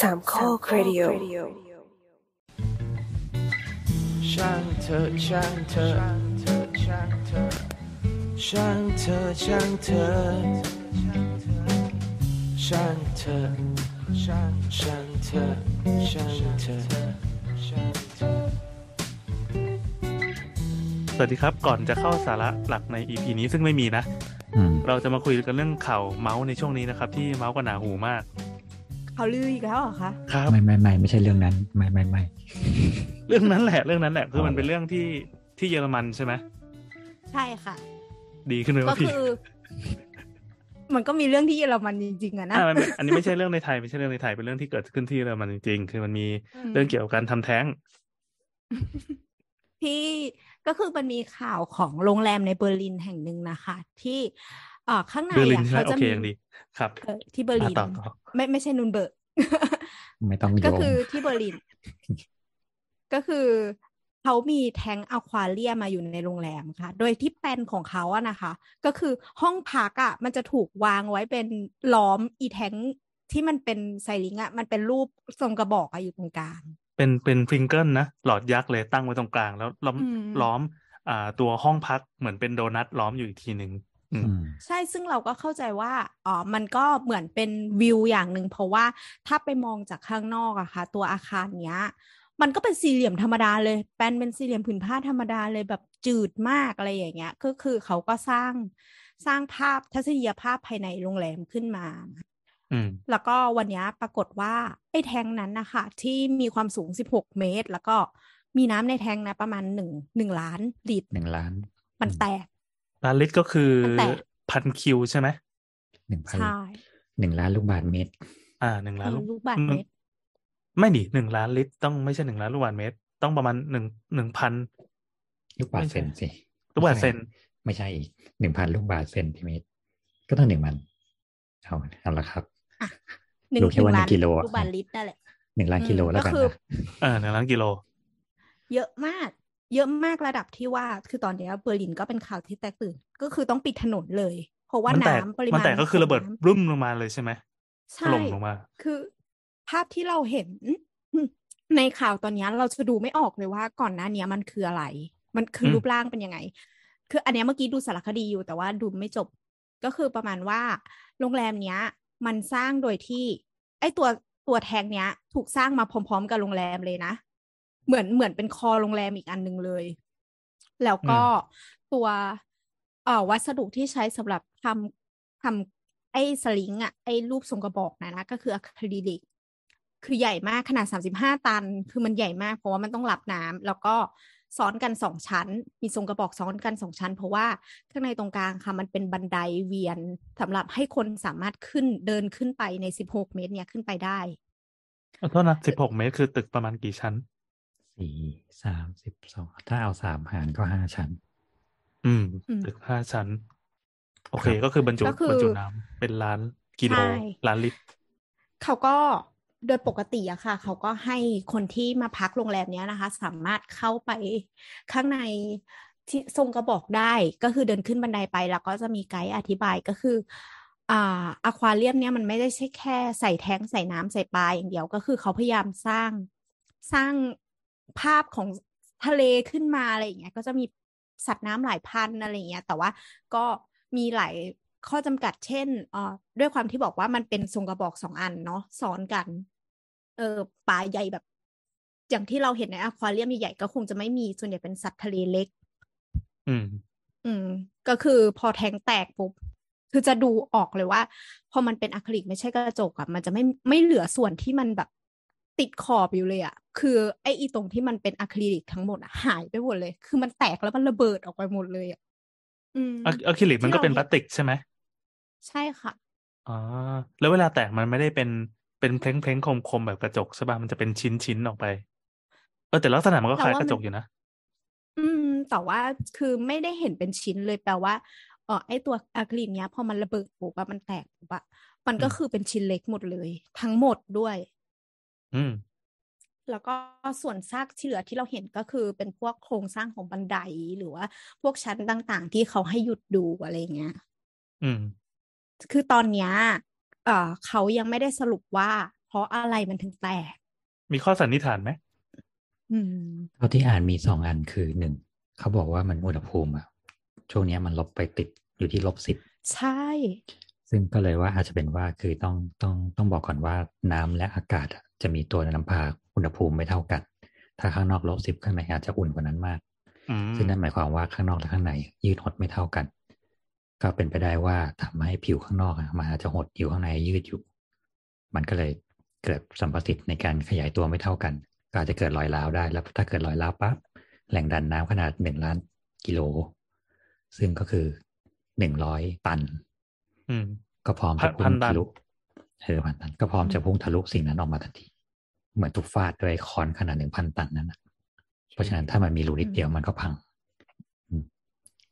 สามข้อครดิโอช่างเธอช่างเธอช่างเธอช่างเธอช่างเธอช่างเธอช่างช่างเธอช่างเธอช่างเธอสวัสดีครับก่อนจะเข้าสาระหลักใน EP นี้ซึ่งไม่มีนะอืมเราจะมาคุยกันเรื่องข่าวเมาส์ในช่วงนี้นะครับ ที่เมาส์กันหนาหูมาก เขาลืออีกแล้วเหรอคะครับไม่ไม่ไม่ไม่ใช่เรื่องนั้นไม่ไม่ไม่เรื่องนั้นแหละเรื่องนั้นแหละคือมันเป็นเรื่องที่ที่เยอรมันใช่ไหมใช่ค่ะ ดีขึ้นไหมก็วะพี่คือมันก็มีเรื่องที่เยอรมันจริงๆอะนะอ่ามันอันนี้ไม่ใช่เรื่องในไทยไม่ใช่เรื่องในไทยเป็นเรื่องที่เกิดขึ้นที่เยอรมันจริงๆ คือมันมีอืมเรื่องเกี่ยวกับการทำแท้ง ที่ก็คือมันมีข่าวของโรงแรมในเบอร์ลินแห่งหนึ่งนะคะ ที่เอ่อข้างในเบอร์ลินอะใช่ไหมเขาโอจะเคมียังดีครับเออที่เบอร์ลินอะต่อต่อไม่ไม่ใช่นูเรมเบิร์กไม่ต้องโยก็งคือที่เบอร์ลิน ก็คือเขามีแทงอควาเรียมมาอยู่ในโรงแรมค่ะ โดยที่แปลนของเขาอะนะคะ ก็คือห้องพักอะมันจะถูกวางไว้เป็นล้อมอีแทงก์ที่มันเป็น cylinder อะมันเป็นรูปทรงกระบอกอะอยู่ตรงกลาง เป็นเป็นพริงเกิลส์นะ หลอดยักษ์เลยตั้งไว้ตรงกลาง แล้วล้อมอืมล้อม อ่า ตัวห้องพักเหมือนเป็นโดนัทล้อมอยู่อีกทีหนึ่งอืมอืม ใช่ซึ่งเราก็เข้าใจว่าอ๋อมันก็เหมือนเป็นวิวอย่างหนึ่งเพราะว่าถ้าไปมองจากข้างนอกอะค่ะ ตัวอาคารเนี้ย มันก็เป็นสี่เหลี่ยมธรรมดาเลยแปลนเป็นสี่เหลี่ยมผืนผ้าธรรมดาเลยแบบจืดมากอะไรอย่างเงี้ย ก็คือเขาก็สร้างสร้างภาพทัศนียภาพภายในโรงแรมขึ้นมาอืมแล้วก็วันเนี้ยปรากฏว่าไอ้แทงนั้นนะคะที่มีความสูง16เมตร แล้วก็มีน้ำในแทงนะประมาณหนึ่งหนึ่งล้านลิตรหนึ่งล้าน มันแตก ล้านลิตรก็คือมันแตกพันคิวใช่ไหมหนึ่งพันใช่หนึ่งล้านลูกบาศก์เมตร อ่าหนึ่งเอล้านอลูกลูกบาศก์เมตร ไม่ดิหนึ่งล้านลิตรต้องไม่ใช่หนึ่งล้านลูกบาศก์เมตร ต้องประมาณหนึ่งหนึ่งพันลูกบาศไม่ก์ใช่เซนสิลูกบาศก์เซนไม่ใช่อีกหนึ่งพันลูกบาศก์เซนติเมตร ก็ต้องหนึ่งพันเอาเอาละครับหนึ่งรู้แค่ว่าหหนึ่ล้านงกิโลอะลูกบาศก์ลิตรนั่นแหละหนึ่งล้านอืมกิโลแล้วกันก็คือนะเออหนึ่งล้านกิโล เยอะมาก เยอะมากระดับที่ว่า คือตอนเนี้ยเบอร์ลินก็เป็นข่าวที่แตกตื่น ก็คือต้องปิดถนนเลย เพราะว่ามัแตกน้ำปริมันมาณแตกก็คือระเบิดของน้ำรุ่มลงมาเลยใช่ไหมถใช่ล่มลงมา คือ ภาพที่เราเห็นในข่าวตอนเนี้ยเราจะดูไม่ออกเลยว่าก่อนหน้าเนี้ยมันคืออะไร มันคืออมรูปร่างเป็นยังไง คืออันเนี้ยเมื่อกี้ดูสารคดีอยู่แต่ว่าดูไม่จบ ก็คือประมาณว่าโรงแรมเนี้ย มันสร้างโดยที่ ไอ้ตัวตัวแทงเนี้ย ถูกสร้างมาพร้อม ๆ กับโรงแรมเลยนะ เหมือนเหมือนเป็นคอโรงแรมอีกอันหนึ่งเลย แล้วก็ตัวเอ่อวัสดุที่ใช้สำหรับทำทำไอ้สลิงอะไอ้รูปทรงกระบอกนะนะก็คืออะคริลิกคือใหญ่มากขนาดสามสิบห้าตัน คือมันใหญ่มากเพราะว่ามันต้องรับน้ำแล้วก็ซ้อนกันสองชั้น มีทรงกระบอกซ้อนกันสองชั้น เพราะว่าข้างในตรงกลางค่ะมันเป็นบันไดเวียนสำหรับให้คนสามารถขึ้นเดินขึ้นไปในสิบหกเมตร เนี่ยขึ้นไปได้ขอโทษนะสิบหกเมตรคือตึกประมาณกี่ชั้น สี่สามสิบสองถ้าเอาสามหารก็ห้าชั้น อืมอืมตึกห้าชั้น โอเคครับก็คือบรรจุก็คือบรรจุน้ำเป็นล้านกิโลใช่ล้านลิตรเขาก็โดยปกติอะค่ะ เขาก็ให้คนที่มาพักโรงแรมเนี้ยนะคะ สามารถเข้าไปข้างในที่ทรงกระบอกได้ก็คือเดินขึ้นบันไดไปแล้วก็จะมีไกด์อธิบายก็คืออ่าอควาเรียมเนี่ยมันไม่ได้ใช่แค่ใส่แท้งใส่น้ำใส่ปลาอย่างเดียวก็คือเขาพยายามสร้างสร้าง ภาพของทะเลขึ้นมาอะไรอย่างเงี้ย ก็จะมีสัตว์น้ำหลายพันธุ์อะไรอย่างเงี้ย แต่ว่าก็มีหลายข้อจำกัดเช่นเอ่อด้วยความที่บอกว่ามันเป็นทรงกระบอกสองอันเนาะซ้อนกัน เออปลาใหญ่แบบ อย่างที่เราเห็นในอควาเรียมใหญ่ๆก็คงจะไม่มีส่วนใหญ่เป็นสัตว์ทะเลเล็ก อืม อืม ก็คือพอแทงแตกปุ๊บคือจะดูออกเลยว่า พอมันเป็นอะคริลิกไม่ใช่กระจกอะมันจะไม่ไม่เหลือส่วนที่มันแบบ ติดขอบอยู่เลยอะคือไอ้อีตรงที่มันเป็นอะคริลิกทั้งหมดอะหายไปหมดเลย คือมันแตกแล้วมันระเบิดออกไปหมดเลยอะอืมอะอะคริลิกมันก็เป็นที่พเราลาสติกใช่ไหมใช่ค่ะอ๋อแล้วเวลาแตกมันไม่ได้เป็นเป็นเพลงเพลงคมคมๆแบบกระจกใช่ป่ะมันจะเป็นชิ้นชิ้นออกไปเออแต่ลักษณะมันก็คล้ายแต่ว่ากระจกมันอยู่นะอืมแต่ว่าคือไม่ได้เห็นเป็นชิ้นเลยแปลว่าเออไอตัวอะคริลิกเนี้ยพอมันระเบิดปุ๊บอะมันแตกปุ๊บอะมันก็อืมคือเป็นชิ้นเล็กหมดเลย ทั้งหมดด้วย อืมแล้วก็ส่วนซากที่เหลือที่เราเห็นก็คือเป็นพวกโครงสร้างของบันไดหรือว่า พวกชั้นต่างๆ ที่เขาให้หยุดดูอะไรเงี้ย อืม คือตอนเนี้ยเอ่อเขายังไม่ได้สรุปว่า เพราะอะไรมันถึงแตก มีข้อสันนิษฐานไหมอืมเท่าที่อ่านมีสองอันคือหนึ่งเขาบอกว่ามันอุณหภูมิอะช่วงเนี้ยมันลบไปติดอยู่ที่ลบสิบใช่ ซึ่งก็เลยว่าอาจจะเป็นว่าคือต้องต้องต้องบอกก่อนว่าน้ำและอากาศอะจะมีตัวนำพาอุณหภูมิไม่เท่ากัน ถ้าข้างนอกลบสิบข้างในอาจจะอุ่นกว่านั้นมากอืมซึ่งนั่นหมายความว่าข้างนอกและข้างในยืดหดไม่เท่ากัน ก็เป็นไปได้ว่าทำให้ผิวข้างนอกอะมันอาจจะหดอยู่ข้างในยืดอยู่ มันก็เลยเกิดสัมประสิทธิ์ในการขยายตัวไม่เท่ากัน ก็อาจจะเกิดรอยร้าวได้ แล้วถ้าเกิดรอยร้าวปั๊บแหล่งดันน้ำขนาดหนึ่งล้านกิโล ซึ่งก็คือหนึ่งร้อยตัน อืม ก็พร้อมจะพัพุ่นงตันทะลุเออพันตัน ก็พร้อมจะพุ่งทะลุสิ่งนั้นออกมาทันที เหมือนถูกฟาดด้วยค้อนขนาดหนึ่งพันตันนั้นนะเพราะฉะนั้นถ้ามันมีรูนิดเดียวมันก็พังอืม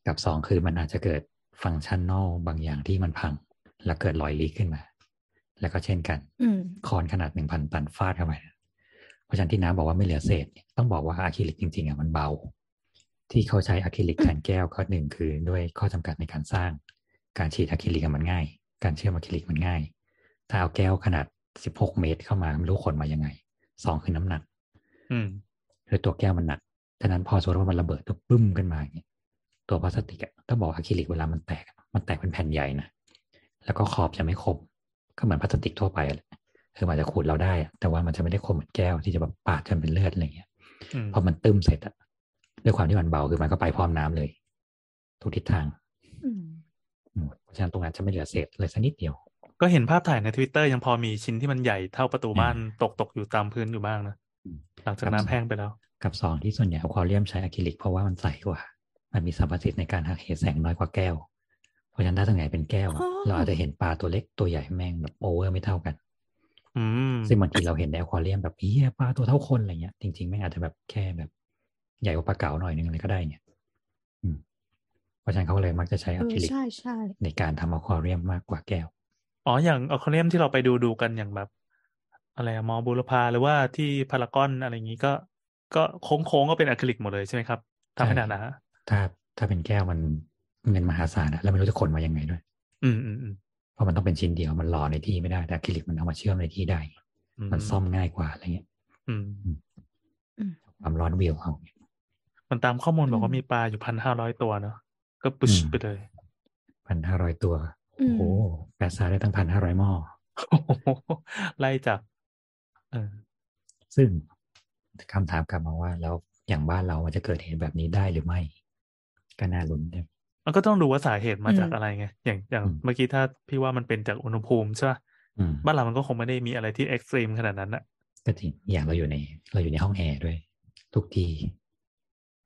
กับสองคือมันอาจจะเกิดฟังก์ชันนอลบางอย่างที่มันพัง แล้วเกิดรอยลีกขึ้นมา แล้วก็เช่นกันอืมค้อนขนาดหนึ่งพันตันฟาดเข้าไปนะเพราะฉะนั้นที่น้ำบอกว่าไม่เหลือเศษเนี่ยต้องบอกว่าอะคริลิกจริงๆอะมันเบา ที่เขาใช้อะคริลิกแทนแก้วก็หนึ่งคือด้วยข้อจำกัดในการสร้าง การฉีดอะคริลิกอะมันง่าย การเชื่อมอะคริลิกมันง่าย ถ้าเอาแก้วขนาด16เมตรเข้ามาไม่รู้ขนมายังไง สองคือน้ำหนัก อืมคือตัวแก้วมันหนักฉะนั้นพอสมมติว่ามันระเบิดตัวปึ้มขึ้นมาอย่างเงี้ยตัวพลาสติกอะต้องบอกอะคริลิกเวลามันแตกอะมันแตกเป็นแผ่นใหญ่นะแล้วก็ขอบจะไม่คม ก็เหมือนพลาสติกทั่วไปอะแหละคือมันอาจจะขูดเราได้อะแต่ว่ามันจะไม่ได้คมเหมือนแก้วที่จะแบบปาดจนเป็นเลือดอะไรเงี้ยอืมพอมันตึ้มเสร็จอะด้วยความที่มันเบาคือมันก็ไปพร้อมน้ำเลย ทุกทิศทาง ฉะนั้นตรงนั้นจะไม่เหลือเศษเลยสักนิดเดียว ก็เห็นภาพถ่ายในทวิตเตอร์ยังพอมีชิ้นที่มันใหญ่เท่าประตูบ้านอืมตกตกอยู่ตามพื้นอยู่บ้างนะอืมหลังจากน้ำแห้งไปแล้ว กับสองที่ส่วนใหญ่อควาเรียมใช้อะคริลิกเพราะว่ามันใสกว่า มันมีสัมประสิทธิ์ในการหักเหแสงน้อยกว่าแก้ว เพราะฉะนั้นถ้าตรงไหนเป็นแก้วอะอ๋อเราอาจจะเห็นปลาตัวเล็กตัวใหญ่แม่งแบบ over ไม่เท่ากันอืมซึ่งบางทีเราเห็นในอควาเรียมแบบเฮียปลาตัวเท่าคนอะไรเงี้ยจริงๆไม่งอาจจะแบบแค่แบบใหญ่กว่าปลาเก๋าหน่อยนึงเลยก็ได้เนี่ยอืมเพ ราะฉะนั้นเขาเลยมักจะใช้เออะอคริลิกใช่ใช่ในการทำอควาเรียมมากกว่าแก้ว อ๋อ อย่างอควาเรียมที่เราไปดูดูกันอย่างแบบ อะไรอะมอบูรพาหรือว่าที่พารากอนอะไรอย่างนี้ก็ ก็โค้งโค้งๆก็เป็นอะคริลิกหมดเลยใช่ไหมครับทำให้หนาหนาถ้าถ้าเป็นแก้วมันเงินมหาศาลอะแล้วไม่รู้จะขนมายังไงด้วย อืมอืมอืมเพราะมันต้องเป็นชิ้นเดียวมันหล่อในที่ไม่ได้แต่อะคริลิกมันเอามาเชื่อมในที่ได้อืมันซ่อมง่ายกว่าอะไรเงี้ย อืมความร้อนวิวเอามันตามข้อมูลบอกว่าอืมมีปลาอยู่พันห้าร้อยตัวเนาะ ก็ปุชอืมไปเลยพันห้าร้อยตัวอืโอ้มโหแปดซาได้ตั้งพันห้าร้อยหม้อโอ้โหไล่จับเออซึ่งคำถามกลับมาว่า แล้วอย่างบ้านเรามันจะเกิดเหตุแบบนี้ได้หรือไม่ ก็น่าลุ้นเนี่ยมันก็ต้องดูว่าสาเหตุมาจากอืมอะไรไง อย่างอย่างอืมเมื่อกี้ถ้าพี่ว่ามันเป็นจากอุณหภูมิใช่ป่ะอืมบ้านเรามันก็คงไม่ได้มีอะไรที่เอ็กซ์ตรีมขนาดนั้นอะก็จริงอย่างเราอยู่ใน เราอยู่ในห้องแอร์ด้วย ทุกที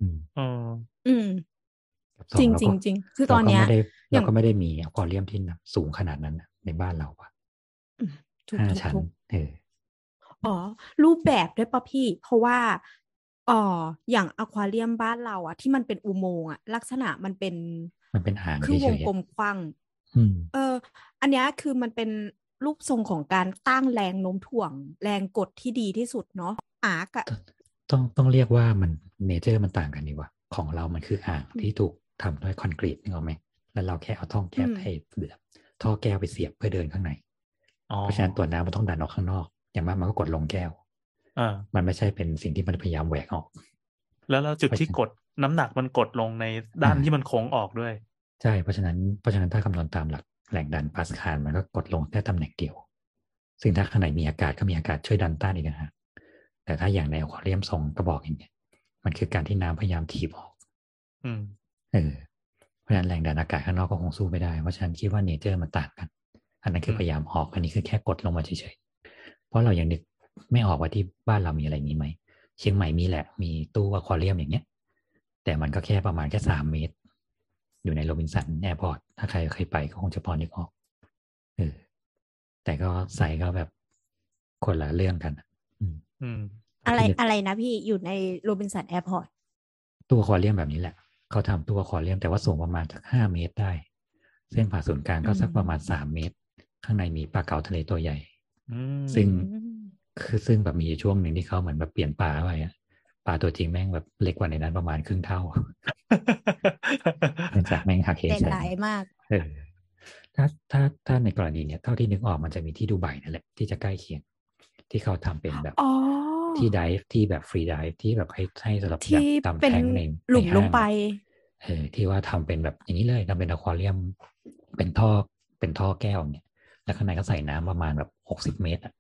อืมเอออืมกับสอ จริงเราจริก็งจริงคือตอนเนี้ยเราก็ไม่ได้อย่าเรางก็ไม่ได้มีอควาเรียมที่หนักสูงขนาดนั้นน่ะในบ้านเราอะถูกห้าถูกชั้นถูกเอออ๋อ รูปแบบด้วยป่ะพี่ เพราะว่าอ๋ออย่างอควาเรียมบ้านเราอะที่มันเป็นอุโมงค์อะลักษณะมันเป็น มันเป็นอ่างครึ่งเฉวยงๆกลอะมกว้างอืมเออ อันเนี้ยคือมันเป็นรูปทรงของการตั้งแรงโน้มถ่วง แรงกดที่ดีที่สุดเนาะอาร์กอะต้องต้องเรียกว่ามันเนเจอร์มันต่างกันดีกว่า ของเรามันคืออ่างอืมที่ถูก ทำด้วยคอนกรีตนึกออกไหมแล้วเราแค่เอาท่อแก้วอืมไอ้แบบท่อแก้วไปเสียบเพื่อเดินข้างในอ๋อเพราะฉะนั้นตัวน้ำมันต้องดันออกข้างนอก อย่างมากมันก็กดลงแก้วอ่ามันไม่ใช่เป็นสิ่งที่มันพยายามแหวกออก แล้วแล้วจุดที่กดน้ำหนักมันกดลงในด้านอ่าที่มันโค้งออกด้วย ใช่เพราะฉะนั้นเพราะฉะนั้นถ้าคำนวณตามหลักแรงดันปาสคาลมันก็กดลงแค่ตำแหน่งเดียว ซึ่งถ้าข้างในมีอากาศก็มีอากาศช่วยดันต้านอีกนะฮะแต่ถ้าอย่างในอควาเรียมทรงกระบอกอย่างเงี้ยมันคือการที่น้ำพยายามถีบออก อืม เออเพราะฉะนั้นแรงดันอากาศข้างนอกก็คงสู้ไม่ได้ เพราะฉะนั้นคิดว่าเนเจอร์มันต่างกัน อันนั้นคือมพยายามออก อันนี้คือแค่กดลงมาเฉยๆ เพราะเรายังนึกไม่ออกว่าที่บ้านเรามีอะไรนี้ไหม เชียงใหม่มีแหละ มีตู้อควาเรียมอย่างเงี้ย แต่มันก็แค่ประมาณแค่สามเมตร อยู่ในโรบินสันแอร์พอร์ต ถ้าใครเคยไปก็คงจะพอนึกออกเออแต่ก็ไซส์ก็แบบคนละเรื่องกันอะอืมอืมอะไรที่นึกอะไรนะพี่อยู่ในโรบินสันแอร์พอร์ตตู้อควาเรียมแบบนี้แหละ เขาทำตู้อควาเรียมแต่ว่าสูงประมาณจากห้าเมตรได้ เส้นผ่าศูนย์กลางก็สักประมาณสามเมตร ข้างในมีปลาเก๋าทะเลตัวใหญ่อืมซึ่งอืมคือซึ่งแบบมีช่วงหนึ่งที่เขาเหมือนแบบเปลี่ยนปลาไปอะปลาตัวจริงแม่งแบบเล็กกว่าในนั้นประมาณครึ่งเท่าเนื่องจากแม่งหักเหใจแสงร้ายมากเออถ้าถ้าถ้าในกรณีเนี้ยเท่าที่นึกออกมันจะมีที่ดูไบนั่นแหละที่จะใกล้เคียง ที่เขาทำเป็นแบบ อ๋อ ที่ไดฟ์ที่แบบฟรีไดฟ์ที่แบบให้ให้สำหรับที่ดำเป็นแทงในหลุมในลห้างงไปเออที่ว่าทำเป็นแบบอย่างนี้เลยทำเป็นอควาเรียม เป็นท่อเป็นท่อแก้วเนี่ย แล้วข้างในก็ใส่น้ำประมาณแบบหกสิบเมตรอะ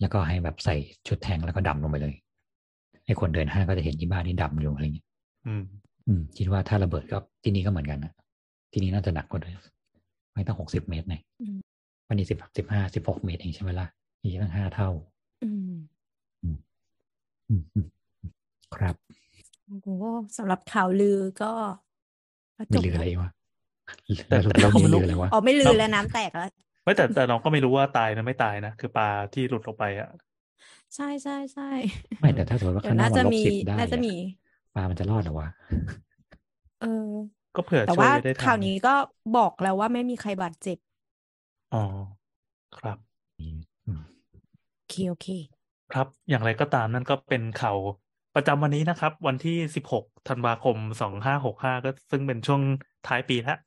แล้วก็ให้แบบใส่ชุดแทงแล้วก็ดำลงไปเลยให้คนเดินห้างก็จะเห็นที่บ้านที่ดำอยู่อะไรเงี้ยอืม อืม คิดว่าถ้าระเบิดก็ที่นี่ก็เหมือนกันนะที่นี่น่าจะหนักกว่าด้วยไม่ต้องหกสิบเมตรไงอืมวันนี้สิบสิบห้าสิบหกเมตรเองใช่ไหมล่ะนี่ตั้งห้าเท่า อืมอืมอืมอืม ครับโอ้โหสำหรับข่าวลือก็ก็จไม่บลืออะไรแล้ววะแต่แล้วแต่เราเราไม่ไม่รู้ลืออะไรวะอ๋อไม่ลือแล้วน้ำแตกแล้วไม่แต่แต่เราก็ไม่รู้ว่าตายนะไม่ตายนะ คือปลาที่หลุดลงไปอะ ใช่ใช่ใช่ไม่แต่ถ้าสมมติว่าเดี๋ยข้างวนอกน่ามันลบจะมีสิบได้น่าจะอะมีปลามันจะรอดเหรอวะเออ ก็เผื่อแต่ช่วยว่าไว้ได้ทัข่าวนนี้ก็บอกแล้วว่าไม่มีใครบาดเจ็บอ๋อครับอืมโอเคโอเค ครับ อย่างไรก็ตามนั่นก็เป็นข่าวประจำวันนี้นะครับ วันที่ 16 ธันวาคม 2565 ก็ซึ่งเป็นช่วงท้ายปีแล้ว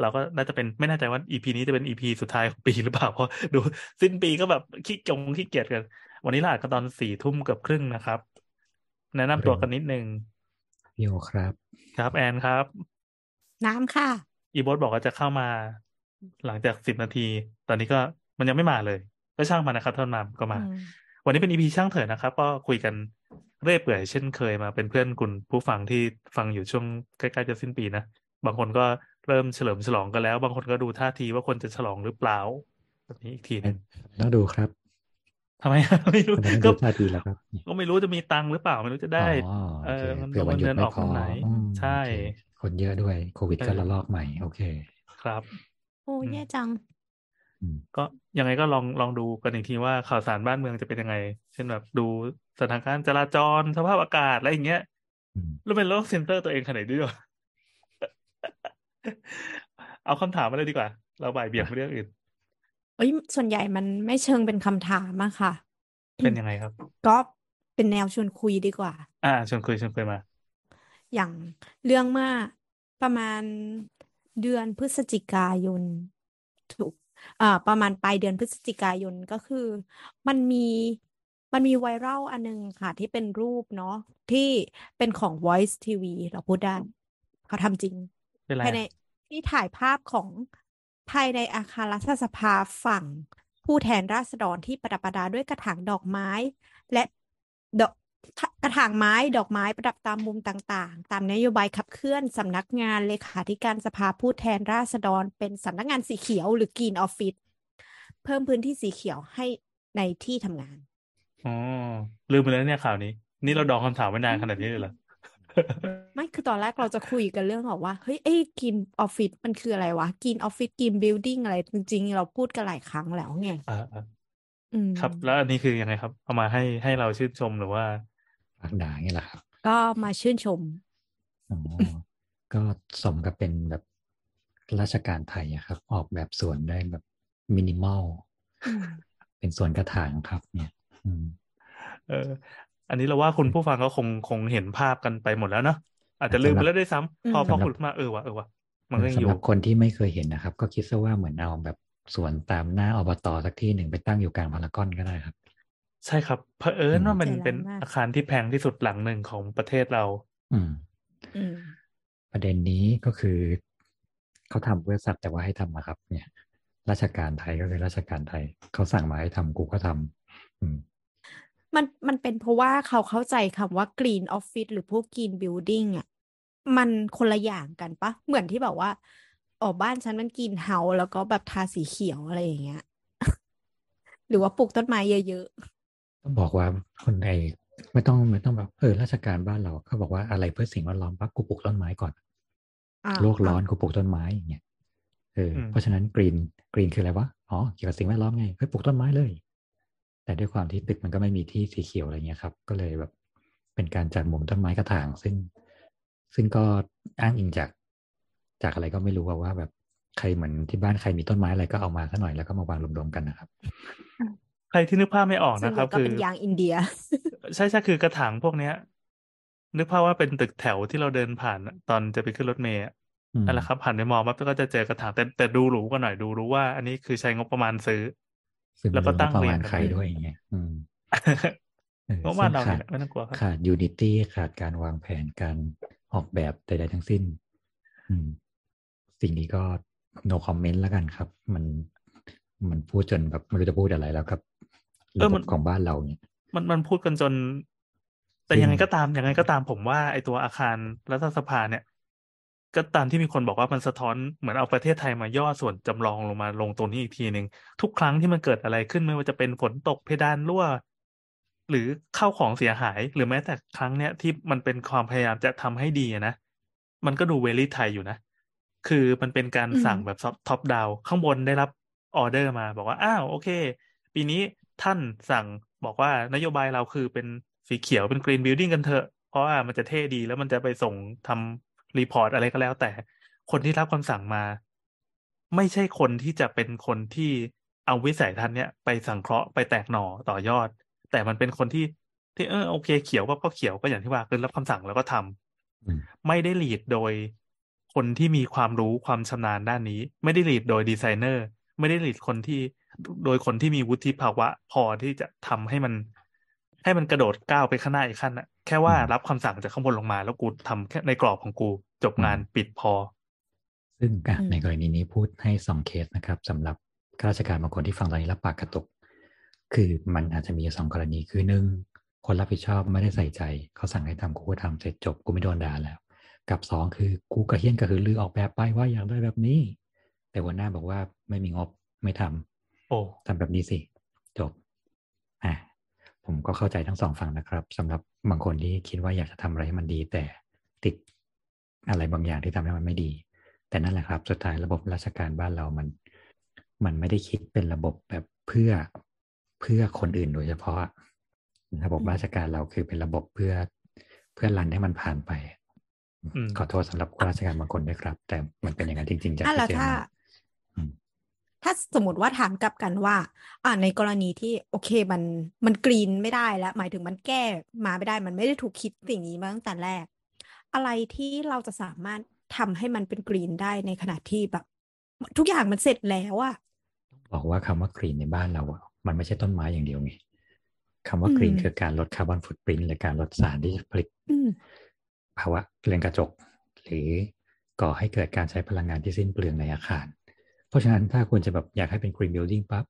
เราก็น่าจะเป็นไม่แน่ใจว่า EP นี้จะเป็น EP สุดท้ายของปีหรือเปล่าเพราะดูสิ้นปีก็แบบขี้จงขี้เกียจกัน วันนี้เราอัดกันตอนสี่ทุ่มเกือบครึ่งนะครับ แนะนำตัวกันนิดนึงพี่โอครับ ครับแอนครับ น้ำค่ะ อีโบสบอกว่าจะเข้ามา หลังจากสิบนาที ตอนนี้ก็มันยังไม่มาเลย ก็ช่างมันนะครับท่านมาก็มาอืม วันนี้เป็นอีพีช่างเถอะนะครับ ก็คุยกันเรื่อยเปื่อยเช่นเคยมาเป็นเพื่อนคุณผู้ฟังที่ฟังอยู่ช่วงใกล้ๆจะสิ้นปีนะ บางคนก็เริ่มเฉลิมฉลองกันแล้ว บางคนก็ดูท่าทีว่าคนจะฉลองหรือเปล่าแบบนี้อีกทีหนึงต้องดูครับทำไมไม่รู้คนนั้นก็ดูท่าทีแล้วครับ ก็ไม่รู้จะมีตังค์หรือเปล่าไม่รู้จะได้อ๋อเอโออเคมันเผื่อวันหยุดเงินไม่ออกพอทางไหนอืมใช่โอเคคนเยอะด้วยโควิดก็เออระลอกใหม่ โโอเค ครับ โอ้อืมแย่จังอืม ก็ยังไงก็ลองลองดูกันอีกทีว่าข่าวสารบ้านเมืองจะเป็นยังไง เช่นแบบดูสถานการณ์จราจรสภาพอากาศอะไรอย่างเงี้ยอืมแล้วเป็นโรค center ตัวเองขนาดนี้ด้วยเอาคำถามมาเลยดีกว่า เราบ่ายเบี่ยงไปเรื่องอื่นเอ้ยส่วนใหญ่มันไม่เชิงเป็นคำถามอะค่ะ เป็นยังไงครับ ก็เป็นแนวชวนคุยดีกว่า อ่าชวนคุยชวนคุยมา อย่างเรื่องเมื่อประมาณเดือนพฤศจิกายนถูกอ่า ประมาณปลายเดือนพฤศจิกายนก็คือ มันมีมันมีไวรัลอันนึงค่ะ ที่เป็นรูปเนาะที่เป็นของ Voice TV เราพูดได้เขาทำจริงเป็นไรภายในอะที่ถ่ายภาพของภายในอาคารรัฐสภาฝั่งผู้แทนราษฎรที่ประดับประดาด้วยกระถางดอกไม้ และดอก กระถางไม้ดอกไม้ประดับตามมุมต่างๆ ตามนโยบายขับเคลื่อนสำนักงานเลขาธิการสภาผู้แทนราษฎร เป็นสำนักงานสีเขียวหรือ green office เพิ่มพื้นที่สีเขียวให้ในที่ทำงานอ๋อลืมไปแล้วเนี่ยข่าวนี้ นี่เราดองคำถามไว้นานขนาดนี้เลยเหรอไม่คือตอนแรกเราจะคุยกันเรื่องของว่าเฮ้ยไอ้ green office มันคืออะไรวะ green office green building อะไร จริงๆ เราพูดกันหลายครั้งแล้วไงอ่าอ่าอืมครับ แล้วอันนี้คือยังไงครับ เอามาให้ให้เราชื่นชมหรือว่า ปากด่างี้แหละครับ ก็มาชื่นชมอ๋อก็สมกับเป็นแบบราชการไทยอะครับ ออกแบบสวนได้แบบมินิมอลอืมเป็นสวนกระถางครับ เนี่ยอืมเออ อันนี้เราว่าคุณผู้ฟังก็คงคงเห็นภาพกันไปหมดแล้วเนาะอาจจะลืมไปแล้วด้วยซ้ำพอพอสำหรับขุดมาเออวะเออวะมันก็ยังอสำหยู่รับคนที่ไม่เคยเห็นนะครับ ก็คิดซะว่าเหมือนเอาแบบสวนตามหน้าอบตสักที่หนึ่งไปตั้งอยู่กลางพารากอนก็ได้ครับ ใช่ครับเผอิญว่ามันใจร้ายเป็นมากอาคารที่แพงที่สุดหลังหนึ่งของประเทศเรา อืมอืมประเด็นนี้ก็คือเขาทำเพื่อสัตว์แต่ว่าให้ทำนะครับ เนี่ย ราชการไทยก็คือราชการไทยเขาสั่งมาให้ทำกูก็ทำอืมมันมันเป็นเพราะว่าเขาเข้าใจคำว่า green office หรือพวก green building อะมันคนละอย่างกันปะเหมือนที่แบบว่าอ๋อบ้านฉันมัน green house แล้วก็แบบทาสีเขียวอะไรอย่างเงี้ย หรือว่าปลูกต้นไม้เยอะ ต้องบอกว่าคนไทยไม่ต้องไม่ต้องแบบเออราชการบ้านเราเขาบอกว่าอะไรเพื่อสิ่งแวดล้อมปั๊บกูปลูกต้นไม้ก่อนๆอ่าโลกร้อนกูปลูกต้นไม้อย่างเงี้ยเอออมเพราะฉะนั้นกรีนกรีนคืออะไรวะอ๋อเกี่ยวกับสิ่งแวดล้อมไงเฮ้ยปลูกต้นไม้เลย แต่ด้วยความที่ตึกมันก็ไม่มีที่สีเขียวอะไรเงี้ยครับ ก็เลยแบบเป็นการจัดมุมต้นไม้กระถาง ซึ่ง ซึ่งก็อ้างอิงจาก จากอะไรก็ไม่รู้ว่าว่าแบบใครเหมือนที่บ้านใครมีต้นไม้อะไรก็เอามาซะหน่อยแล้วก็มาวางรวมๆกันนะครับ ใครที่นึกภาพไม่ออกส่วนนะใหครัญ่บก็คือเป็นยางอินเดีย ใช่ใช่คือกระถางพวกเนี้ย นึกภาพว่าเป็นตึกแถวที่เราเดินผ่านอะตอนจะไปขึ้นรถเมล์อะอืมนั่นแหละครับผ่านไปมองปั๊บก็จะเจอกระถางแต่แต่ดูหรูกันหน่อยดูรู้ว่า อันนี้คือใช้งบประมาณซื้อซึ่งแล้วก็ไม่รู้ตั้งประเรียมางณกันใครไว้ด้วยอย่างเงี้ยอืมเออเพราะว่าเราซึ่งเนี่ยไม่ต้องกลัวครับขาดยูนิตี้ขาดการวางแผนการออกแบบใดๆทั้งสิ้นอืมสิ่งนี้ก็ no comment แล้วกันครับ มัน มันพูดจนแบบไม่รู้จะพูดอะไรแล้วครับเอระอบบมันของบ้านเราเนี่ยมันมันพูดกันจน แต่ซึ่งยังไงก็ตามยังไงก็ตามผมว่าไอตัวอาคารรัฐสภาเนี่ย ก็ตามที่มีคนบอกว่ามันสะท้อนเหมือนเอาประเทศไทยมาย่อส่วนจำลองลงมาลงตรงนี้อีกทีหนึ่งทุกครั้งที่มันเกิดอะไรขึ้นไม่ว่าจะเป็นฝนตกเพดานรั่วหรือข้าวของเสียหายหรือแม้แต่ครั้งเนี้ยที่มันเป็นความพยายามจะทำให้ดีอะนะมันก็ดู very ไทยอยู่นะ คือมันเป็นการอืมสั่งแบบ top down ข้างบนได้รับ ออเดอร์มาบอกว่า อ้าวโอเค ปีนี้ท่านสั่งบอกว่านโยบายเราคือเป็นสีเขียวเป็นกรีนบิ l ดิ้งกันเถอะ เพราะว่ามันจะเท่ดีแล้วมันจะไปส่งทำ report อะไรก็แล้ว แต่คนที่รับคำสั่งมา ไม่ใช่คนที่จะเป็นคนที่เอาวิสัยทัศน์เนี้ยไปสังเคราะห์ไปแตกหน่อต่อยอด แต่มันเป็นคนที่ที่เออโอเคเขียวก็ก็เขียวก็อย่างที่ว่าคือรับคำสั่งแล้วก็ทำอืมไม่ได้ลีดโดยคนที่มีความรู้ความชำนาญด้านนี้ ไม่ได้ลีดโดยดีไซเนอร์ ไม่ได้ลีดคนที่โดยคนที่มีวุฒิภาวะ พอที่จะทำให้มัน ให้มันกระโดดก้าวไปข้างหน้าอีกขั้นนะแค่ว่าอืมรับคำสั่งจากข้างบนลงมา แล้วกูทำแค่ในกรอบของกูจบงานปิดพอ ซึ่งอะอืมในกรณีนี้พูดให้สองเคสนะครับสำหรับข้าราชการบางคนที่ฟังตอนนี้แล้วปากกระตุก คือมันอาจจะมีสองกรณีคือหนึ่งคนรับผิดชอบไม่ได้ใส่ใจ เขาสั่งให้ทำกูก็ทำเสร็จจบกูไม่โดนด่าแล้ว กับสองคือกูกระเฮี้ยนกระหือรือออกแบบไปว่าอยากได้แบบนี้ แต่หัวหน้าบอกว่า ไม่มีงบไม่ทำโอ้ทำแบบนี้สิจบอะผมก็เข้าใจทั้งสองฝั่งนะครับสำหรับบางคนที่คิดว่าอยากจะทำอะไรให้มันดี แต่ติดอะไรบางอย่างที่ทำให้มันไม่ดี แต่นั่นแหละครับสุดท้ายระบบราชการบ้านเรามัน มันไม่ได้คิดเป็นระบบแบบเพื่อเพื่อคนอื่นโดยเฉพาะ ระบบราชการเราคือเป็นระบบเพื่อเพื่อรันให้มันผ่านไปอืมขอโทษสำหรับข้าราชการบางคนด้วยครับ แต่มันเป็นอย่างนั้นจริง ๆจากอะที่แล้วเจอถ้ามาอืม ถ้าสมมติว่าถามกลับกันว่า อ่าในกรณีที่โอเคมันมัน green ไม่ได้แล้ว หมายถึงมันแก้มาไม่ได้ มันไม่ได้ถูกคิดสิ่งนี้มาตั้งแต่แรก อะไรที่เราจะสามารถทำให้มันเป็น green ได้ในขณะที่แบบ ทุกอย่างมันเสร็จแล้วอะบอกว่าคำว่า green ในบ้านเราอะมันไม่ใช่ต้นไม้อย่างเดียวไงคำว่ากรีนอืมคือการลด carbon footprint หรือการลดสารที่จะผลิตอืมภาวะเรือนกระจก หรือก่อให้เกิดการใช้พลังงานที่สิ้นเปลืองในอาคาร เพราะฉะนั้นถ้าคุณจะแบบอยากให้เป็น green building ปั๊บ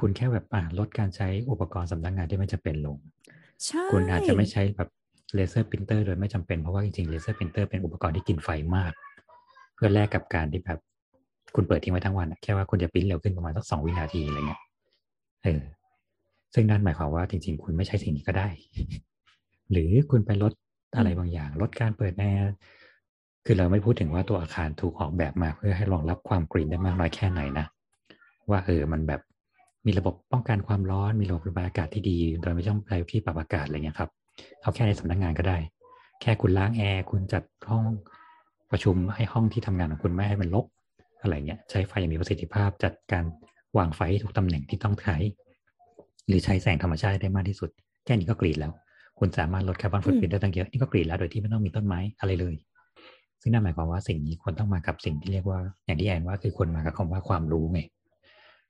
คุณแค่แบบอ่าลดการใช้อุปกรณ์สำนักงานที่ไม่จำเป็นลงใช่คุณอาจจะไม่ใช้แบบ laser printer โดยไม่จำเป็นเพราะว่าจริงๆ laser printer เป็นอุปกรณ์ที่กินไฟมาก เพื่อแลกกับการที่แบบคุณเปิดทิ้งไว้ทั้งวันอะแค่ว่าคุณจะปริ้นเร็วขึ้นประมาณสักสองวินาทีอะไรเงี้ยเออซึ่งนั่นหมายความว่าจริง ๆ คุณไม่ใช้สิ่งนี้ก็ได้ หรือคุณไปลดอะไรบางอย่าง ลดการเปิดแอร์ คือเราไม่พูดถึงว่าตัวอาคารถูกออกแบบมาเพื่อให้รองรับความกรีนได้มากน้อยแค่ไหนนะ ว่าเออมันแบบมีระบบป้องกันความร้อน มีระบบระบายอากาศที่ดี โดยไม่ต้องใช้ที่ปรับอากาศอะไรเงี้ยครับเอาแค่ในสำนักงานก็ได้ แค่คุณล้างแอร์คุณจัดห้องประชุมให้ห้องที่ทำงานของคุณไม่ให้มันรกอะไรเงี้ยใช้ไฟอย่างมีประสิทธิภาพ จัดการวางไฟให้ถูกตำแหน่งที่ต้องใช้หรือใช้แสงธรรมชาติได้มากที่สุด แค่นี้ก็กรีดแล้ว คุณสามารถลด carbon footprint ได้ตั้งเยอะนี่ก็ green แล้วโดยที่ไม่ต้องมีต้นไม้อะไรเลย ซึ่งนั่นหมายความว่าสิ่งนี้ควรต้องมากับสิ่งที่เรียกว่าอย่างที่แอนว่าคือควรมากับคำว่าความรู้ไง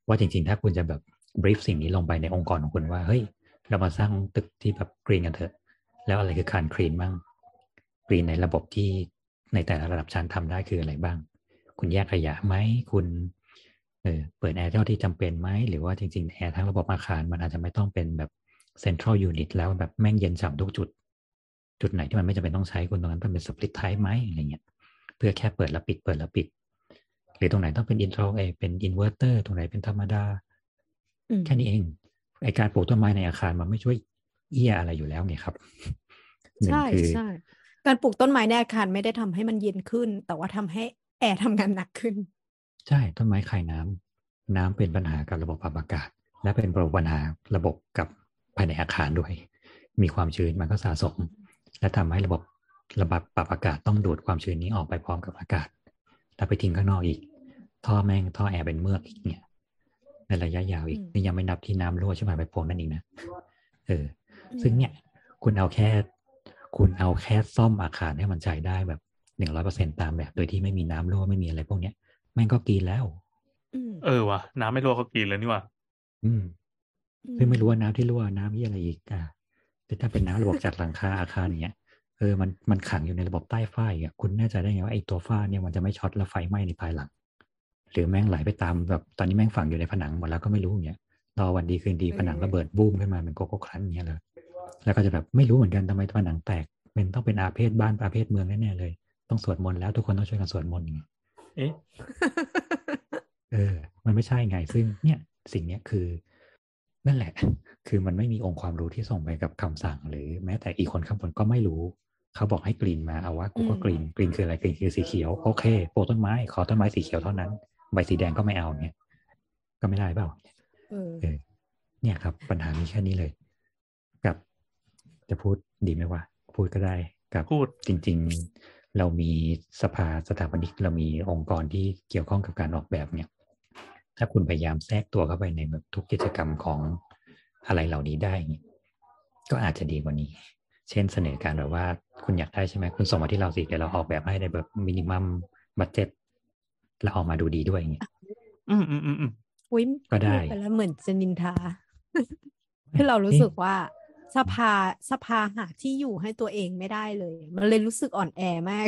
ว่าจริงๆ ถ้าคุณจะแบบ brief สิ่งนี้ลงไปในองค์กรของคุณว่าเฮ้ยเรามาสร้างตึกที่แบบ green กันเถอะ แล้วอะไรคือการ green บ้าง green ในระบบที่ในแต่ละระดับชั้นทำได้คืออะไรบ้าง คุณแยกขยะไหมคุณเออเปิดแอร์เท่าที่จำเป็นไหมหรือว่าจริงๆแอร์ทั้งระบบอาคารมันอาจจะไม่ต้องเป็นแบบcentral unit แล้วแบบแม่งเย็นฉ่ำทุกจุด จุดไหนที่มันไม่จำเป็นต้องใช้คุณตรงนั้นเป็น split type ไหมอะไรเงี้ยเพื่อแค่เปิดแล้วปิดเปิดแล้วปิด หรือตรงไหนต้องเป็นอินโทรเอเป็นอินเวอร์เตอร์ตรงไหนเป็นธรรมดาอืมแค่นี้เองไอการปลูกต้นไม้ในอาคารมันไม่ช่วยเหี้ยอะไรอยู่แล้วไงครับหนึ่งใช่คือใช่การปลูกต้นไม้ในอาคารไม่ได้ทำให้มันเย็นขึ้น แต่ว่าทำให้แอร์ทำงานหนักขึ้น ใช่ต้นไม้คายน้ำน้ำเป็นปัญหากับระบบปรับอากาศ และเป็นปัญหาระบบกับภายในอาคารด้วย มีความชื้นมันก็สะสม และทำให้ระบบระบบปรับอากาศต้องดูดความชื้นนี้ออกไปพร้อมกับอากาศ แล้วไปทิ้งข้างนอกอีก ท่อแม่งท่อแอร์เป็นเมือกอีกเนี่ยในระยะยาวอีกอืมนี่ยังไม่นับที่น้ำรั่วใช่ไหมไปโพงนั่นเองนะเอออืมซึ่งเนี่ย คุณเอาแค่ คุณเอาแค่ซ่อมอาคารให้มันใช้ได้แบบหนึ่งร้อยเปอร์เซ็นตามแบบ โดยที่ไม่มีน้ำรั่วไม่มีอะไรพวกเนี้ยแม่งก็กินแล้วอืมเออว่ะน้ำไม่รั่วก็กินเลยนี่ว่ะอืมซึ่งไม่รู้ว่าน้ำที่รั่วน้ำที่อะไรอีกอะ แต่ถ้าเป็นน้ำระบบจากหลังคาอาคารอย่างเงี้ยเออมันมันขังอยู่ในระบบใต้ฝ้าอีกอะคุณแน่ใจได้ไงว่าไอ้ตัวฝ้าเนี่ยมันจะไม่ช็อตแล้วไฟไหม้ในภายหลัง หรือแม่งไหลไปตามแบบตอนนี้แม่งฝังอยู่ในผนังหมดแล้วก็ไม่รู้อย่างเงี้ยรอวันดีคืนดีผนังระเบิดบูมขึ้นมาเป็นโกโก้ครันอย่างเงี้ยเลยแล้วก็จะแบบไม่รู้เหมือนกันทำไมผนังแตกเป็นต้องเป็นอาเพศบ้านอาเพศเมืองแน่ๆเลย ต้องสวดมนต์แล้วทุกคนต้องช่วยกันสวดมนต์อย่างเงี้ยเอ๊ะเออ มันไม่ใช่ไงซึ่งเนี่ยสิ่งเนี้ยคือ นั่นแหละ คือมันไม่มีองค์ความรู้ที่ส่งไปกับคำสั่ง หรือแม้แต่อีกคนข้างบนก็ไม่รู้ เขาบอกให้กรีนมาเอาว่ากูก็อืมกรีนกรีนคืออะไรกรีนคือสีเขียวโอเคปลูกต้นไม้ ขอต้นไม้สีเขียวเท่านั้น ใบสีแดงก็ไม่เอาเนี่ยก็ไม่ได้เปล่าเออเออเนี่ยครับ ปัญหามีแค่นี้เลย กับจะพูดดีไหมว่าพูดก็ได้กับพูดจริง ๆ เรามีสภาสถาปนิกเรามีองค์กรที่เกี่ยวข้องกับการออกแบบเนี่ย ถ้าคุณพยายามแทรกตัวเข้าไปในแบบทุกกิจกรรมของอะไรเหล่านี้ได้เนี่ยก็อาจจะดีกว่านี้ เช่นเสนอการแบบว่าคุณอยากได้ใช่ไหมคุณส่งมาที่เราสิเดี๋ยวเราออกแบบให้ในแบบมินิมัมบัตเจ็ตแล้วออกมาดูดีด้วยอย่างเงี้ยอืมอืมอืมอืมอุ้ยก็ได้พูไปแล้วเหมือนจะนินทาคือเรารู้สึกว่าสภาสภาหาที่อยู่ให้ตัวเองไม่ได้เลย มันเลยรู้สึกอ่อนแอมาก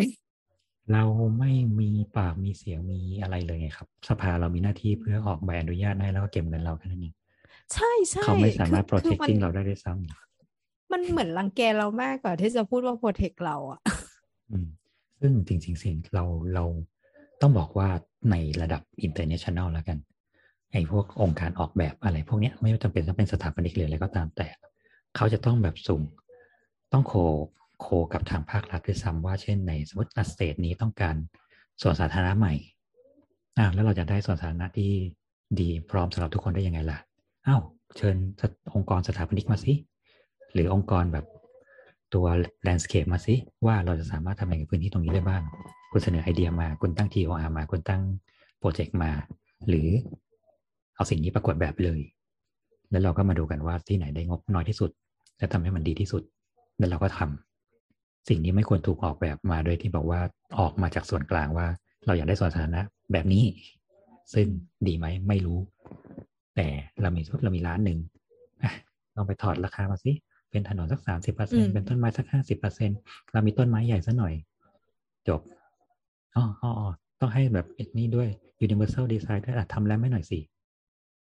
เราไม่มีปากมีเสียงมีอะไรเลยไงครับ สภาเรามีหน้าที่เพื่อออกใบอนุญาตให้แล้วก็เก็บเงินเราแค่นั้นเองใช่ใช่เขาไม่สามารถคือคือ protecting มันเราได้ด้วยซ้ำมันเหมือนรังแกเรามากกว่าที่จะพูดว่า protect เราอะอืมซึ่งจริง ๆ สิ่งเราเราต้องบอกว่าในระดับ international แล้วกันไอ้พวกองค์การออกแบบอะไร พวกเนี้ยไม่จำเป็นต้องเป็นสถาปนิกหรืออะไรก็ตามแต่ เขาจะต้องแบบสุ่มต้องโค โคกับทางภาครัฐด้วยซ้ำว่าเช่นในสมมติสเตทนี้ต้องการส่วนสาธารณะใหม่อ่าแล้วเราจะได้ส่วนสาธารณะที่ดีพร้อมสำหรับทุกคนได้ยังไงล่ะอ้าวเชิญองค์กรสถาปนิกมาสิหรือองค์กรแบบตัว landscape มาสิว่าเราจะสามารถทำอะไรกับพื้นที่ตรงนี้ได้บ้าง คุณเสนอไอเดียมา คุณตั้ง TOR มา คุณตั้งโปรเจกต์มา หรือเอาสิ่งนี้ประกวดแบบเลย แล้วเราก็มาดูกันว่าที่ไหนได้งบน้อยที่สุด และทำให้มันดีที่สุด แล้วเราก็ทำ สิ่งนี้ไม่ควรถูกออกแบบมาโดยที่บอกว่าออกมาจากส่วนกลางว่า เราอยากได้ส่วนสาธารณะแบบนี้ ซึ่งดีไหมไม่รู้ แต่เรามีเรามีร้านหนึ่งอะลองไปถอดราคามาสิเป็นถนนสักสามสิบเปอร์อืเซ็นมเป็นต้นไม้สักห้าสิบเปอร์เซ็นเรามีต้นไม้ใหญ่ซะหน่อย จบอ๋ออ๋ออ๋อต้องให้แบบนี้ด้วย universal design ด้วยอะทำแล้วไม่หน่อยสิ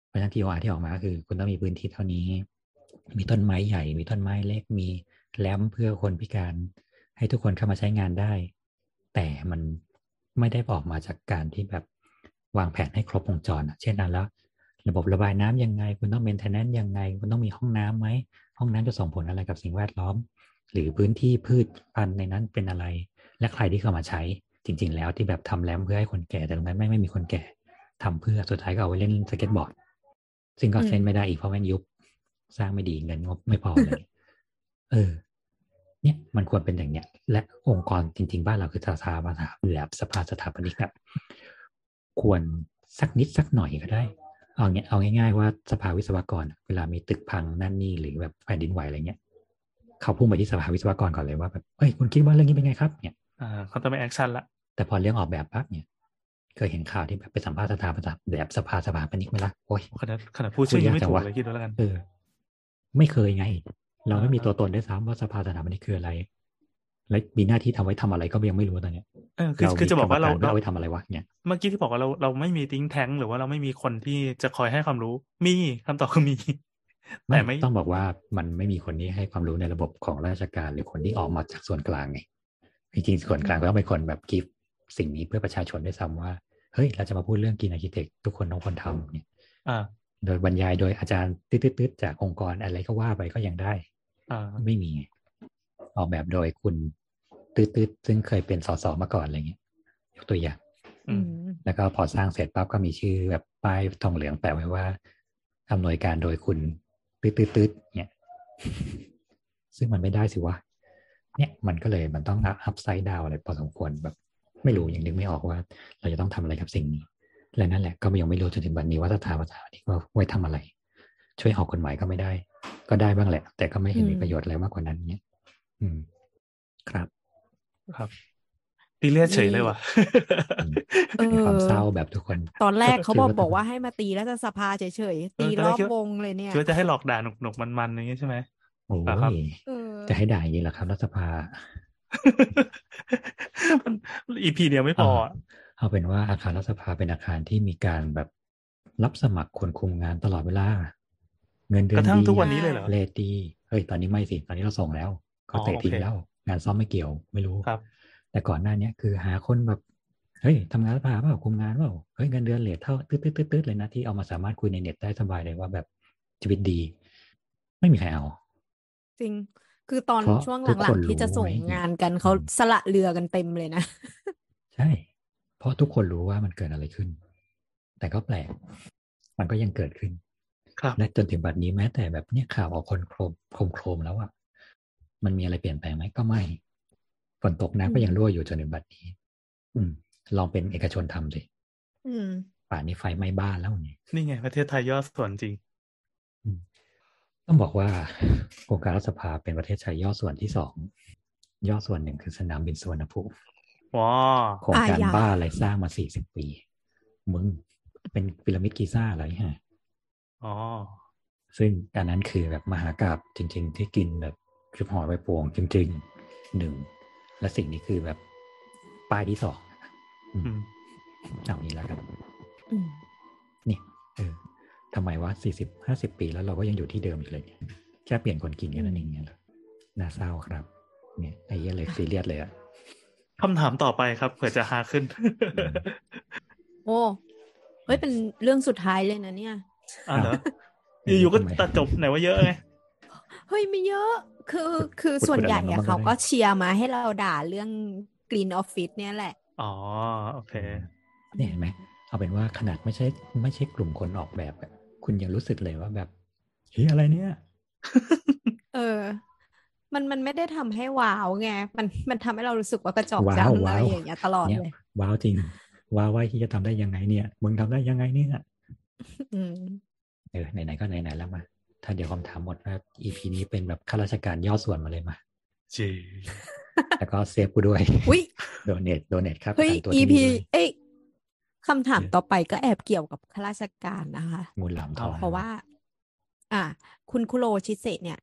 เพราะฉะนั้น TOR ที่ออกมาก็คือ คุณต้องมีพื้นที่เท่านี้ มีต้นไม้ใหญ่ มีต้นไม้เล็กมีแลมเพื่อคนพิการ ให้ทุกคนเข้ามาใช้งานได้ แต่มันไม่ได้ออกมาจากการที่แบบวางแผนให้ครบวงจรอะเช่นนั้นแล้ว ระบบระบายน้ำยังไง คุณต้อง maintenance ยังไง คุณต้องมีห้องน้ำไหม ห้องน้ำจะส่งผลอะไรกับสิ่งแวดล้อม หรือพื้นที่พืชพันธุ์ในนั้นเป็นอะไร และใครที่เข้ามาใช้จริง ๆ แล้วที่แบบทำ ramp เพื่อให้คนแก่แต่ตรงนั้นไม่ไม่มีคนแก่ทำเพื่อสุดท้ายก็เอาไว้เล่นสเก็ตบอร์ดซึ่งก็อืมเซ็นไม่ได้อีกเพราะแม่งยุบสร้างไม่ดีเงินงบไม่พอเลย เออ เนี่ยมันควรเป็นอย่างเนี้ย และองค์กรจริง ๆ บ้านเราคือสภาสถาแบบสภาสถาปนิกอะควรสักนิดสักหน่อยก็ได้ เอาเงี้ยเอาง่ายๆว่าสภาวิศวกรอะเวลามีตึกพังนั่นนี่หรือแบบแผ่นดินไหวอะไรเงี้ยเขาพุ่งไปที่สภาวิศวกรก่อนเลยว่าแบบเฮ้ยคุณคิดว่าเรื่องนี้เป็นไงครับเนี่ยอ่าเขาต้องไม่ action ละแต่พอเรื่องออกแบบปั๊บเนี่ยเคยเห็นข่าวที่แบบไปสัมภาษณ์สถาปนิกแบบสภาสถาปนิกไหมล่ะโอ้ยขนาดขนาดพูดชื่อยังไม่ถูกพูดยากจังวะเลยคิดดูแล้วกันเออไม่เคยไง เราไม่มีอ่าตัวตนได้วยซ้ำว่าสภาสถาปนิกคืออะไร และมีหน้าที่ทำไว้ทำอะไรก็ยังไม่รู้ตอนเนี้ยเออคือคือจะบอกว่าเราเราเราเอาไว้ทำอะไรวะเนี่ยเมื่อกี้ที่บอกว่าเราเราไม่มีติ้งแท้งหรือว่าเราไม่มีคนที่จะคอยให้ความรู้ มีคำตอบคือมีแต่ไม่ต้องบอกว่ามันไม่มีคนที่ให้ความรู้ในระบบของราชการ หรือคนที่ออกมาจากส่วนกลางไงจริงๆส่วนกลางก็ต้องเป็นคนแบบกิฟสิ่งนี้เพื่อประชาชนด้วยซ้ำว่าเฮ้ยเราจะมาพูดเรื่องกินอาร์เคเต็กทุกคนต้องคนทำเนี่ยอ่าโดยบรรยายโดยอาจารย์ตืดๆๆจากองค์กรอะไรก็ว่าไปก็ยังได้อ่า ไม่มีไงออกแบบโดยคุณตืดๆซึ่งเคยเป็นสสมาก่อนอะไรเงี้ยยกตัวอย่างอือืมมแล้วก็พอสร้างเสร็จปั๊บก็มีชื่อแบบป้ายทองเหลืองแปะไว้ว่าอำนวยการโดยคุณตืดๆๆเนี่ย ซึ่งมันไม่ได้สิวะเนี่ยมันก็เลยมันต้องอัพไซด์ดาวอะไรพอสมควรแบบ ไม่รู้ยังนึกไม่ออกว่า เราจะต้องทำอะไรกับสิ่งนี้ และนั่นแหละก็ยังไม่รู้จนถึงวันนี้ว่าสถาปัตย์ว่าไว้ทำอะไร ช่วยออกกฎหมายก็ไม่ได้ ก็ได้บ้างแหละ แต่ก็ไม่เห็นมีอืมประโยชน์อะไรมากกว่านั้นเนี่ยอืม ครับ ครับตีเลียดเฉยเลยว่ะอืมเอมีความอเศร้าแบบทุกคน ตอนแรกเขาบอกคิดว่าบอกว่าให้มาตีรัฐสภาเฉยๆ ตีเออตอนรแรอกบคิดว่าวงเลยเนี่ยคิดว่าจะให้หลอกด่าหนุกหนุกๆมันๆอย่างงี้ใช่ไหมโอ้อ่าครับยเออจะให้ด่าอย่างนี้เหรอครับรัฐสภามันอีพีเดียวไม่พออะเอาเป็นว่าอาคารรัฐสภาเป็นอาคารที่มีการแบบรับสมัครคนคุมงานตลอดเวลา เงินเดืกอนระทั่งดีทุกวันนี้เลยเหรอเลทดีเฮ้ยตอนนี้ไม่สิตอนนี้เราส่งแล้วเขาอ๋อเตะทิ้งโอเคแล้ว งานซ่อมไม่เกี่ยวไม่รู้ครับ แต่ก่อนหน้าเนี้ยคือหาคนแบบเฮ้ยทำงานรัฐสภาเปล่าคุมงานเปล่าเฮ้ยเงินเดือนเลทเท่าตืดตืดตืดตืดเลยนะที่เอามาสามารถคุยในเน็ตได้สบายเลยว่าแบบชีวิตดี ไม่มีใครเอาจริงคือตอนเพราะช่วงทุกหลัคงนๆที่จะส่งรู้ไว้งานกันเขาสละเรือกันเต็มเลยนะ ใช่ เพราะทุกคนรู้ว่ามันเกิดอะไรขึ้น แต่ก็แปลก มันก็ยังเกิดขึ้นครับ และจนถึงบัดนี้แม้แต่แบบเนี่ยข่าวออกคนโครมโครมโครมแล้วอะมันมีอะไรเปลี่ยนแปลงไหมก็ไม่ฝนตกน้ำก็ยังรั่วอยู่จนถึงบัดนี้ อืม ลองเป็นเอกชนทำสิอืมป่านนี้ไฟไหม้บ้านแล้วเนี่ยนี่ไง ประเทศไทยย่อส่วนจริง ต้องบอกว่าโครงการรัฐสภาเป็นประเทศไทยย่อส่วนที่สองย่อส่วนหนึ่งคือสนามบินสุวรรณภูมิว้าโครงการอะอย่าบ้าอะไรสร้างมาสี่สิบปี มึงเป็นพีระมิดกีซ่าอะไรฮะ อ๋อซึ่งอันนั้นคือแบบมหากราบจริง ๆ ที่กินแบบชุบหอยใบโป่งจริงๆหนึ่งและสิ่งนี้คือแบบป้ายที่สองอืมอืมเอานี้แล้วกันอืมเนี่ยเออทำไมวะสี่สิบห้าสิบปีแล้วเราก็ยังอยู่ที่เดิมอีกเลยเนี่ยแค่เปลี่ยนคนกินแค่นั้นเองเนี่ยเหรอน่าเศร้าครับ เนี่ยไอ้เหี้ยเลยซีเรียสเลยอะคำถามต่อไปครับเผื่อจะหาขึ้น โอ้เฮ้ยเป็นเรื่องสุดท้ายเลยนะเนี่ย อ่าเหรออยู่ๆก็ตัดจบไหนว่าเยอะไงเฮ้ยไม่เยอะ คือคือพูดส่วนใหญ่พูดอะไรอะมาบ้างเขาก็ได้ก็เชียร์มาให้เราด่าเรื่อง Green Office เนี่ยแหละ อ๋อ โอเค เนี่ยเห็นไหม เอาเป็นว่าขนาดไม่ใช่ไม่ใช่กลุ่มคนออกแบบอะคุณยังรู้สึกเลยว่าแบบเฮ้ยอะไรเนี่ย เออ มันมันไม่ได้ทำให้ว้าวไง มันมันทำให้เรารู้สึกว่ากระจอกว้าวจังอะไรว้าวอย่างเงี้ยตลอดเนี่ยเลย ว้าวจริง ว้าวว่าที่จะทำได้ยังไงเนี่ย มึงทำได้ยังไงเนี่ยอืม เออไหนๆก็ไหนๆแล้วมา ถ้าเดี๋ยวคำถามหมดว่า EP นี้เป็นแบบข้าราชการย่อส่วนมาเลยมาจีแล้วก็เซฟกูด้วยอุ้ยโดเนทโดเนทครับเฮ้ยประกันตัวที่ EP นี่ด้วยเอ้ยคำถามต่อไปก็แอบเกี่ยวกับข้าราชการนะคะงูหลามทองเพราะว่า อ่า คุณคุโรชิเซเนี่ย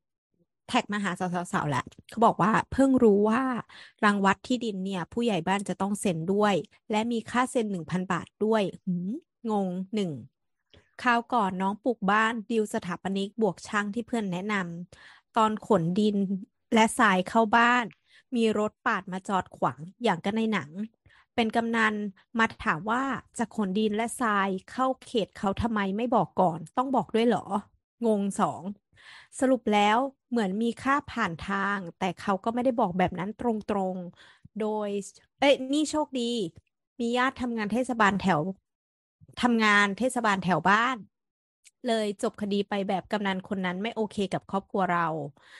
แท็กมาหาสาวๆๆแหละเขาบอกว่าเพิ่งรู้ว่า รังวัดที่ดินเนี่ย ผู้ใหญ่บ้านจะต้องเซ็นด้วย และมีค่าเซ็นหนึ่งพันบาทด้วยหืมงงหนึ่ง คราวก่อนน้องปลูกบ้านดีลสถาปนิกบวกช่างที่เพื่อนแนะนำตอนขนดินและทรายเข้าบ้าน มีรถปาดมาจอดขวางอย่างกันในหนัง เป็นกำนันมาถามว่าจะขนดินและทรายเข้าเขตเขาทำไมไม่บอกก่อน ต้องบอกด้วยเหรอ งงสองสรุปแล้วเหมือนมีค่าผ่านทาง แต่เขาก็ไม่ได้บอกแบบนั้นตรงๆ โดย เอ้ยนี่โชคดี มีญาติทำงานเทศบาลแถว ทำงานเทศบาลแถวบ้าน เลยจบคดีไปแบบกำนันคนนั้นไม่โอเคกับครอบครัวเรา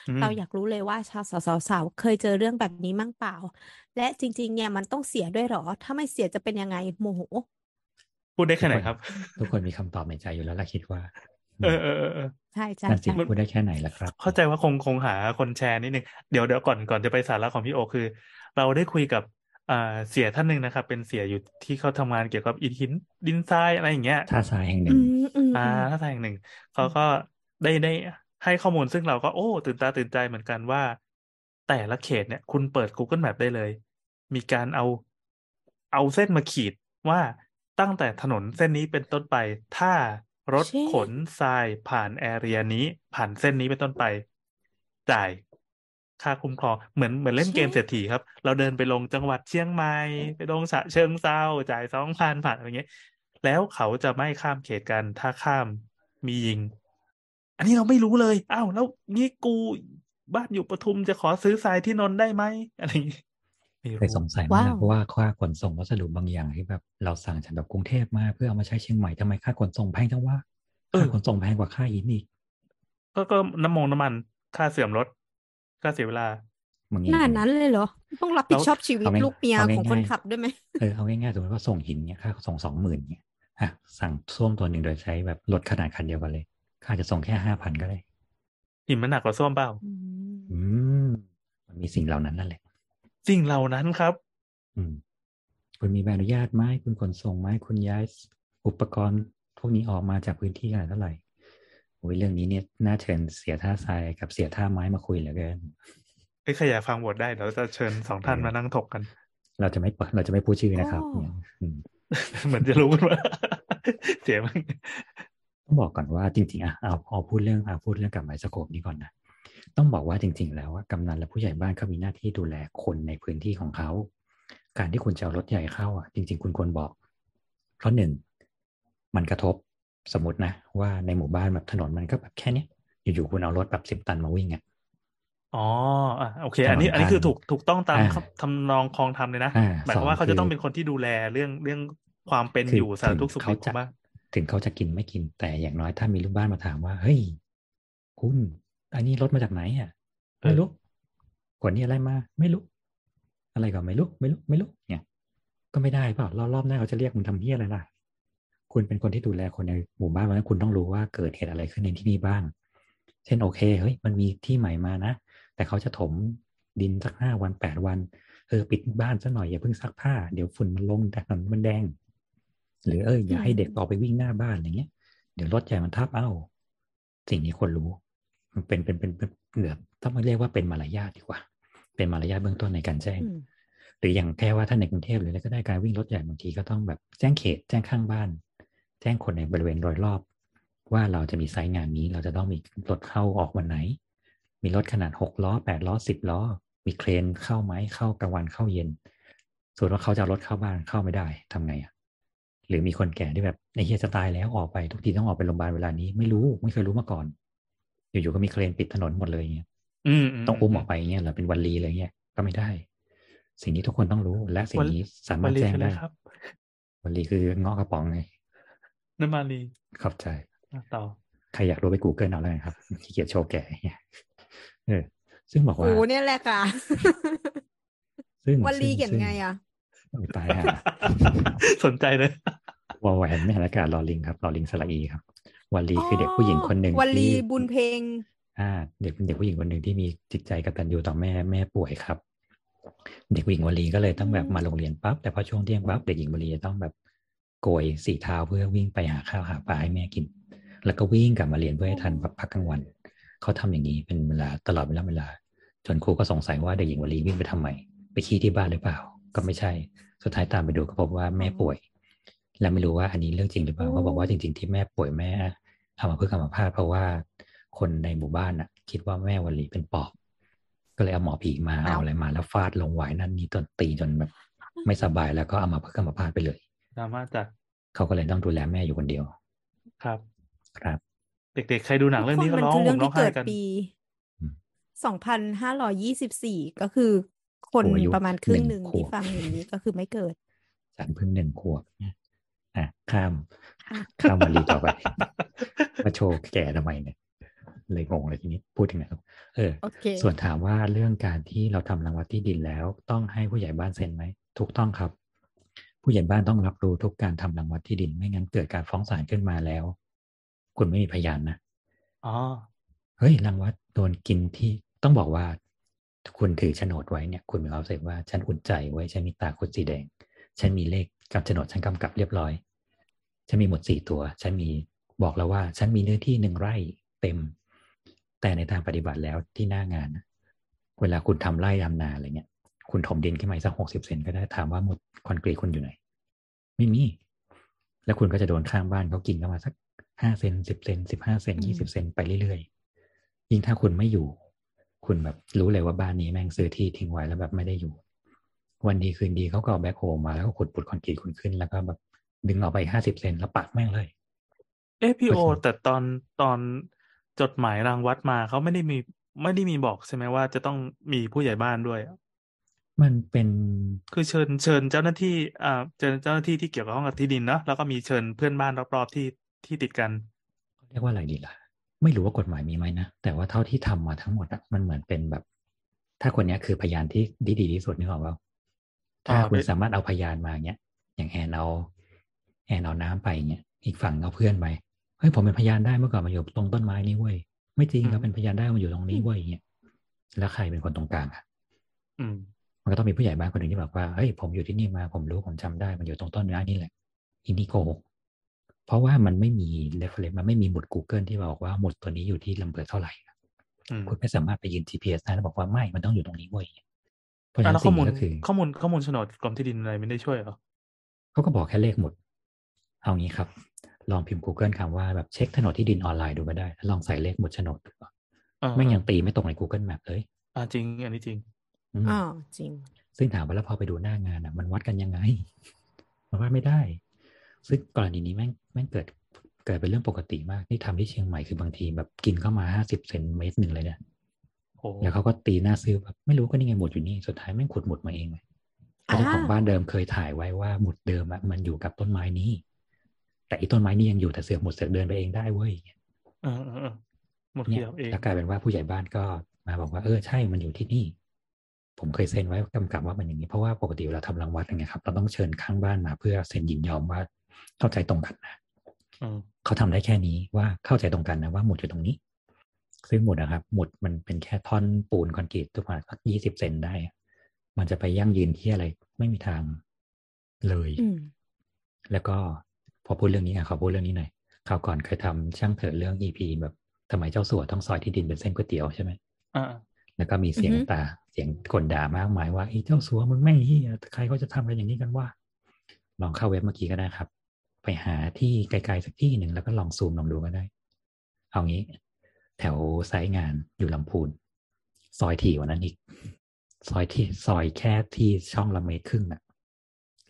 อืมเราอยากรู้เลยว่าชาวสาวๆๆเคยเจอเรื่องแบบนี้มั่งเปล่า และจริง ๆ เนี่ยมันต้องเสียด้วยเหรอ ถ้าไม่เสียจะเป็นยังไงโมโหพูดได้แค่ไหนครับ ทุกคนมีคำตอบในใจอยู่แล้วล่ะคิดว่า เออเออเออเออใช่ใช่นั่นสิใช่พูดได้แค่ไหนล่ะครับ เข้าใจว่าคงคงหาคนแชร์นิดนึงเดี๋ยวเดี๋ยวก่อนก่อนจะไปสาระของพี่โอคือ เราได้คุยกับ อ่าเสียท่านหนึ่งนะครับ เป็นเสียอยู่ที่เขาทำงานเกี่ยวกับอิฐหินดินทรายอะไรอย่างเงี้ยท่าทรายแห่งหนึ่อืงมอืมอ่าอืมท่าทางแห่งหนึ่งเขาก็ได้ได้ให้ข้อมูลซึ่งเราก็โอ้ ตื่นตาตื่นใจเหมือนกันว่า แต่ละเขตเนี่ย คุณเปิด Google Map ได้เลย มีการเอาเอาเส้นมาขีดว่าตั้งแต่ถนนเส้นนี้เป็นต้นไป ถ้ารถเช่ขนทรายผ่านแอเรียนี้ ผ่านเส้นนี้เป็นต้นไป จ่าย ค่าคุ้มครองเหมือนเหมือนเล่นเกมเศรษฐีครับ เราเดินไปลงจังหวัดเชียงใหม่ไปลงฉะเชิงเทราจ่ายสองพันผ่านอะไรเงี้ยแล้วเขาจะไม่ข้ามเขตกันถ้าข้ามมียิง อันนี้เราไม่รู้เลยอ้าวแล้วงี้กูบ้านอยู่ปทุมจะขอซื้อทรายที่นนท์ได้ไหมอะไรอย่างงี้ไม่เคยรู้สงสัยมากว้าวเพราะว่าค่าขนส่งวัสดุบางอย่างที่แบบเราสั่งจากแบบกรุงเทพมาเพื่อเอามาใช้เชียงใหม่ทำไมค่าขนส่งแพงจังวะเออค่าขนส่งแพงกว่าค่าอินอีกก็ก็น้ำมงน้ำมันค่าเสื่อมรถ ค่าเสียเวลามึงหน้านั้นเลยเหรอ ต้องรับผิดชอบชีวิตเอาง่ายลูกเมียเอาของคนง่ายๆขับด้วยไหมเออเอาง่ายๆสมมติว่าส่งหินเนี่ยค่าส่งสองหมื่นเนี่ยอะสั่งส้วมตัวหนึ่งโดยใช้แบบรถขนาดคันเดียวกันเลย ค่าจะส่งแค่ห้าพันก็ได้หินมันหนักกว่าส้วมเปล่า อืมอืมมันมีสิ่งเหล่านั้นนั่นแหละ สิ่งเหล่านั้นครับ อืม คุณมีใบอนุญาตไหมคุณขนส่งไหมคุณย้ายอุปกรณ์พวกนี้ออกมาจากพื้นที่ขนาดเท่าไหร่โอ้ยเรื่องนี้เนี่ยน่าเชิญเสียท่าทรายกับเสียท่าไม้มาคุยเหลือเกินเอ้ยใครอยากฟังบทได้เดี๋ยวจะเชิญสองท่านเออมานั่งถกกัน เราจะไม่เปิดเราจะไม่พูดชื่อนะครับโอ้เนี่ยอืมเหมือนจะรู้กันว่าเสียมันต้องบอกก่อนว่าจริงๆอะเอาเอาพูดเรื่องเอาพูดเรื่องกับไมโครโคปนี้ก่อนนะต้องบอกว่าจริง ๆ แล้วว่ากำนันและผู้ใหญ่บ้านเขามีหน้าที่ดูแลคนในพื้นที่ของเขา การที่คุณจะเอารถใหญ่เข้าอะจริง ๆ คุณควรบอก เพราะหนึ่งมันกระทบ สมมตินะว่าในหมู่บ้านแบบถนนมันก็แบบแค่เนี้ยอยู่ๆคุณเอารถแบบสิบตันมาวิ่งอะอ๋ออะโอเค อันนี้ถนนอันนี้คือทางถูกถูกต้องตามอ่าทำนองคลองธรรมเลยนะอ่าหมายความว่าสองเขาจะต้องคือเป็นคนที่ดูแลเรื่องเรื่องความเป็นคืออยู่สารถึงทุกข์สุขเขาดิบขจะองบ้านถึงเขาจะกินไม่กินแต่อย่างน้อยถ้ามีลูกบ้านมาถามว่า เฮ้ย คุณ อันนี้รถมาจากไหนอะไม่รู้ขนนี่อะไรมา ไม่รู้ อะไรก็ไม่รู้ ไม่รู้ ไม่รู้ เนี่ย ก็ไม่ได้เปล่ารอบรอบหน้าเขาจะเรียกมึงทำเพี้ยอะไรล่ะ คุณเป็นคนที่ดูแลคนในหมู่บ้านเพราะฉะนั้นคุณต้องรู้ว่าเกิดเหตุอะไรขึ้นในที่นี่บ้าง เช่นโอเคเฮ้ยมันมีที่ใหม่มานะ แต่เขาจะถมดินสักห้าวันแปดวันเออปิดบ้านซะหน่อยอย่าเพิ่งซักผ้าเดี๋ยวฝุ่นมันลงแต่ถนนมันแดง หรือเอออย่าให้เด็กออกไปวิ่งหน้าบ้านอย่างเงี้ยเดี๋ยวรถใหญ่มันทับเอ้า สิ่งนี้ควรรู้ มันเป็นเป็นเป็นเป็นเหนือต้องมาเรียกว่าเป็นมารยาทดีกว่า เป็นมารยาทเบื้องต้นในการแจ้งอืมหรืออย่างแค่ว่าถ้าในกรุงเทพหรืออะไรก็ได้การวิ่งรถใหญ่บางทีก็ต้องแบบแจ้งเขตแจ้งข้างบ้าน แจ้งคนในบริเวณโดยรอบ ว่าเราจะมีไซต์งานนี้ เราจะต้องมีรถเข้าออกวันไหน มีรถขนาดหกล้อแปดล้อสิบล้อ มีเครนเข้าไหมเข้ากลางวันเข้าเย็น ส่วนว่าเขาจะเอารถเข้าบ้านเข้าไม่ได้ทำไงอะหรือมีคนแก่ที่แบบในเฮียจะตายแล้วออกไปทุกทีต้องออกไปโรงพยาบาลเวลานี้ไม่รู้ไม่เคยรู้มาก่อน อยู่ๆก็มีเครนปิดถนนหมดเลยอย่างเงี้ยอืมต้องอุ้มออกไปเงี้ยเหรอเป็นวันลีอะไรเงี้ยก็ไม่ได้ สิ่งนี้ทุกคนต้องรู้และสิ่งนี้สามารถวลีแจ้งคืออะไรได้ครับวันลีคือเงาะกระป๋องไง น้ำมาลีขอบใจอะต่อใครอยากรู้ไป Google เอาแล้วกันครับขี้เกียจโชว์แก่เงี้ยเออ ซึ่งบอกว่าโอ้เนี่ยแหละค่ะ ซึ่งวันลีซึ่เขียนซึ่ไงอะโอ้ยตายฮะสนใจเลยวอลแหวนไม่หันอากาศลอลิงครับลอลิงสระอีครับวันลีคือเด็กผู้หญิงคนหนึ่งวันลีที่บุญเพลงอ่า เด็กเด็กผู้หญิงคนหนึ่งที่มีจิตใจกตัญญูต่อแม่แม่ป่วยครับ เด็กผู้หญิงวลีก็เลยต้องแบบอืมมาโรงเรียนปั๊บแต่พอช่วงเที่ยงปั๊บเด็กหญิงวลีจะต้องแบบ โกยสีเท้าเพื่อวิ่งไปหาข้าวหาปลาให้แม่กิน แล้วก็วิ่งกลับมาเรียนเพื่อให้ทันแบบพักกลางวัน เขาทำอย่างนี้เป็นเวลาตลอดเวลาเวลา จนครูก็สงสัยว่าเด็กหญิงวลีวิ่งไปทำไม ไปขี้ที่บ้านหรือเปล่า ก็ไม่ใช่ สุดท้ายตามไปดูก็พบว่าแม่ป่วย และไม่รู้ว่าอันนี้เรื่องจริงหรือเปล่าโอ้เขาบอกว่าจริง ๆที่แม่ป่วยแม่เอามาเพื่ออัมาพาตเพราะว่าคนในหมู่บ้านน่ะ คิดว่าแม่วลีเป็นปอบ ก็เลยเอาหมอผีมาเอาอะไรมาแล้วฟาดลงหวายนั่นนี่จนตีจนแบบไม่สบายแล้วก็เอามาเพื่ออัมาพาตไปเลย ดราม่าจัดเขาก็เลยต้องดูแลแม่อยู่คนเดียว ครับ ครับ เด็กๆใครดูหนังเรื่องนี้ก็มัร้องคือห่เรื่มองร้อที่งไห้เกิดกันปีอืมสองพันห้าร้อยี่สิบสี่ก็คือคนโอ้อายุประมาณครึ่งหหนึ่นึ่งงขวบที่ฟังอย่างนี้ก็คือไม่เกิดฉันเพิ่งหนึ่งขวบอะข้ามค่ะข้ามวลีต่อไป มาโชว์แก่ทำไมเนี่ยเลยงงเลยทีนี้พูดถึงไหนแล้วเออโอเคส่วนถามว่าเรื่องการที่เราทำรังวัดที่ดินแล้ว ต้องให้ผู้ใหญ่บ้านเซ็นไหม ถูกต้องครับ ผู้ใหญ่บ้านต้องรับรู้ทุกการทำรังวัดที่ดิน ไม่งั้นเกิดการฟ้องศาลขึ้นมาแล้ว คุณไม่มีพยานนะอ๋อเฮ้ยรังวัดโดนกินที่ต้องบอกว่าคุณถือโฉนดไว้เนี่ย คุณมีความรู้สึกว่าฉันอุ่นใจไว้ฉันมีตาคุณสีแดง ฉันมีเลขกับโฉนดฉันกำกับเรียบร้อย ฉันมีหมดสี่ตัว ฉันมีบอกแล้วว่า ฉันมีเนื้อที่หนึ่งไร่เต็ม แต่ในทางปฏิบัติแล้วที่หน้างานนะเวลาคุณทำไร่ทำนาอะไรเงี้ย คุณถมดินขึ้นมาอีกสักหกสิบเซนก็ได้ถามว่าหมดคอนกรีตคุณอยู่ไหน ไม่มี แล้วคุณก็จะโดนข้างบ้านเขากินเข้ามาสักห้าเซนสิบเซนสิบห้าเซนยี่สิบเซนไปเรื่อยๆยิ่งถ้าคุณไม่อยู่ คุณแบบรู้เลยว่าบ้านนี้แม่งซื้อที่ทิ้งไว้แล้วแบบไม่ได้อยู่ วันดีคืนดีเขาก็เอาแบ็คโฮมาแล้วก็ขุดปุดคอนกรีตคุณขึ้นแล้วก็แบบดึงออกไปห้าสิบเซนแล้วปักแม่งเลย เอะพี่โอก็ใช่แต่ตอนตอนจดหมายรางวัดมาเขาไม่ได้มีไม่ได้มีบอกใช่ไหมว่าจะต้องมีผู้ใหญ่บ้านด้วย มันเป็นคือเชิญเชิญเจ้าหน้าที่อ่าเชิญเจ้าหน้าที่ที่เกี่ยวข้องกับที่ดินเนาะแล้วก็มีเชิญเพื่อนบ้านรอบๆที่ที่ติดกันเรียกว่าอะไรดีล่ะ ไม่รู้ว่ากฎหมายมีไหมนะ แต่ว่าเท่าที่ทำมาทั้งหมดอะมันเหมือนเป็นแบบ ถ้าคนเนี้ยคือพยานที่ดีดีที่สุดนึกออกเปล่าถ้าอ่าคุณเป็นสามารถเอาพยานมาเนี้ย อย่างแอนเอา แอนเอาน้ำไปเนี้ยอีกฝั่งเอาเพื่อนไปเฮ้ยผมเป็นพยานได้เมื่อก่อนมาอยู่ตรงต้นไม้นี้เว้ยไม่จริงเราเป็นพยานได้มาอยู่ตรงนี้เว้ยอย่างเงี้ยแล้วใครเป็นคนตรงกลางอะอืม มมันก็ต้องมีผู้ใหญ่บ้านคนหนึ่งที่บอกว่าเฮ้ยผมอยู่ที่นี่มาผมรู้ผมจำได้มันอยู่ตรงต้นไม้นี่แหละอินดิโกหกเพราะว่ามันไม่มีเรฟเฟรนมันไม่มีหมุด Google ที่บอกว่าหมุดตัวนี้อยู่ที่ลำเบอร์เท่าไหร่อืมคุณไม่สามารถไปยืน GPS ได้แล้วบอกว่าไม่มันต้องอยู่ตรงนี้เว้ยเพราะฉะอะนั้แล้วนข้สิ่องมูลนี้ก็คือ ข้อมูลข้อมูลโฉนดกรมที่ดินอะไรไม่ได้ช่วยเหรอเขาก็บอกแค่เลขหมุดเอางี้ครับ ลองพิมพ์ Google คำว่าแบบเช็คโฉนดที่ดินออนไลน์ดูก็ได้ แล้วลองใส่เลขหมุดโฉนดดูเออไม่งยังตีไม่ตรงใน Google Map เลย อ่าจริง อันนี้จริง อืมอ๋อจริง ซึ่งถามว่าแล้วพอไปดูหน้างานอะ มันวัดกันยังไง มันวัดไม่ได้ ซึ่งกรณีนี้แม่งแม่งเกิดเกิดเป็นเรื่องปกติมากที่ทำที่เชียงใหม่คือบางทีแบบกินเข้ามาห้าสิบเซนเมตรหนึ่งเลยเนี่ยโอ้แล้วเขาก็ตีหน้าซื้อแบบไม่รู้ก็นี่ไงหมุดอยู่นี่สุดท้ายแม่งขุดหมุดมาเองเลยเพราะเจ้าของบ้านเดิมเคยถ่ายไว้ว่าหมุดเดิมอะมันอยู่กับต้นไม้นี้ แต่อีต้นไม้นี้ยังอยู่แต่เสือกหมุดเสือกเดินไปเองได้เว้ยเออเออเออหมดเนี่เขียยวเองแล้วกลายเป็นว่าผู้ใหญ่บ้านก็มาบอกว่าเออใช่มันอยู่ที่นี่ ผมเคยเซ็นไว้กำกับว่ามันอย่างนี้เพราะว่าปกติเวลาทำรังวัดอย่างเงี้ยครับเราต้องเชิญข้างบ้านมาเพื่อเซ็นยินยอมว่าเข้าใจตรงกันนะอืมเขาทำได้แค่นี้ว่าเข้าใจตรงกันนะว่าหมุดอยู่ตรงนี้ ซึ่งหมุดนะครับ หมุดมันเป็นแค่ท่อนปูนคอนกรีตตัวประมาณสักยี่สิบเซนได้อะมันจะไปยั่งยืนที่อะไร ไม่มีทางเลยอืมแล้วก็พอพูดเรื่องนี้อะขอพูดเรื่องนี้หน่อยคราวก่อนเคยทำช่างเถิดเรื่อง EP แบบทำไมเจ้าสัวต้องซอยที่ดินเป็นเส้นก๋วยเตี๋ยวใช่ไหมอ่าแล้วก็มีเสียงอือฮึตาเสียงกลด่ามากมายว่าไอ้เจ้าสัวมึงไม่เฮียใครเขาจะทำอะไรอย่างนี้กันว่า ลองเข้าเว็บเมื่อกี้ก็ได้ครับ ไปหาที่ไกลๆสักที่หนึ่งแล้วก็ลองซูมลองดูก็ได้ เอางี้ แถวไซต์งานอยู่ลำพูน ซอยถี่กว่านั้นอีก ซอยที่ซอยแค่ที่ช่องละเมตรครึ่งน่ะ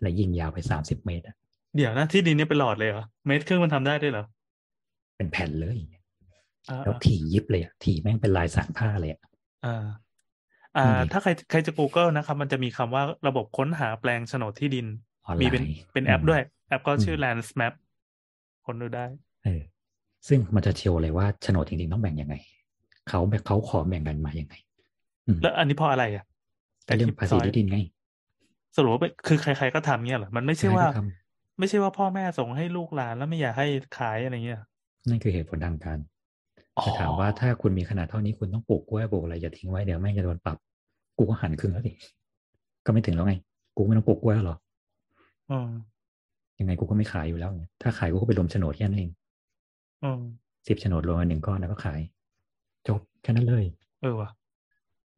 และยิงยาวไปสามสิบเมตรอะเดี๋ยวนะที่ดินเนี่ยเป็นหลอดเลยเหรอเมตรครึ่งมันทำได้ด้วยเหรอเป็นแผ่นเลยอ่าแล้วถี่ยิบเลยอะถี่แม่งเป็นลายสารผ้าเลยอะอ่า อ่านี่ถ้าใครใครจะ Google นะครับ มันจะมีคำว่าระบบค้นหาแปลงโฉนดที่ดินออนไลมีเป็นน์เป็นแอปอืมด้วย แอปก็ชื่ออืม Lands Map ค้นดูได้เออซึ่งมันจะโชว์เลยว่าโฉนดจริงๆต้องแบ่งยังไงเขาแบบเขาขอแบ่งกันมายังไงอืมแล้วอันนี้เพราะอะไรอะแต่เรื่องภาษีที่ดินไงสรุปว่าเป็นคือใคร ๆก็ทำเงี้ยเหรอมันไม่ใช่ว่าใครก็ทไม่ใช่ว่าพ่อแม่ส่งให้ลูกหลานแล้วไม่อยากให้ขายอะไรเงี้ยนั่นคือเหตุผลทางการอ๋อแต่ถามว่าถ้าคุณมีขนาดเท่านี้คุณต้องปลูกกล้วยปลูกอะไรอย่าทิ้งไว้เดี๋ยวแม่งจะโดนปรับ กูก็หันครึ่งแล้วดิก็ไม่ถึงแล้วไง กูไม่ต้องปลูกกล้วยแล้วหรออืมยังไงกูก็ไม่ขายอยู่แล้วไงถ้าขายกูก็ไปรวมโฉนดแค่นั้นเองอืมสิบโฉนดรวมกันหนึ่งก้อนแล้วก็ขาย จบแค่นั้นเลย เออว่ะ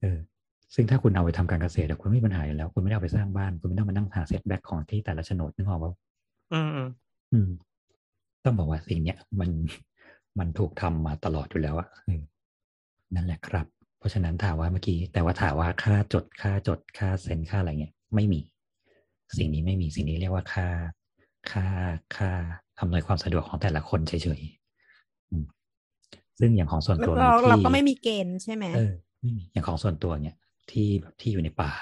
เออ ซึ่งถ้าคุณเอาไปทำการเกษตรอะคุณไม่มีปัญหาอยู่แล้ว คุณไม่ได้เอาไปสร้างบ้าน คุณไม่ต้องมานั่งหาเซตแบ็กของที่แต่ละโฉนดนึกออกว่าอืมอืมอืมต้องบอกว่าสิ่งเนี้ยมันมันถูกทำมาตลอดอยู่แล้วอะเออนั่นแหละครับ เพราะฉะนั้นถามว่าเมื่อกี้ แต่ว่าถามว่าค่าจดค่าจดค่าเซ็นค่าอะไรเงี้ยไม่มี สิ่งนี้ไม่มีสิ่งนี้เรียกว่าค่า ค่าค่าอำนวยความสะดวกของแต่ละคนเฉยๆอืมซึ่งอย่างของส่วนตัวเราที่เราก็ไม่มีเกณฑ์ใช่ไหมเออไม่มีอย่างของส่วนตัวเนี่ย ที่แบบที่อยู่ในป่า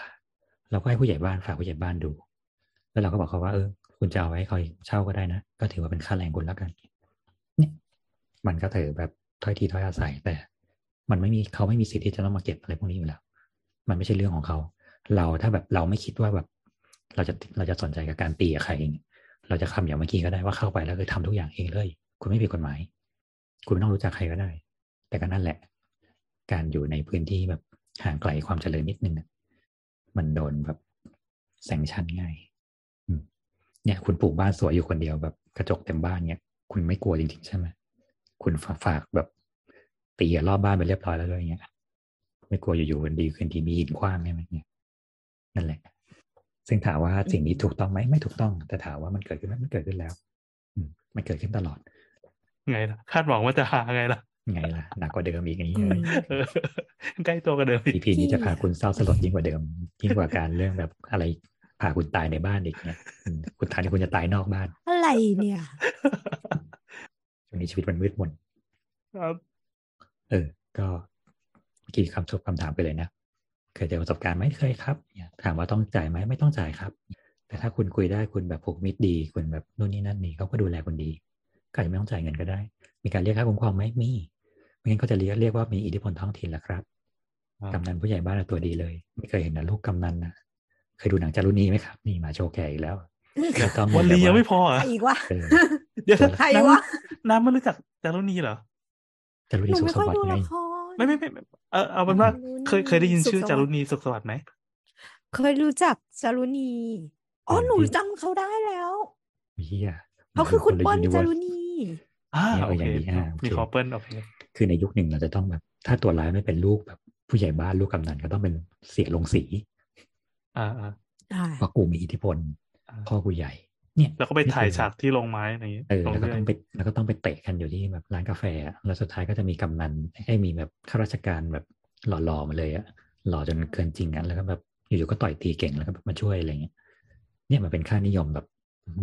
เราก็ให้ผู้ใหญ่บ้านฝากผู้ใหญ่บ้านดู แล้วเราก็บอกเขาว่าเออคุณจะเอาไว้คอยเช่าก็ได้นะ ก็ถือว่าเป็นค่าแรงคุณแล้วกัน เนี่ย มันก็ถือแบบถ้อยทีถ้อยอาศัยแต่ มันไม่มีเขาไม่มีสิทธิ์ที่จะต้องมาเก็บอะไรพวกนี้อยู่แล้ว มันไม่ใช่เรื่องของเขา เราถ้าแบบเราไม่คิดว่าแบบ เราจะเราจะสนใจกับการตีกับใครเองเราจะคำอย่างเมื่อกี้ก็ได้ว่าเข้าไปแล้วคือทำทุกอย่างเองเลย คุณไม่ผิดกฎหมาย คุณไม่ต้องรู้จักใครก็ได้ แต่ก็นั่นแหละ การอยู่ในพื้นที่แบบห่างไกลความเจริญนิดนึงมันโดนแบบแซงชันง่ายเนี่ยคุณปลูกบ้านสวยอยู่คนเดียวแบบกระจกเต็มบ้านเนี่ยคุณไม่กลัวจริงๆใช่ไหมคุณฝากแบบ ตีรอบบ้านไปเรียบร้อยแล้วด้วยเงี้ย ไม่กลัวอยู่ๆวันดีคืนดีมีหินคว้างใช่ไหมเนี่ยนั่นแหละ ซึ่งถามว่าสิ่งนี้ถูกต้องไหมไม่ถูกต้อง แต่ถามว่ามันเกิดขึ้นไหมมันเกิดขึ้นแล้วอืมมันเกิดขึ้นตลอด ไงล่ะ คาดหวังว่าจะหาไงล่ะไงล่ะหนักกว่าเดิมอีกอย่างนี้อืเลยมเออใกล้ตัวกันเดิมอีกอีพีนี้จะพาคุณเศร้าสลดยิ่งกว่าเดิม ยิ่งกว่าการเรื่องแบบอะไรพาคุณตายในบ้านอีกเนี่ยอืมคุณทานที่คุณจะตายนอกบ้าน อะไรเนี่ยช่วงนี้ชีวิตมันมืดมนครับ เออ ก็เมื่อกี้คำทบคำถามไปเลยนะเคยเจอประสบการณ์ไหมเคยครับเนี่ยถามว่าต้องจ่ายไหมไม่ต้องจ่ายครับ แต่ถ้าคุณคุยได้คุณแบบผูกมิตรดี คุณแบบนู่นนี่นั่นนี่เขาก็ดูแลคุณดีก็อาจจะไม่ต้องจ่ายเงินก็ได้ มีการเรียกค่าคุ้มครองไหมมีไม่งั้นก็จะเรียกเรียกว่ามีอิทธิพลท้องถิ่นแหละครับอ่ากำนันผู้ใหญ่บ้านน่ะตัวดีเลย ไม่เคยเห็นนะลูกกำนันนะเคยดูหนังจารุณีไหมครับ นี่มาโชว์แก่อีกแล้วแล้วก็วันลียังไม่พอเหรใคอะรอีกวะเออเดี๋ยวใครน้วะำน้ำไม่รู้จักจารุณีเหรอ จารุหณีนูสุขไม่สค่อยวัสดูดิ์ไงละครไม่ไม่ไม่ไม่เออเอาเป็นว่าจารุณีเคยเคยได้ยินชื่อสุขสวัสดิ์จารุณีสุขสวัสดิ์ไหมเคยรู้จักจารุณีอ๋อเออหนูที่จำเขาได้แล้วเฮียเขาคือคุณละเปิ้ล universe จารุณีอ่าเนี่ยโอเอออเคย่างนี้อ่าโอเคมีคอเปิลโอเคคือในยุคหนึ่งเราจะต้องแบบ ถ้าตัวร้ายไม่เป็นลูกแบบ ผู้ใหญ่บ้านลูกกำนันก็ต้องเป็นเสียลงสี อ่าอ่าอ่าเพราะกูมีอิทธิพลอ่าพ่อกูใหญ่ เนี่ยแล้วก็ไปถ่ายนี่คือฉากที่โรงไม้อะไรอย่างงี้เออลงแล้วก็เรื่ต้ออยงไปแล้วก็ต้องไปเตะกันอยู่ที่แบบร้านกาแฟอะแล้วสุดท้ายก็จะมีกำนันให้มีแบบข้าราชการแบบหล่อๆมาเลยอะหล่อจนเกินจริงอะแล้วก็แบบอยู่ๆก็ต่อยตีเก่งแล้วก็แบบมาช่วยอะไรเงี้ยเนี่ยมันเป็นค่านิยมแบบ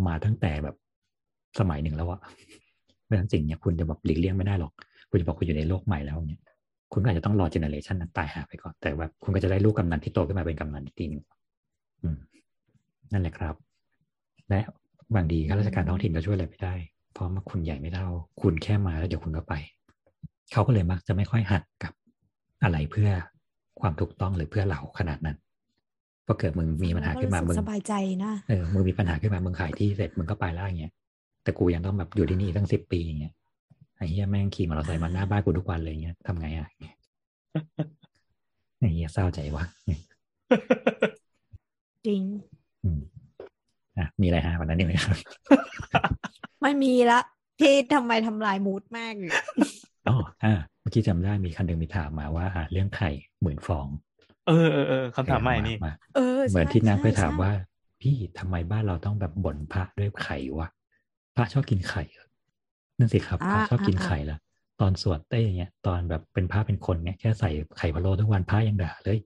มาตั้งแต่แบบสมัยหนึ่งแล้วอะเพราะฉะนั้นสิ่งเนี้ยคุณจะแบบหลีกเลี่ยงไม่ได้หรอก คุณจะบอกคุณอยู่ในโลกใหม่แล้วเนี่ยคุณก็อาจจะต้องรอเจเนอเรชันนั้นตายหาไปก่อน แต่แบบคุณก็จะได้ลูกกำนันที่โตขึ้นมาเป็นกำนันอีกทีหนึงอืมนั่นแหละครับ และ บางทีข้าราชการท้องถิ่นก็ช่วยอะไรไม่ได้ เพราะว่าคุณใหญ่ไม่เท่า คุณแค่มาแล้วเดี๋ยวคุณก็ไป เขาก็เลยมักจะไม่ค่อยหักกับอะไรเพื่อความถูกต้องหรือเพื่อเราขนาดนั้นพอเกิดมึงมีปัญหาขึ้นมาก็มึรู้งสึกสบายใจนะ เออ มึงมีปัญหาขึ้นมา มึงขายที่เสร็จ มึงก็ไปแล้วอย่างเงี้ย แต่กูยังต้องแบบอยู่ที่นี่ตั้งสิบปีอย่างเงี้ย ไอ้เหี้ยแม่งขี่มอเตอร์ไซค์มาหน้าบ้านกูทุกวันเลยอย่างเงี้ยทำไงอะไอ้เหี้ยเศร้าใจวะ จริง อืมอะมีอะไรฮะวันนั้นนี่ไหมครับไม่มีละที่ทำไมทำลายมูดมากเลยอ๋ออ่าเมื่อกี้จำได้มีคันหนึ่งมีถามมาว่าอะเรื่องไข่หมื่นฟอง เออเออเออคำถามใหม่นี่มาเออเหมือนใช่ที่นักไปถามใช่ว่า พี่ทำไมบ้านเราต้องแบบบ่นพระด้วยไข่วะพระชอบกินไข่เหรอนั่นสิครับพระชอบกินไข่ละตอนสวดเต้อย่างเงี้ย ตอนแบบเป็นพระเป็นคนเนี่ยแค่ใส่ไข่พะโล้ทุกวันพระยังด่าเลย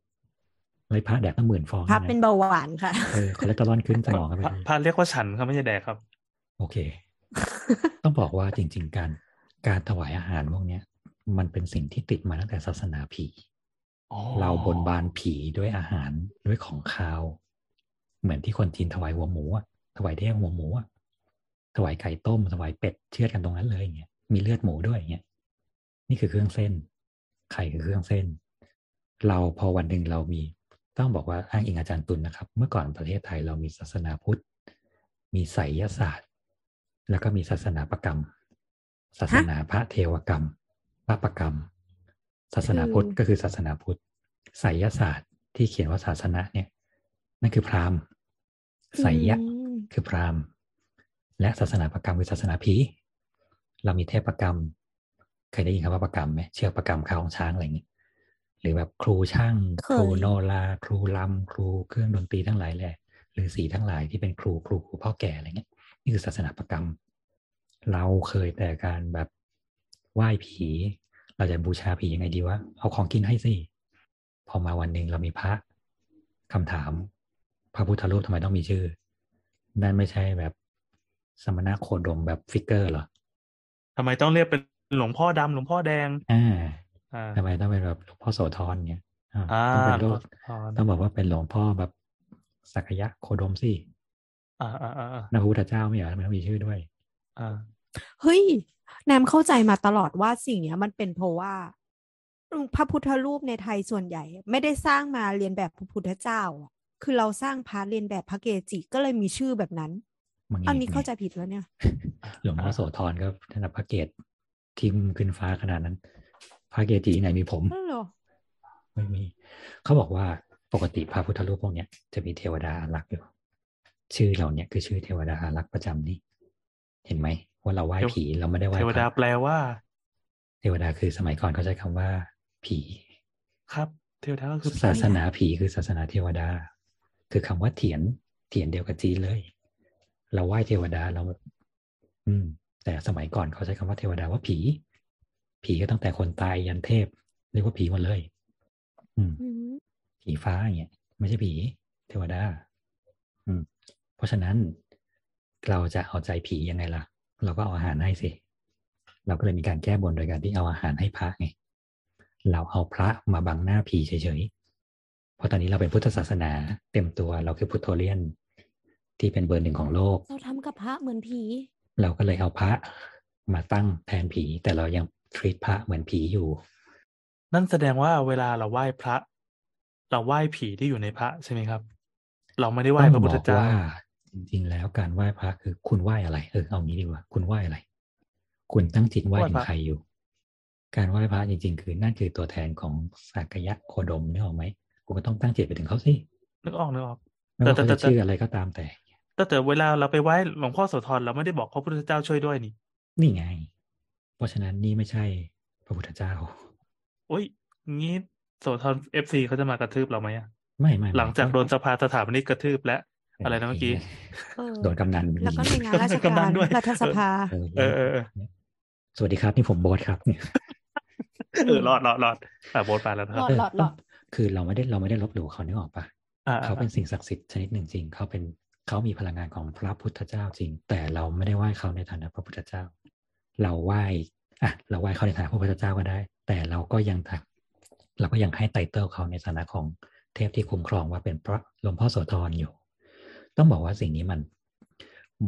เลยพระแดกตั้งหมื่นฟองพับยะเป็นเบาหวานค่ะเออคอเลสเตอรอลขึ้นสมองกันไปพระพระเรียกว่าฉันครับไม่ใช่แดกครับ โอเค ต้องบอกว่าจริง ๆ การการถวายอาหารพวกเนี้ยมันเป็นสิ่งที่ติดมาตั้งแต่ศาสนาผีอ๋อเราบนบานผีด้วยอาหารด้วยของคาว เหมือนที่คนจีนถวายหัวหมูอะถวายเทพหัวหมูอะถวายไก่ต้มถวายเป็ดเชือดกันตรงนั้นเลยอย่างเงี้ยมีเลือดหมูด้วยอย่างเงี้ยนี่คือเครื่องเส้นไข่คือเครื่องเส้น เราพอวันหนึ่งเรามี ต้องบอกว่าอ้างอิงอาจารย์ตุลนะครับ เมื่อก่อนประเทศไทยเรามีศาสนาพุทธ มีไสยศาสตร์ แล้วก็มีศาสนาประกรรม ศาสนาพระเทวกรรม พระประกรรม ศาสนาพุทธก็คือศาสนาพุทธ ไสยศาสตร์ที่เขียนว่าศาสนะเนี่ย นั่นคือพราหมณ์ ไสยะอืมคือพราหมณ์ และศาสนาประกรรมคือศาสนาผี เรามีเทพประกรรม เคยได้ยินคำว่าประกรรมไหมเชือกประกรรมข้าวของช้างอะไรอย่างนี้ หรือแบบครูช่างเคครูยโนราครูลำครูเครื่องดนตรีทั้งหลายแหละหรือสีทั้งหลายที่เป็นครูครูครูพ่อแก่อะไรเงี้ยนี่คือศาสนาประกรรม เราเคยแต่การแบบไหว้ผี เราจะบูชาผียังไงดีวะเอาของกินให้สิพอมาวันหนึ่งเรามีพระคำถาม พระพุทธรูปทำไมต้องมีชื่อ นั่นไม่ใช่แบบสมณะโคดมแบบฟิกเกอร์เหรอทำไมต้องเรียกเป็นหลวงพ่อดำหลวงพ่อแดงอ่าอ่า ทำไมต้องเป็นแบบหลวงพ่อโสธรเนี่ยอ่าอ่าต้องเป็นหลรูวงปพ่อต้องบอกว่าเป็นหลวงพ่อแบบสักยะโคดมสิอ่าอ่าอ่าอ่านะพระพุทธเจ้าไม่เหรอทำไมต้องมีชื่อด้วยอ่าเฮ้ยแนมเข้าใจมาตลอดว่าสิ่งเนี้ยมันเป็นเพราะว่าพระพุทธรูปในไทยส่วนใหญ่ ไม่ได้สร้างมาเรียนแบบพระพุทธเจ้าอะคือเราสร้างพระเรียนแบบพระเกจิก็เลยมีชื่อแบบนั้นมังอันนี้ไงเข้าใจผิดแล้วเนี่ย หลวงพ่อโสธรก็ท่านพระเกตทิมขึ้นฟ้าขนาดนั้น พระเกจิที่ไหนมีผมนั่นเหรอไม่มี เขาบอกว่าปกติพระพุทธรูปพวกเนี้ยจะมีเทวดาอารักษ์อยู่ ชื่อเราเนี่ยคือชื่อเทวดาอารักษ์ประจำนี่เห็นไหมว่าเราไหว้ผีเราไม่ได้ไหว้เทวพดาระแปลว่า เทวดาคือสมัยก่อนเขาใช้คำว่า ผี ครับ เทวดาก็คือผีศาสนาผีคือศาสนาเทวดา คือคำว่าเถียนเถียนเดียวกับจีนเลย เราไหว้เทวดาเรา อืม แต่สมัยก่อนเขาใช้คำว่าเทวดาว่าผี ผีก็ตั้งแต่คนตายยันเทพ เรียกว่าผีหมดเลยอืมอืมผีฟ้าอย่างเงี้ยไม่ใช่ผีเทวดา อืม เพราะฉะนั้นเราจะเอาใจผียังไงล่ะ เราก็เอาอาหารให้สิ เราก็เลยมีการแก้บนโดยการที่เอาอาหารให้พระไง เราเอาพระมาบังหน้าผีเฉยๆ เพราะตอนนี้เราเป็นพุทธศาสนา เต็มตัวเราคือพุทโธเลียน ที่เป็นเบอร์หนึ่งของโลก เราทำกับพระเหมือนผี เราก็เลยเอาพระมาตั้งแทนผี แต่เรายัง ทรีตพระเหมือนผีอยู่ นั่นแสดงว่าเวลาเราไหว้พระ เราไหว้ผีที่อยู่ในพระใช่ไหมครับ เราไม่ได้ไหว้พระพุทธต้องบอกเจ้าว่าจริงๆ แล้วการไหว้พระคือคุณไหว้อะไร เออเอางี้ดีกว่า คุณไหว้อะไร คุณตั้งจิตไหว้ไหว้ถึพงระใครอยู่ การไหว้พระจริง ๆ คือนั่นคือตัวแทนของสักยะโคดมนึกออกไหมคุณก็ต้องตั้งจิตไปถึงเขาสินึกออกนึกออกไม่ว่าแต่เขาแต่จะแต่ชื่ออะไรก็ตามแต่แต่แต่เวลาเราไปไหว้หลวงพ่อโสธรเราไม่ได้บอกพระพุทธเจ้าช่วยด้วยนี่ นี่ไง เพราะฉะนั้นนี่ไม่ใช่พระพุทธเจ้าโอ้ยงี้โสธร FC เขาจะมากระทืบเราไหมอะไม่ไม่ไม่หลังจากโดนสภาสถาปนิกกระทืบและอะไรนะเมื่อกี้เออโดนกำนันแล้วก็ในงานราชกำนัการนด้วยรัฐสภาเออเออเออเออสวัสดีครับนี่ผมโบ๊ทครับเนี่ยเออรอดรอดรอดอะโบทไปแล้วนะคหลรับอดหลอดหลอดคือเราไม่ได้เราไม่ได้ลบหลู่เขานึกออกปะอ่าเขาเป็นสิ่งศักดิ์สิทธิ์ชนิดหนึ่งจริง เขาเป็นเขามีพลังงานของพระพุทธเจ้าจริง แต่เราไม่ได้ไหว้เขาในฐานะพระพุทธเจ้า เราไหว้อะเราไหว้เขาในฐานะพระพุทธเจ้าก็ได้ แต่เราก็ยังเราก็ยังให้ไตเติลเขาในฐานะของเทพที่คุ้มครองว่าเป็นพระหลวงพ่อโสธรอยู่ ต้องบอกว่าสิ่งนี้มัน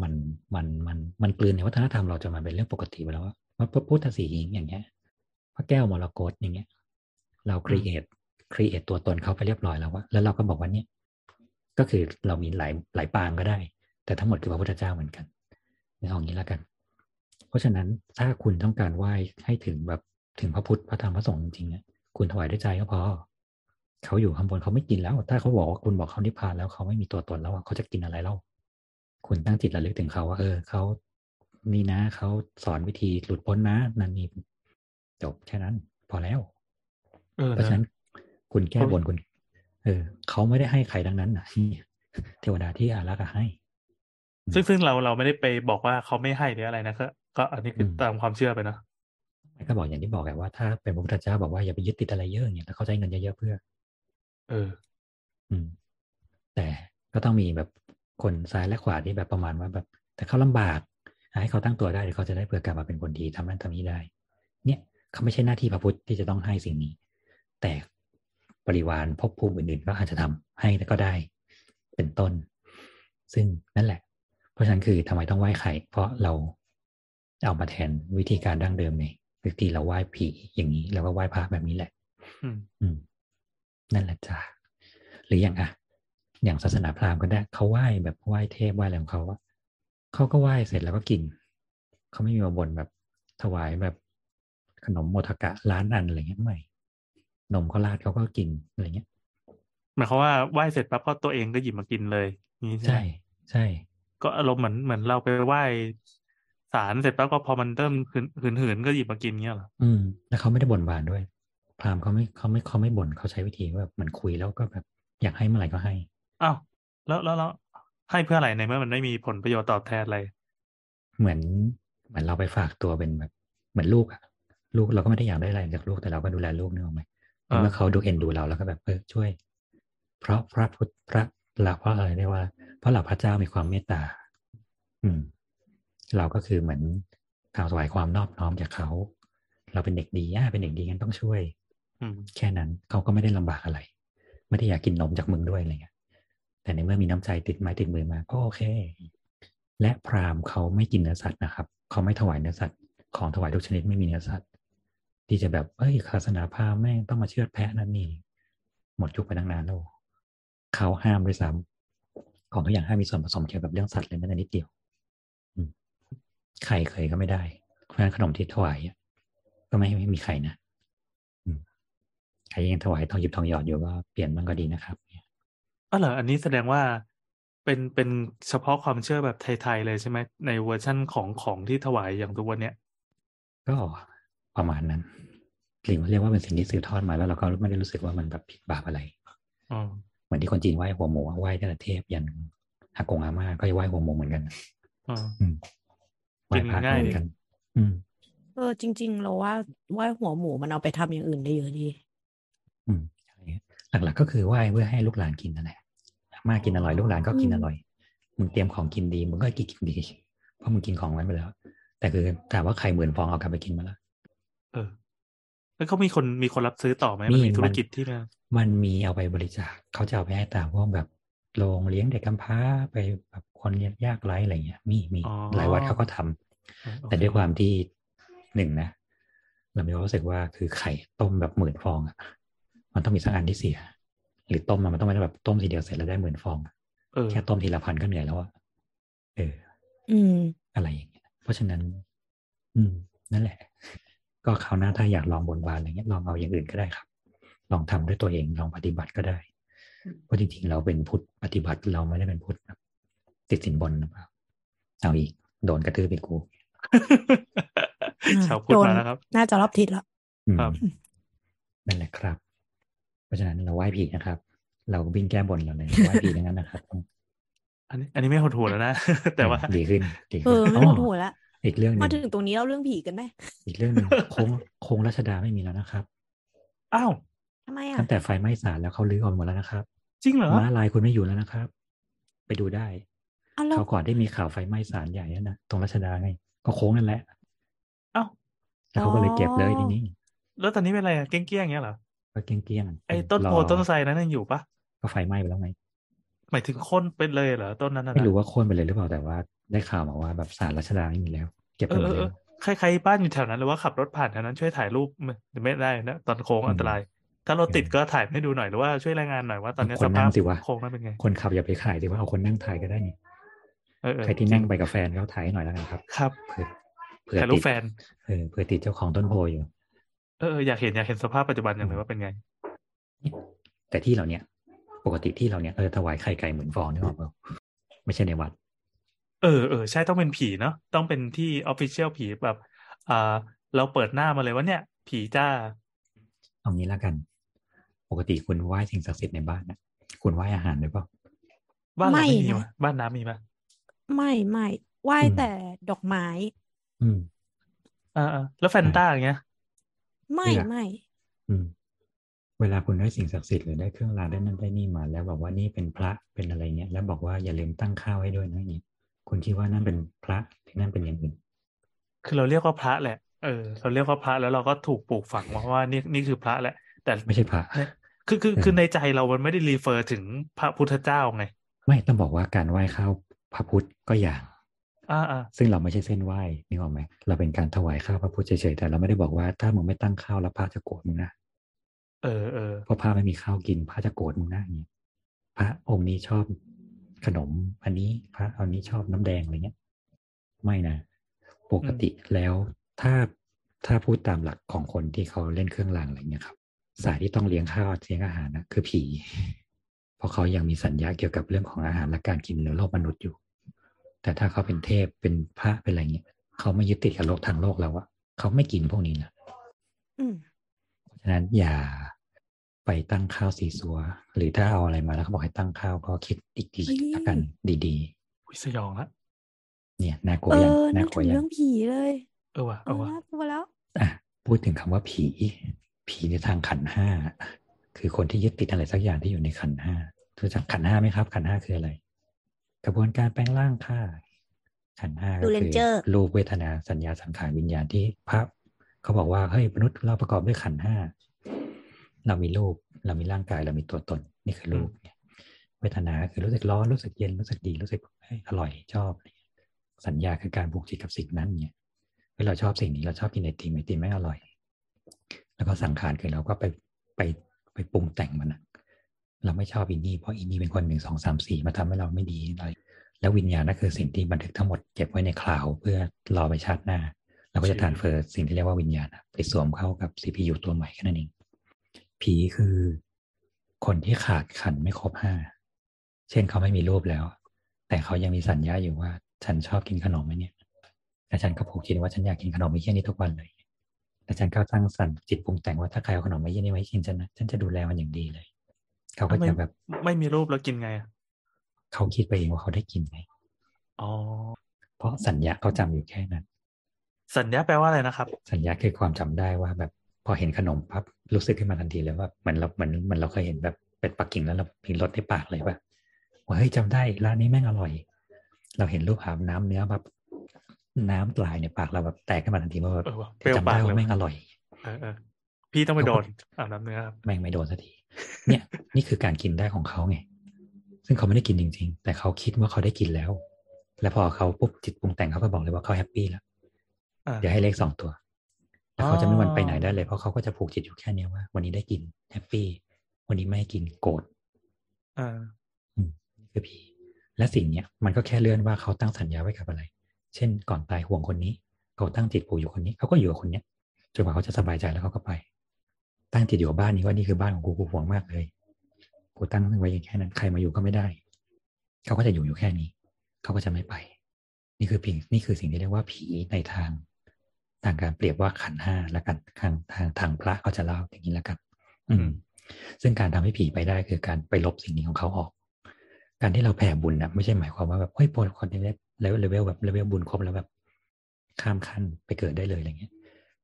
มันมันมันมันกลืนในวัฒนธรรมเราจะมาเป็นเรื่องปกติไปแล้วว่าพระพุทธสิหิงค์อย่างเงี้ย พระแก้วมรกตอย่างเงี้ย เรา create create ตัวตนเขาไปเรียบร้อยแล้วว่าแล้วเราก็บอกว่าเนี่ยก็คือเรามีหลายหลายปางก็ได้ แต่ทั้งหมดคือพระพุทธเจ้าเหมือนกันในเอางี้แล้วกัน เพราะฉะนั้นถ้าคุณต้องการไหว้ให้ถึงแบบถึงพระพุทธพระธรรมพระสงฆ์จริงๆเนี่ยคุณถวายด้วยใจก็พอเขาอยู่ข้างบนเขาไม่กินแล้ว ถ้าเขาบอกว่าคุณบอกเขานิพพานแล้วเขาไม่มีตัวตนแล้วอะเขาจะกินอะไรเล่าคุณตั้งจิตระลึกถึงเขาว่า เออเขานี่นะเขาสอนวิธีหลุดพ้นนะ นั่นนี่จบแค่นั้น พอแล้วเออเพราะฉะนั้นคุณแก้บนคุณ เออเขาไม่ได้ให้ใครดังนั้นนะเทวดาที่อารักษ์อะให้ ซึ่งซึ่งเราเราไม่ได้ไปบอกว่าเขาไม่ให้หรืออะไรนะก็ ก็อันนี้คืออมตามความเชื่อไปเนอะก็บอกอย่างที่บอกแหละว่าถ้าเป็นพระพุทธเจ้าบอกว่าอย่าไปยึดติดอะไรเยอะอย่างเงี้ยแล้วเขาใช้เงินเยอะๆเพื่อ เออ อืม แต่ก็ต้องมีแบบคนซ้ายและขวาที่แบบประมาณว่าแบบ แต่เขาลำบากให้เขาตั้งตัวได้เดี๋ยวเขาจะได้เผื่อกลับมาเป็นคนดีทำนั้นทำนี้ได้ เนี่ยเขาไม่ใช่หน้าที่พระพุทธที่จะต้องให้สิ่งนี้ แต่บริวารภพภูมิอื่นๆก็อาจจะทำให้ก็ได้ เป็นต้น ซึ่งนั่นแหละ เพราะฉะนั้นคือทำไมต้องไหว้ไข่เพราะเรา เอามาแทนวิธีการดั้งเดิมในวิธีเราไหว้ผีอย่างนี้แล้วก็ไหว้พระแบบนี้แหละ อืมอืมนั่นแหละจ้ะหรืออย่างอะอย่างศาสนาพราหมณ์ก็ได้เขาไหว้แบบไหว้เทพไหว้อะไรของเขาอะเขาก็ไหว้เสร็จแล้วก็กิน เขาไม่มีมาบ่นแบบถวายแบบขนมโมทกะร้านอันอะไรเงี้ยไม่นมเขาราดเขาก็กินอะไรเงี้ยหมายความว่าไหว้เสร็จปั๊บก็ตัวเองก็หยิบมากินเลยนี่ใช่ใช่ไหมใช่ก็อารมณ์เหมือนเหมือนเราไปไหว้ ศาลเสร็จปั๊บก็พอมันเริ่มหืนหืนหืนก็หยิบมากินเงี้ยเหรออืมแล้วเขาไม่ได้บ่นบานด้วย พราหมณ์เขาไม่เขาไม่เขาไม่บ่นเขาใช้วิธีว่าเหมันคุยแล้วก็แบบอยากให้เมื่อไหร่ก็ให้อ้าวแล้วแล้วแล้วให้เพื่ออะไรในเมื่อมันไม่มีผลประโยชน์ตอบแทนอะไร เหมือนเหมือนเราไปฝากตัวเป็นแบบ เหมือนลูกอะลูกเราก็ไม่ได้อยากได้อะไรจากลูกแต่เราก็ดูแลลูกนึกออกไหมอ่าเมื่อเขาดูเอ็นดูเราแล้วก็แบบเออช่วย เพราะพระพุทธพระละเพราะอะไรเรียกว่า เพราะเหล่าพระเจ้ามีความเมตตา อืม เราก็คือเหมือนทางถวายความนอบน้อมจากเขา เราเป็นเด็กดีอะเป็นเด็กดีงั้นต้องช่วยอืมแค่นั้นเขาก็ไม่ได้ลำบากอะไร ไม่ได้อยากกินนมจากมึงด้วยอะไรเงี้ยแต่ในเมื่อมีน้ำใจติดไม้ติดมือมาก็โอเค และพราหมณ์เขาไม่กินเนื้อสัตว์นะครับ เขาไม่ถวายเนื้อสัตว์ของถวายทุกชนิดไม่มีเนื้อสัตว์ ที่จะแบบเอ้ยศาสนาพราหมณ์แม่งต้องมาเชือดแพะนั่นนี่หมดยุคไปตั้งนานแล้วเขาห้ามด้วยซ้ำของทุกอย่างห้ามมีส่วนผสมเกี่ยวกับเรื่องสัตว์เลยแม้แต่นิดเดียวอืม ไข่เคยก็ไม่ได้ เพราะฉะนั้นขนมที่ถวายอะก็ไม่ไม่มีไข่นะใครยังถวายทองหยิบทองหยอดอยู่ก็เปลี่ยนมันก็ดีนะครับอ๋อเหรออันนี้แสดงว่าเป็นเป็นเฉพาะความเชื่อแบบไทยๆเลยใช่ไหมในเวอร์ชั่นของของที่ถวายอย่างทุกวันเนี้ยก็ประมาณนั้นหรือเรียกว่าเป็นสิ่งที่สืบทอดมาแล้วเราก็ไม่ได้รู้สึกว่ามันแบบผิดบาปอะไรอ๋อเหมือนที่คนจีนไหว้หัวหมูไหว้ตั้งแต่เทพยันอากงอาม่าก็จะไหว้หัวหมูเหมือนกันอ๋ออืมไหว้ กินพระง่ายเหมืดีอนกันอืมเออจริง ๆ เราว่าไหว้หัวหมูมันเอาไปทำอย่างอื่นได้เยอะดี อืมใช่หลักๆก็คือไหว้เพื่อให้ลูกหลานกินนั่นแหละอาม่ากินอร่อยลูกหลานก็กินอร่อย มึงเตรียมของกินดีมึงก็กินกินดี เพราะมึงกินของนั้นไปแล้ว แต่คือถามว่าใครหมื่นฟองเอากลับไปกินมาแล้ว เออ แล้วเขามีคนมีคนรับซื้อต่อไหมมันมีมีธุรมันกิจที่มามันมีเอาไปบริจาคเขาจะเอาไปให้ตามพวกแบบโรงเลี้ยงเด็กกำพร้าไปแบบคนยากไร้อะไรเงี้ย มีมีอ๋อหลายวัดเขาก็ทำอ๋อโอเค แต่ด้วยความที่หนึ่งนะเรามีความรู้สึกว่าคือไข่ต้มแบบหมื่นฟองอะมันต้องมีสักอันที่เสีย หรือต้มมามันต้องไม่ได้แบบต้มทีเดียวเสร็จแล้วได้หมื่นฟองอะเออแค่ต้มทีละพันก็เหนื่อยแล้วอะเออ อืม อะไรอย่างเงี้ย เพราะฉะนั้น อืม นั่นแหละ ก็คราวหน้าถ้าอยากลองบนบานอะไรเงี้ยลองเอาอย่างอื่นก็ได้ครับ ลองทำด้วยตัวเองลองปฏิบัติก็ได้เพราะจริงๆเราเป็นพุทธปฏิบัติเราไม่ได้เป็นพุทธแบบติดสินบนหรือเปล่าเอาอีกโดนกระทืบไปกู ชาวพุทธโดนมาแล้วครับ น่าจะรอบทิศแล้วอืมครับนั่นแหละครับ เพราะฉะนั้นเราไหว้ผีนะครับ เราวิ่งแก้บนเราเลยไหว้ผีทั้งนั้นนะครับ อันนี้อันนี้ไม่โหดหูแล้วนะ แต่ว่าดีขึ้นดีเอขึ้นอไม่ต้องถูกแล้วอีกเรื่องหนึมางถึงตรงนี้เราเรื่องผีกันไหมอีกเรื่องหนึ่งโค้งโค้งรัชดาไม่มีแล้วนะครับอ้าวทำไมอะตั้งแต่ไฟไหม้ศาลแล้วเขาลื้อออกหมดแล้วนะครับ จริงเหรอม้าลายคุณไม่อยู่แล้วนะครับ ไปดูได้เอาเราเขาวก่อนได้มีข่าวไฟไหม้ศาลใหญ่นั่นนะตรงรัชดาไง ก็โค้งนั่นแหละอ้าวแล้วเขาก็เลยเก็บเลยทีนี้ แล้วตอนนี้เป็นอะไรอะเกี้ยงๆอย่างเงี้ยเหรอก็เกลี้ยงๆไอ้ต้นโพรอต้นไทรนั้นยังอยู่ปะก็ไฟไหม้ไปแล้วไงหมายถึงโค่นไปเลยเหรอต้นนั้นนะไม่รู้ว่าโค่นไปเลยหรือเปล่าแต่ว่าได้ข่าวมาว่าแบบศาลรัชดาไม่มีแล้ว เก็บเอไปอหมเอดอเอแล้อวใครใครบ้านอยู่แถวนั้นหรือว่าขับรถผ่านแถวนั้นช่วยถ่ายรูปไหมหรือไม่ได้นะตอนโค้งอืมอันตราย ถ้ารถติดก็ถ่ายให้ดูหน่อยหรือว่าช่วยรายงานหน่อยว่าตอนนี้คนสนั่ภางพสิวะโค้งนั้นเป็นไงคนขับอย่าไปขายสิว่าเอาคนนั่งถ่ายก็ได้นี่เออเออ ใครที่นั่งไปกับแฟนเขาถ่ายให้หน่อยแล้วกันครับ ครับเผื่อเผื่อถ่ายรูติปดแฟนเออเผื่อติดเจ้าของต้นโพอยู่เออเอออยากเห็นอยากเห็นสภาพปัจจุบันอย่างไรว่าเป็นไง แต่ที่เราเนี่ยปกติที่เราเนี่ยเราจะถวายไข่ไก่หมื่นฟองนึกออกเปล่าไม่ใช่ในวัด เออเออใช่ต้องเป็นผีเนาะต้องเป็นที่ออฟฟิเชียลผีแบบอ่าเราเปิดหน้ามาเลยว่าเนี่ย ผีจ้าเอางี้แล้วกัน ปกติคุณไหว้สิ่งศักดิ์สิทธิ์ในบ้านนะคุณไหว้อาหารหรือเปล่าบ้านเราไม่ไม่มีนะวะบ้านน้ำมีปะ ไม่ไม่ไหว้อืมแต่ดอกไม้ อืม อ่าอ่าแล้วแฟนต้าอย่างเงี้ย ไม่นี่แหละไม่อืม เวลาคุณได้สิ่งศักดิ์สิทธิ์หรือได้เครื่องรางได้นั่นได้นี่มา แล้วบอกว่านี่เป็นพระเป็นอะไรเงี้ย แล้วบอกว่าอย่าลืมตั้งข้าวให้ด้วยนะอย่างนี้คุณคิดว่านั่นเป็นพระหรือนั่นเป็นอย่างอื่นคือเราเรียกว่าพระแหละ เออ เราเรียกว่าพระแล้วเราก็ถูกปลูกฝังมาว่านี่นี่คือพระแหละ แต่ไม่ใช่พระเนี่ยคือคือเออคือในใจเรามันไม่ได้รีเฟอร์ถึงพระพุทธเจ้าไง ไม่ต้องบอกว่าการไหว้ข้าว พระพุทธก็อย่างอ่าอ่าซึ่งเราไม่ใช่เส้นไหว้นึกออกไหมเราเป็นการถวายข้าวพระพุทธเฉยๆแต่เราไม่ได้บอกว่าถ้ามึงไม่ตั้งข้าวแล้วพระจะโกรธมึงนะเออเออเพราะพระไม่มีข้าวกินพระจะโกรธมึงนะอย่างนี้พระองค์นี้ชอบขนม อันนี้พระอันนี้ชอบน้ำแดงอะไรเงี้ย ไม่นะปกติแล้วถ้าถ้าพูดตามหลักของคนที่เขาเล่นเครื่องรางอะไรเงี้ยครับ สายที่ต้องเลี้ยงข้าวเลี้ยงอาหารนะคือผี เพราะเขายังมีสัญญาเกี่ยวกับเรื่องของอาหารและการกินในโลกมนุษย์อยู่ แต่ถ้าเขาเป็นเทพเป็นพระเป็นอะไรเงี้ยเขาไม่ยึดติดกับโลกทางโลกแล้วอะเขาไม่กินพวกนี้นะอืมเพราะฉะนั้นอย่าไปตั้งข้าวสีสัว หรือถ้าเอาอะไรมาแล้วเขาบอกให้ตั้งข้าวก็คิดอีกทีเฮ้ยละกันดีวิสยองละๆเนี่ยน่ากลัวเอยังอนึน่ากกลัถึวงยัเรื่องงผีเลยเออว่ะเอเอออว่ะน่ากลัวแล้วอะพูดถึงคำว่าผี ผีในทางขันธ์ห้าคือคนที่ยึดติดอะไรสักอย่างที่อยู่ในขันธ์ห้ารู้จักขันธ์ห้าไหมครับ ขันธ์ห้าคืออะไร กระบวนการแปลงร่างค่ะขันธ์ห้าก็ดูคือ Ranger รูปเวทนาสัญญาสังขารวิญญาณที่พระเขาบอกว่าเฮ้ยมนุษย์เราประกอบด้วยขันธ์ห้าเรามีรูปเรามีร่างกายเรามีตัวตน นี่คือรูปเนี่ยเวทนาคือรู้สึกร้อนรู้สึกเย็นรู้สึกดีรู้สึกเฮ้ยอร่อยชอบอะไรเงี้ยสัญญาคือการผูกจิตกับสิ่งนั้นเนี่ยเฮ้ยเราชอบสิ่งนี้เราชอบกินไอติมไอติมไม่อร่อย แล้วก็สังขารคือเราก็ไปไปไปปรุงแต่งมันอะ เราไม่ชอบอินนี่เพราะอินนี่เป็นคนหนึ่งสองสามสี่มาทำให้เราไม่ดีอะไรแล้ววิญญาณนั่นคือสิ่งที่บันทึกทั้งหมดเก็บไว้ใน cloud เพื่อรอไปชาติหน้าเราก็จะ transfer สิ่งที่เรียกว่าวิญญาณไปสวมเข้ากับ CPU ตัวใหม่แค่นั้นเองผีคือคนที่ขาดขันไม่ครบห้าเช่นเขาไม่มีรูปแล้ว แต่เขายังมีสัญญาอยู่ว่า ฉันชอบกินขนมไหมเนี่ยและฉันก็ผูกจิตว่าฉันอยากกินขนมไม่แค่นี้ทุกวันเลยแต่ฉันก็ตั้งสันจิตปรุงแต่งว่าถ้าใครเอาขนมไม่เยี่ยนี่มาให้กินฉันนะฉันจะดูแลมันอย่างดีเลย เขาก็ไม่จะแบบ ไม่มีรูปแล้วกินไงอะเขาคิดไปเองว่าเขาได้กินไงอ๋อเพราะสัญญาเขาจำอยู่แค่นั้น สัญญาแปลว่าอะไรนะครับ สัญญาคือความจำได้ว่าแบบพอเห็นขนมปั๊บรู้สึกขึ้นมาทันทีเลยว่าเหมือนเราเหมือนเหมือนเราเคยเห็นแบบเป็ดปักกิ่งแล้วเรามีรสในปากเลยว่าว่าเฮ้ยจำได้ร้านนี้แม่งอร่อย เราเห็นรูปอาบน้ำเนื้อแบบน้ำลายในปากเราแบบแตกขึ้นมาทันทีว่าแบบเออว่ะเปรี้ยวจำปาได้กเลยว่าแม่งอว่ะร่อยเออเออพี่ต้องไปโดนอาบน้ำเนื้อครับแม่งไม่โดนสักที เนี่ย นี่คือการกินได้ของเขาไง ซึ่งเขาไม่ได้กินจริง ๆ แต่เขาคิดว่าเขาได้กินแล้ว แล้วพอเขาปุ๊บจิตปรุงแต่งเขาก็บอกเลยว่าเขาแฮปปี้แล้วอ่าเดี๋ยวให้เลขสองตัวแล้วเขาจะไม่อ๋อวันไปไหนได้เลย เพราะเขาก็จะผูกจิตอยู่แค่เนี้ยว่า วันนี้ได้กินแฮปปี้วันนี้ไม่ให้กินโกรธอ่าอืมนี่คือผีและสิ่งเนี้ยมันก็แค่เลื่อนว่าเขาตั้งสัญญาไว้กับอะไร เช่น ก่อนตายห่วงคนนี้ เขาตั้งจิตผูกอยู่คนนี้เขาก็อยู่กับคนเนี้ยจนกว่าเขาจะสบายใจแล้วเขาก็ไป ตั้งจิตอยู่กับบ้านนี้ว่านี่คือบ้านของกูกูห่วงมากเลยกูตั้งไว้อย่างแค่นั้น ใครมาอยู่ก็ไม่ได้ เขาก็จะอยู่อยู่แค่นี้ เขาก็จะไม่ไป นี่คือผีนี่คือสิ่งที่เรียกว่าผีในทางทางการเปรียบว่าขันธ์ห้าแล้วกันทางทางทางพระเขาจะเล่าอย่างนี้แล้วกัน อืม ซึ่งการทำให้ผีไปได้คือการไปลบสิ่งนี้ของเขาออก การที่เราแผ่บุญนะไม่ใช่หมายความว่าแบบเฮ้ยพอคนเลเวลเลเวลแบบเลเวลบุญครบแล้วแบบ ข้ามขั้นไปเกิดได้เลยอะไรเงี้ย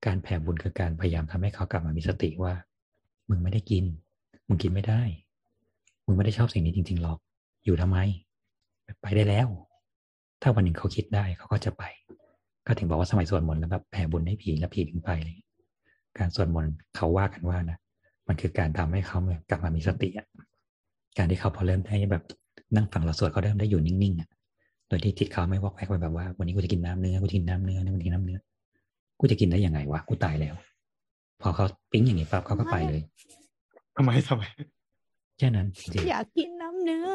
การแผ่บุญคือการพยายามทำให้เขากลับมามีสติว่า มึงไม่ได้กิน มึงกินไม่ได้ มึงไม่ได้ชอบสิ่งนี้จริง ๆหรอก อยู่ทำไม ไปได้แล้ว ถ้าวันหนึ่งเขาคิดได้เขาก็จะไป ก็ถึงบอกว่าสมัยสวดมนต์แล้วแบบแผ่บุญให้ผีแล้วผีถึงไปเลย การสวดมนต์เขาว่ากันว่านะมันคือการทำให้เขากลับมามีสติอะการที่เขาพอเริ่มได้แบบนั่งฟังเราสวดเขาเริ่มได้อยู่นิ่งๆอะโดยที่จิตเขาไม่วอกแวกไปแบบว่า วันนี้กูจะกินน้ำเนื้อกูจะกินน้ำเนื้อกูจะกินน้ำเนื้อ กูจะกินได้ยังไงวะกูตายแล้ว พอเขาปิ๊งอย่างนี้ปั๊บเขาก็ไปเลยทำไมทำไมแค่นั้นจริงอยากกินน้ำเนื้อ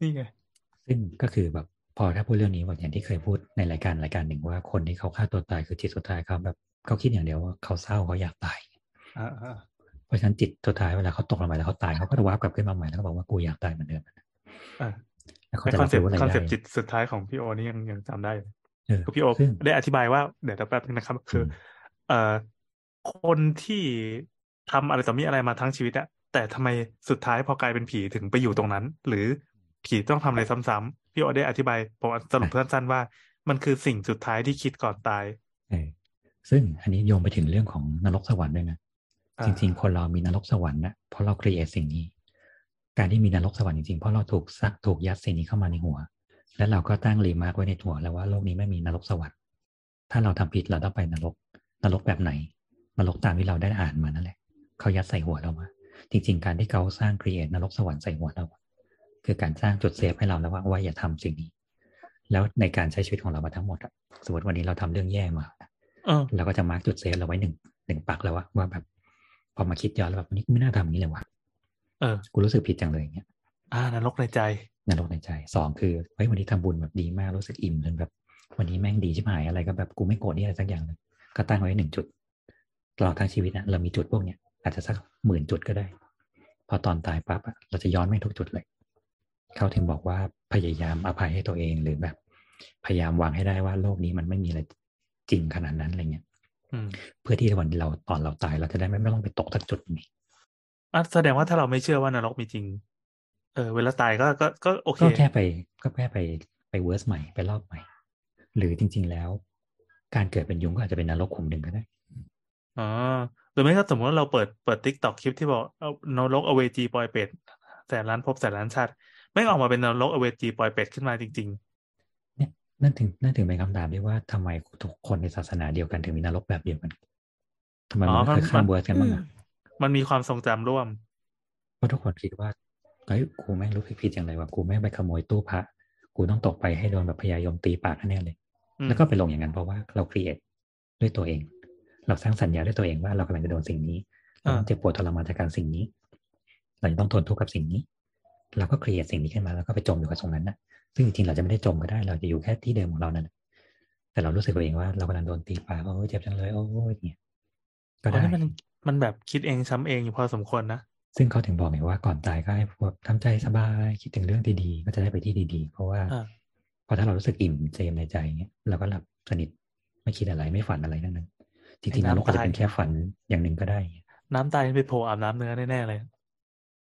นี่ไงๆซึ่งก็คือแบบพอถ้าพูดเรื่องนี้แบบอย่างที่เคยพูดในรายการรายการหนึ่งว่าคนที่เขาฆ่าตัวตายคือจิตสุดท้ายเขาแบบเขาคิดอย่างเดียวว่าเขาเศร้าเขาอยากตายอ่าอ่าเพราะฉะนั้นจิตสุดท้ายเวลาเขาตกลงไปแล้วเขาตายเขาก็จะวาร์ปกลับขึ้นมาใหม่แล้วก็บอกว่ากูอยากตายเหมือนเดิมอ่าแล้วเขาไอจะคอรันบเซ็ปต์รู้อะไรคอนเซ็ปได้ต์จิตสุดท้ายของพี่โอนี่ยังยังจำได้เลยเออ คือพี่โอซึ่งได้อธิบายว่าเดี๋ยวแป๊บนึงนะครับ คืออเอ่อคนที่ทำอะไรต่อมีอะไรมาทั้งชีวิตอะแต่ทำไมสุดท้ายพอกลายเป็นผีถึงไปอยู่ตรงนั้น หรือผีต้องทำอะไรซ้ำๆพี่โอได้อธิบายผมสรุปสั้นๆว่า มันคือสิ่งสุดท้ายที่คิดก่อนตายเออซึ่งอันนี้โยงไปถึงเรื่องของนรกสวรรค์ด้วยนะอ่าจริง ๆ คนเรามีนรกสวรรค์นะเพราะเราครีเอทสิ่งนี้ การที่มีนรกสวรรค์จริงๆเพราะเราถูกซักถูกยัดสิ่งนี้เข้ามาในหัว แล้วเราก็ตั้ง remark ไว้ในหัวแล้วว่าโลกนี้ไม่มีนรกสวรรค์ ถ้าเราทำผิดเราต้องไปนรก นรกแบบไหน นรกตามที่เราได้อ่านมานั่นแหละ เขายัดใส่หัวเรามา จริง ๆ การที่เขาสร้าง create นรกสวรรค์ใส่หัวเรา คือการสร้างจุด save ให้เราแล้วว่าว่าอย่าทำสิ่งนี้ แล้วในการใช้ชีวิตของเรามาทั้งหมดอะสมมติวันนี้เราทำเรื่องแย่มาเออเราก็จะ mark จุด save เราไว้หนึ่งหนึ่งปักแล้วว่าว่าแบบพอมาคิดย้อนแล้วแบบวันนี้กูไม่น่าทำอย่างนี้เลยว่ะเออกูรู้สึกผิดจังเลยอย่างเงี้ยอ่านรกในใจ นรกในใจสองคือเฮ้ยวันนี้ทำบุญแบบดีมากรู้สึกอิ่มจนแบบ วันนี้แม่งดีชิบหายอะไรก็แบบกูไม่โกรธนี่อะไรสักอย่างเลยก็ตั้งไว้หนึ่งจุดตลอดทั้งชีวิตนะเรามีจุดพวกเนี้ยอาจจะสักหมื่นจุดก็ได้ พอตอนตายปั๊บอะเราจะย้อนไม่ทุกจุดเลย เขาถึงบอกว่าพยายามอภัยให้ตัวเองหรือแบบ พยายามวางให้ได้ว่าโลกนี้มันไม่มีอะไรจริงขนาดนั้นอะไรเงี้ยอืมเพื่อที่วันที่เราตอนเราตายเราจะได้ไม่ไม่ต้องไปตกสักจุดหนี้อะแสดงว่าถ้าเราไม่เชื่อว่านรกมีจริง เออเวลาตายก็ก็ก็โอเคก็แค่ไป ก็แค่ไปไปเวอร์สใหม่ไปรอบใหม่ หรือจริง ๆแล้ว การเกิดเป็นยุงก็อาจจะเป็นนรกขุมหนึ่งก็ได้อ๋อหรือไม่ก็สมมติว่าเราเปิดเปิดติ๊กต็อกคลิปที่บอกเอานรกอเวจีปลอยเป็ดแสนล้านภพแสนล้านชาติไม่งออกมาเป็นนรกอเวจีปลอยเป็ดขึ้นมาจริงเนี่ยนั่นถึงนั่นถึงเป็นคำถามที่ว่าทำไมทุกคนในศาสนาเดียวกันถึงมีนรกแบบเดียวกันทำไมอ๋มันอไม่เคยมันข้ามเวอร์สกันบ้างอะๆมันมีความทรงจำร่วมเพราะทุกคนคิดว่า เฮ้ยกูแม่งรู้สึกผิดอย่างไรวะกูแม่งไปขโมยตู้พระกูต้องตกไปให้โดนแบบพญายมตีปากแน่เลยอืมแล้วก็ไปลงอย่างนั้นเพราะว่าเราครีเอทด้วยตัวเอง เราสร้างสัญญาด้วยตัวเองว่าเรากำลังจะโดนสิ่งนี้เราต้องเจ็บปวดทรมานจากการสิ่งนี้ เราจะต้องทนทุกข์กับสิ่งนี้ เราก็ครีเอทสิ่งนี้ขึ้นมาแล้วก็ไปจมอยู่กับตรงนั้นนะซึ่งจริงๆเราจะไม่ได้จมก็ได้ เราจะอยู่แค่ที่เดิมของเรานั่นน่ะแต่เรารู้สึกตัวเองว่าเรากำลังโดนตีปากโอ้ยเจ็บจังเลยโอ้ยเนี่ยก็อ๋อได้นี่มันมันแบบคิดเองซ้ำเองอยู่พอสมควรนะ ซึ่งเขาถึงบอกไงว่าก่อนตายก็ให้พวกทำใจสบายคิดถึงเรื่องดีๆก็จะได้ไปที่ดีๆ เพราะว่าอ่าพอถ้าเรารู้สึกอิ่มเจมในใจเงี้ยเราก็หลับสนิทไม่คิดอะไรไม่ฝันอะไรทั้งนั้นจริงๆนรกอาจจะเป็นแค่ฝันอย่างหนึ่งก็ได้ น้ำตายไปโผล่อาบน้ำเนื้อแน่ๆเลย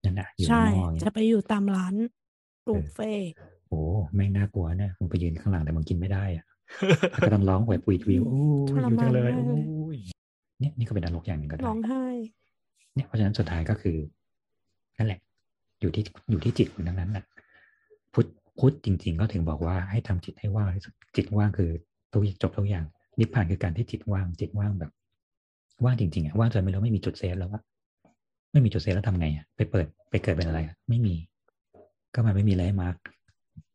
นั่นน่ะอยู่ใช่ในหม้อเงี้จะยไปอยู่ตามร้านบุฟเฟ่ต์โอ้แม่งน่ากลัวเนี่ยมึงไปยืนข้างหลังแต่มึงกินไม่ได้อะแล้วก็ต้องร้องหวยปุยทวิวโอ้ยอยู่จังเลยโอ้ยเนี่ยนี่ก็เป็นนรกอย่างหนึ่งก็ได้ร้องไห้ เนี่ยเพราะฉะนั้นสุดท้ายก็คือนั่นแหละ อยู่ที่อยู่ที่จิตคุณทั้งนั้นน่ะพุทธพุทธจริง ๆ ก็ถึงบอกว่าให้ทำจิตให้ว่างจิตว่างคือทุกอย่างจบทุกอย่างนิพพานคือการที่จิตว่างจิตว่างแบบว่างจริงๆอะว่างจนไม่รู้ไม่มีจุด save แล้วว่าไม่มีจุด save แล้วทำไงอะไปเปิดไปเกิดเป็นอะไร ไม่มี ก็มันไม่มีอะไรให้ mark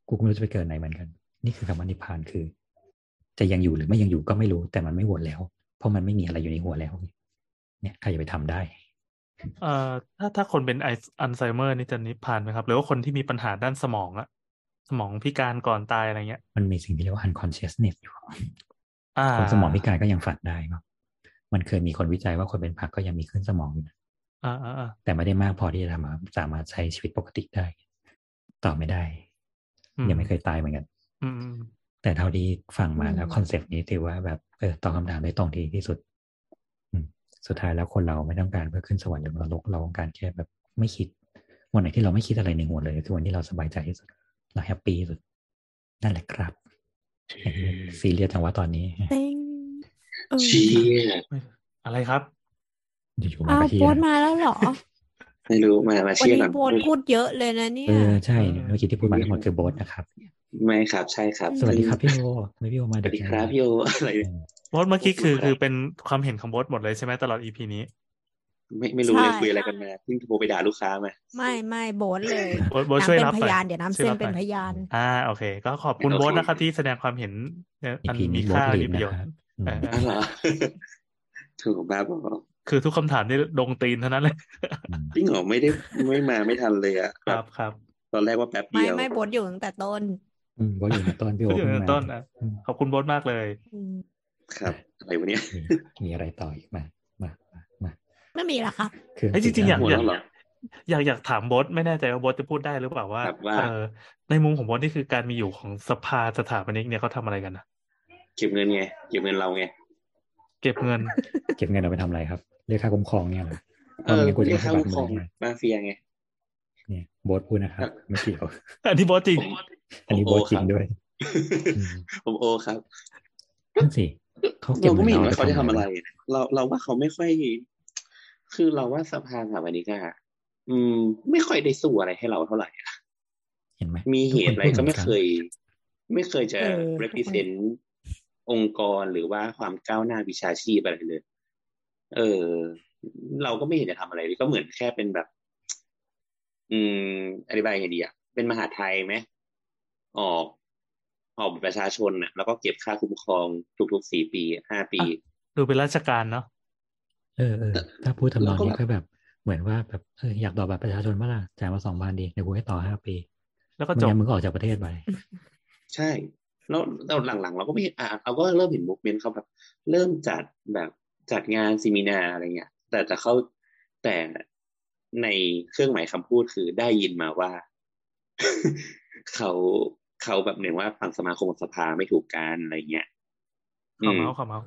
กูไม่รู้จะไปเกิดไหนเหมือนกัน นี่คือคำว่านิพพานคือ จะยังอยู่หรือไม่ยังอยู่ก็ไม่รู้ แต่มันไม่วนแล้ว เพราะมันไม่มีอะไรอยู่ในหัวแล้ว เนี่ยใครจะไปทำได้ เอ่อถ้าถ้าคนเป็นไออัลไซเมอร์นี่จะนิพพานไหมครับ หรือว่าคนที่มีปัญหาด้านสมองอะสมองพิการก่อนตายอะไรเงี้ย มันมีสิ่งที่เรียกว่า unconsciousness อยู่อ่าคนสมองพิการก็ยังฝันได้ครับมันเคยมีคนวิจัยว่าคนเป็นผักก็ยังมีคลื่นสมองอยู่นะอ่าอ่าอ่าแต่ไม่ได้มากพอที่จะทำให้สามารถใช้ชีวิตปกติได้ ต่อไม่ได้อืมยังไม่เคยตายเหมือนกันอืมอืมแต่เท่าที่ฟังมาอืมแล้ว concept นี้ถือว่าแบบเออตอบคำถามได้ตรงที่ที่สุดอืม สุดท้ายแล้วคนเราไม่ต้องการเพื่อขึ้นสวรรค์หรือนรกเราต้องการแค่แบบไม่คิด วันไหนที่เราไม่คิดอะไรในหัวเลยคือวันที่เราสบายใจที่สุดเราแฮปปี้ที่สุดนั่นแหละครับอย่างที่ซีเรียสจังว่าตอนนี้เต็งเออเชี่ยอะไรครับอยู่ๆมาอ้าวกระเทีโพยสต์มาแล้วเหรอไม่รู้มามาวันเชี่ยนี้ก่อนโพสต์พูดเยอะเลยนะเนี่ยเออใช่เมื่อกี้ที่พูดมาทั้งหมดคือโบสนะครับ ไม่ครับ ใช่ครับ สวัสดีครับพี่โอไม่พี่โอมาสวัสดีครับพี่โออะไรเอเนี่ยอโบสเมื่อกี้คือครับคือเป็นความเห็นของโบสหมดเลยใช่ไหมตลอดอีพีนี้ ไม่ไม่รู้เลยใช่คุยอะไรกันมาเพิ่งโทรไปด่าลูกค้ามา ไม่ไม่โบสเลยโบสโบสช่วยรับน้ำหเป็นพน่อยยานเดี๋ยวน้ำช่วยเส้นรับหเป็นน่อยพยาน อ่าโอเค ก็ขอบคุณโอเคโบสนะครับที่แสดงความเห็นเอ่ออันพีมีนี้โบสค่าลีมีนประนะโยชน์ครับอืมเอออ๋อเหรอถูกบ้าบอคือทุกคำถามนี่ดงตีนเท่านั้นเลยมจริงเหรอไม่ได้ไม่มาไม่ทันเลยอะคแบรับบครับ ตอนแรกว่าแป๊บไม่เดียว ไม่โบสอยู่ตั้งแต่ต้น อืมโบสอยู่ในต้นพี่โออยู่เพิ่งในมาต้นนะอืมขอบคุณโบสมากเลยอืมครับอะไรวะเนี่ยมีมีอะไรต่ออีกมามามามาไม่มีละครับคือเอ้ยจริงๆอยากหมดอยากแล้วเหรออยากอยากถามโบสไม่แน่ใจว่าโบสจะพูดได้หรือเปล่าว่าครับว่าเออในมุมของโบสนี่คือการมีอยู่ของสภาสถาปนิกเนี่ยเขาทำอะไรกันนะเก็บเงินไงเก็บเงินเราไงเก็บเงิน เก็บเงินเอาไปทำอะไรครับเรียกค่าคุ้มครองเนี่ยเหรอเออไม่งั้นกูจะเรียกไม่ค่าให้คุ้มครองบัตรมึงมาเฟียไงเนี่ยโบสพูดนะครับไม่เกี่ยวอันนี้โบสจริงผม อันนี้ผมโบโอสจริคงรับด้วยอืมผมโอครับนั่นสิเขาเก็บเราก็เงินไม่เห็นเราว่าเขาจะทำอะไรปนะเราเราว่าเขาไม่ค่อย คือเราว่าสภาสถาปนิกอะอืม ไม่ค่อยได้สู้อะไรให้เราเท่าไหร่อะเห็นไหมมีเหตุอะไรก็ไม่ทุนเคพูดหนนยไม่เคยจะเออ represent องค์กรหรือว่าความก้าวหน้าวิชาชีพอะไรเลย เออ เราก็ไม่เห็นจะทำอะไรเลยก็เหมือนแค่เป็นแบบ อืมอธิบายยังไงดีอะเป็นมหาไทยไหม ออกออกบัตรประชาชนน่ะแล้วก็เก็บค่าคุ้มครองทุกๆสี่ปีห้าปี ดูเป็นราชการเนาะเออเออถ้าพูดทำนองเราก็นี้ก็แบบเหมือนว่าแบบเอออยากต่อบัตรประชาชนเมื่อไหร่จ่ายมาสองพันดีเดี๋ยวกูให้ต่อห้าปี แล้วก็ไม่จบงั้นมึงก็ออกจากประเทศไปใช่ แล้วแล้วหลังๆ เราก็ไม่เห็นอ่าเราก็เริ่มเห็นมุกเมนต์เขาแบบ เริ่มจัดแบบจัดงานซีมินาอะไรเงี้ยแต่แต่เขาแต่ในเครื่องหมายคำพูดคือได้ยินมาว่า เขา เขาแบบหนึ่งว่าฝั่งสมาคมกับสภาไม่ถูกกันอะไรเงี้ยขอเมาส์ขอเมาส์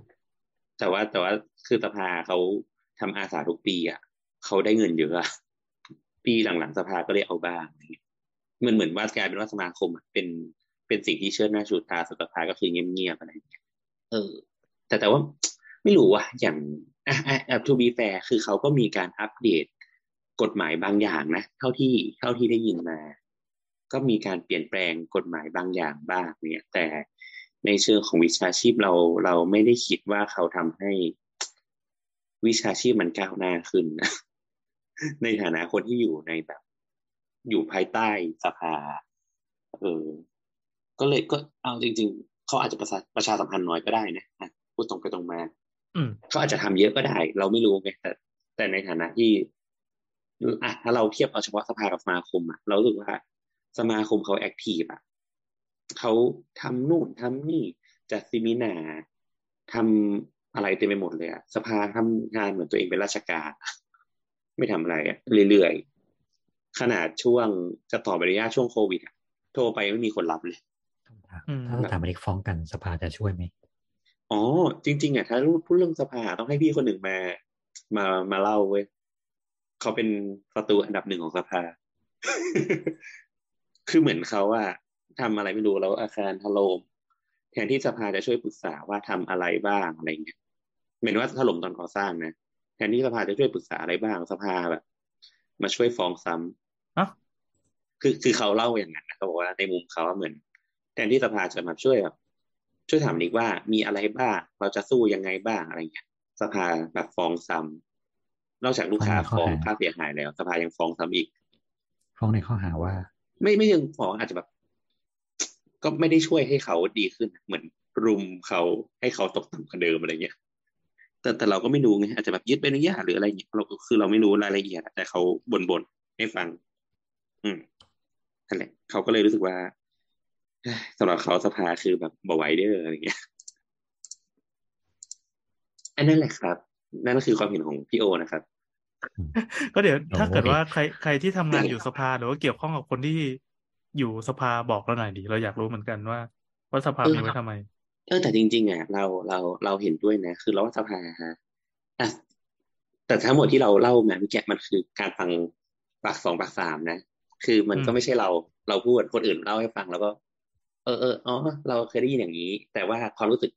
แต่ว่าแต่ว่าคือสภาเขาทำอาสาทุกปีอะเขาได้เงินเยอะอะปีหลังๆสภาก็เลยเอาบ้างอะไรเงี้ยเหมือนเหมือนว่ากลายเป็นว่าสมาคมอะเป็นเป็นสิ่งที่เชิดหน้าชูตาส่วนสภาก็คือเงียบๆอะไรอย่างเงี้ยเออ แต่แต่ว่าไม่รู้ว่าอย่างอะอะอะ to be fair คือเขาก็มีการอัปเดตกฎหมายบางอย่างนะ เท่าที่เท่าที่ได้ยินมา ก็มีการเปลี่ยนแปลงกฎหมายบางอย่างบ้างเนี่ยแต่ในเชิงของวิชาชีพเราเราไม่ได้คิดว่าเขาทำให้วิชาชีพมันก้าวหน้าขึ้นนะในฐานะคนที่อยู่ในแบบ อยู่ภายใต้สภา เออ ก็เลยก็เอาจริง ๆ เขาอาจจะประชาประชาสัมพันธ์น้อยก็ได้นะอะพูดตรงไปตรงมาอืมเขาอาจจะทำเยอะก็ได้ เราไม่รู้ไงแต่แต่ในฐานะที่อะถ้าเราเทียบเอาเฉพาะสภากับสมาคมอะเรารู้สึกว่า สมาคมเขา active อะเขาทำนู่นทำนี่จัด seminar ทำอะไรเต็มไปหมดเลยอะสภาทำงานเหมือนตัวเองเป็นราชการ ไม่ทำอะไรอะเรื่อยๆ ขนาดช่วงจะต่อใบอนุญาตช่วงโควิดอะโทรไปไม่มีคนรับเลยอืมถ้าสถาปนิกฟ้องกันสภาจะช่วยไหมอ๋อ จริง ๆอะถ้าพูดเรื่องสภาต้องให้พี่คนหนึ่งมา มามาเล่าเว้ยเขาเป็นศัตรูอันดับหนึ่งของสภา คือเหมือนเขาว่าทำอะไรไม่รู้แล้วอาคารถล่มแทนที่สภาจะช่วยปรึกษาว่าทำอะไรบ้างอะไรเงี้ยเหมือนว่าถล่มตอนก่อสร้างนะแทนที่สภาจะช่วยปรึกษาอะไรบ้างสภาแบบ มาช่วยฟ้องซ้ำอะคือคือเขาเล่าอย่างนั้นนะเขาบอกว่าในมุมเขาอะเหมือน แทนที่สภาจะมาช่วยแบบช่วยถามอีกว่ามีอะไรบ้าง เราจะสู้ยังไงบ้างอะไรเงี้ย สภาแบบฟ้องซ้ำนอกจากลูกค้าฟ้องค่าเสียหายแล้ว สภายังฟ้องซ้ำอีก ฟ้องในข้อหาว่า ไม่ไม่ยังฟ้ออาจจะแบบ ก็ไม่ได้ช่วยให้เขาดีขึ้น เหมือนรุมเขาให้เขาตกต่ำกว่าเดิมอะไรเงี้ยแต่แต่เราก็ไม่รู้ไงอาจจะแบบยึดใบอนุญาตหรืออะไรเงี้ยเราก็คือเราไม่รู้รายละเอียดแต่เขาบ่นบ่นๆให้ฟัง อืมนั่นแหละเขาก็เลยรู้สึกว่าสำหรับเขาสภาคือแบบบไหวเด้ออะไรเงี้ยอันนั้นแหละครับ นั่นก็คือความเห็นของพี่โอนะครับ ก็เดี๋ยวถ้าเกิดโอ้ยว่าใครใครที่ทำงานอยู่สภาหรือว่าเกี่ยวข้องกับคนที่อยู่สภาบอกเราหน่อยดิเราอยากรู้เหมือนกันว่า ว่าสภาเออมีไว้ทำไมเออแต่จริง ๆอะเราเราเราเห็นด้วยนะ คือเราว่าสภาฮะอะแต่ทั้งหมดที่เราเล่ามาเมื่อกี้มันคือการฟังปากสองปากสามนะคือมันก็อืมไม่ใช่เราเราพูดคนอื่นเล่าให้ฟังแล้วก็ เออเอออ๋อเราเคยได้ยินอย่างนี้ แต่ว่าความรู้สึก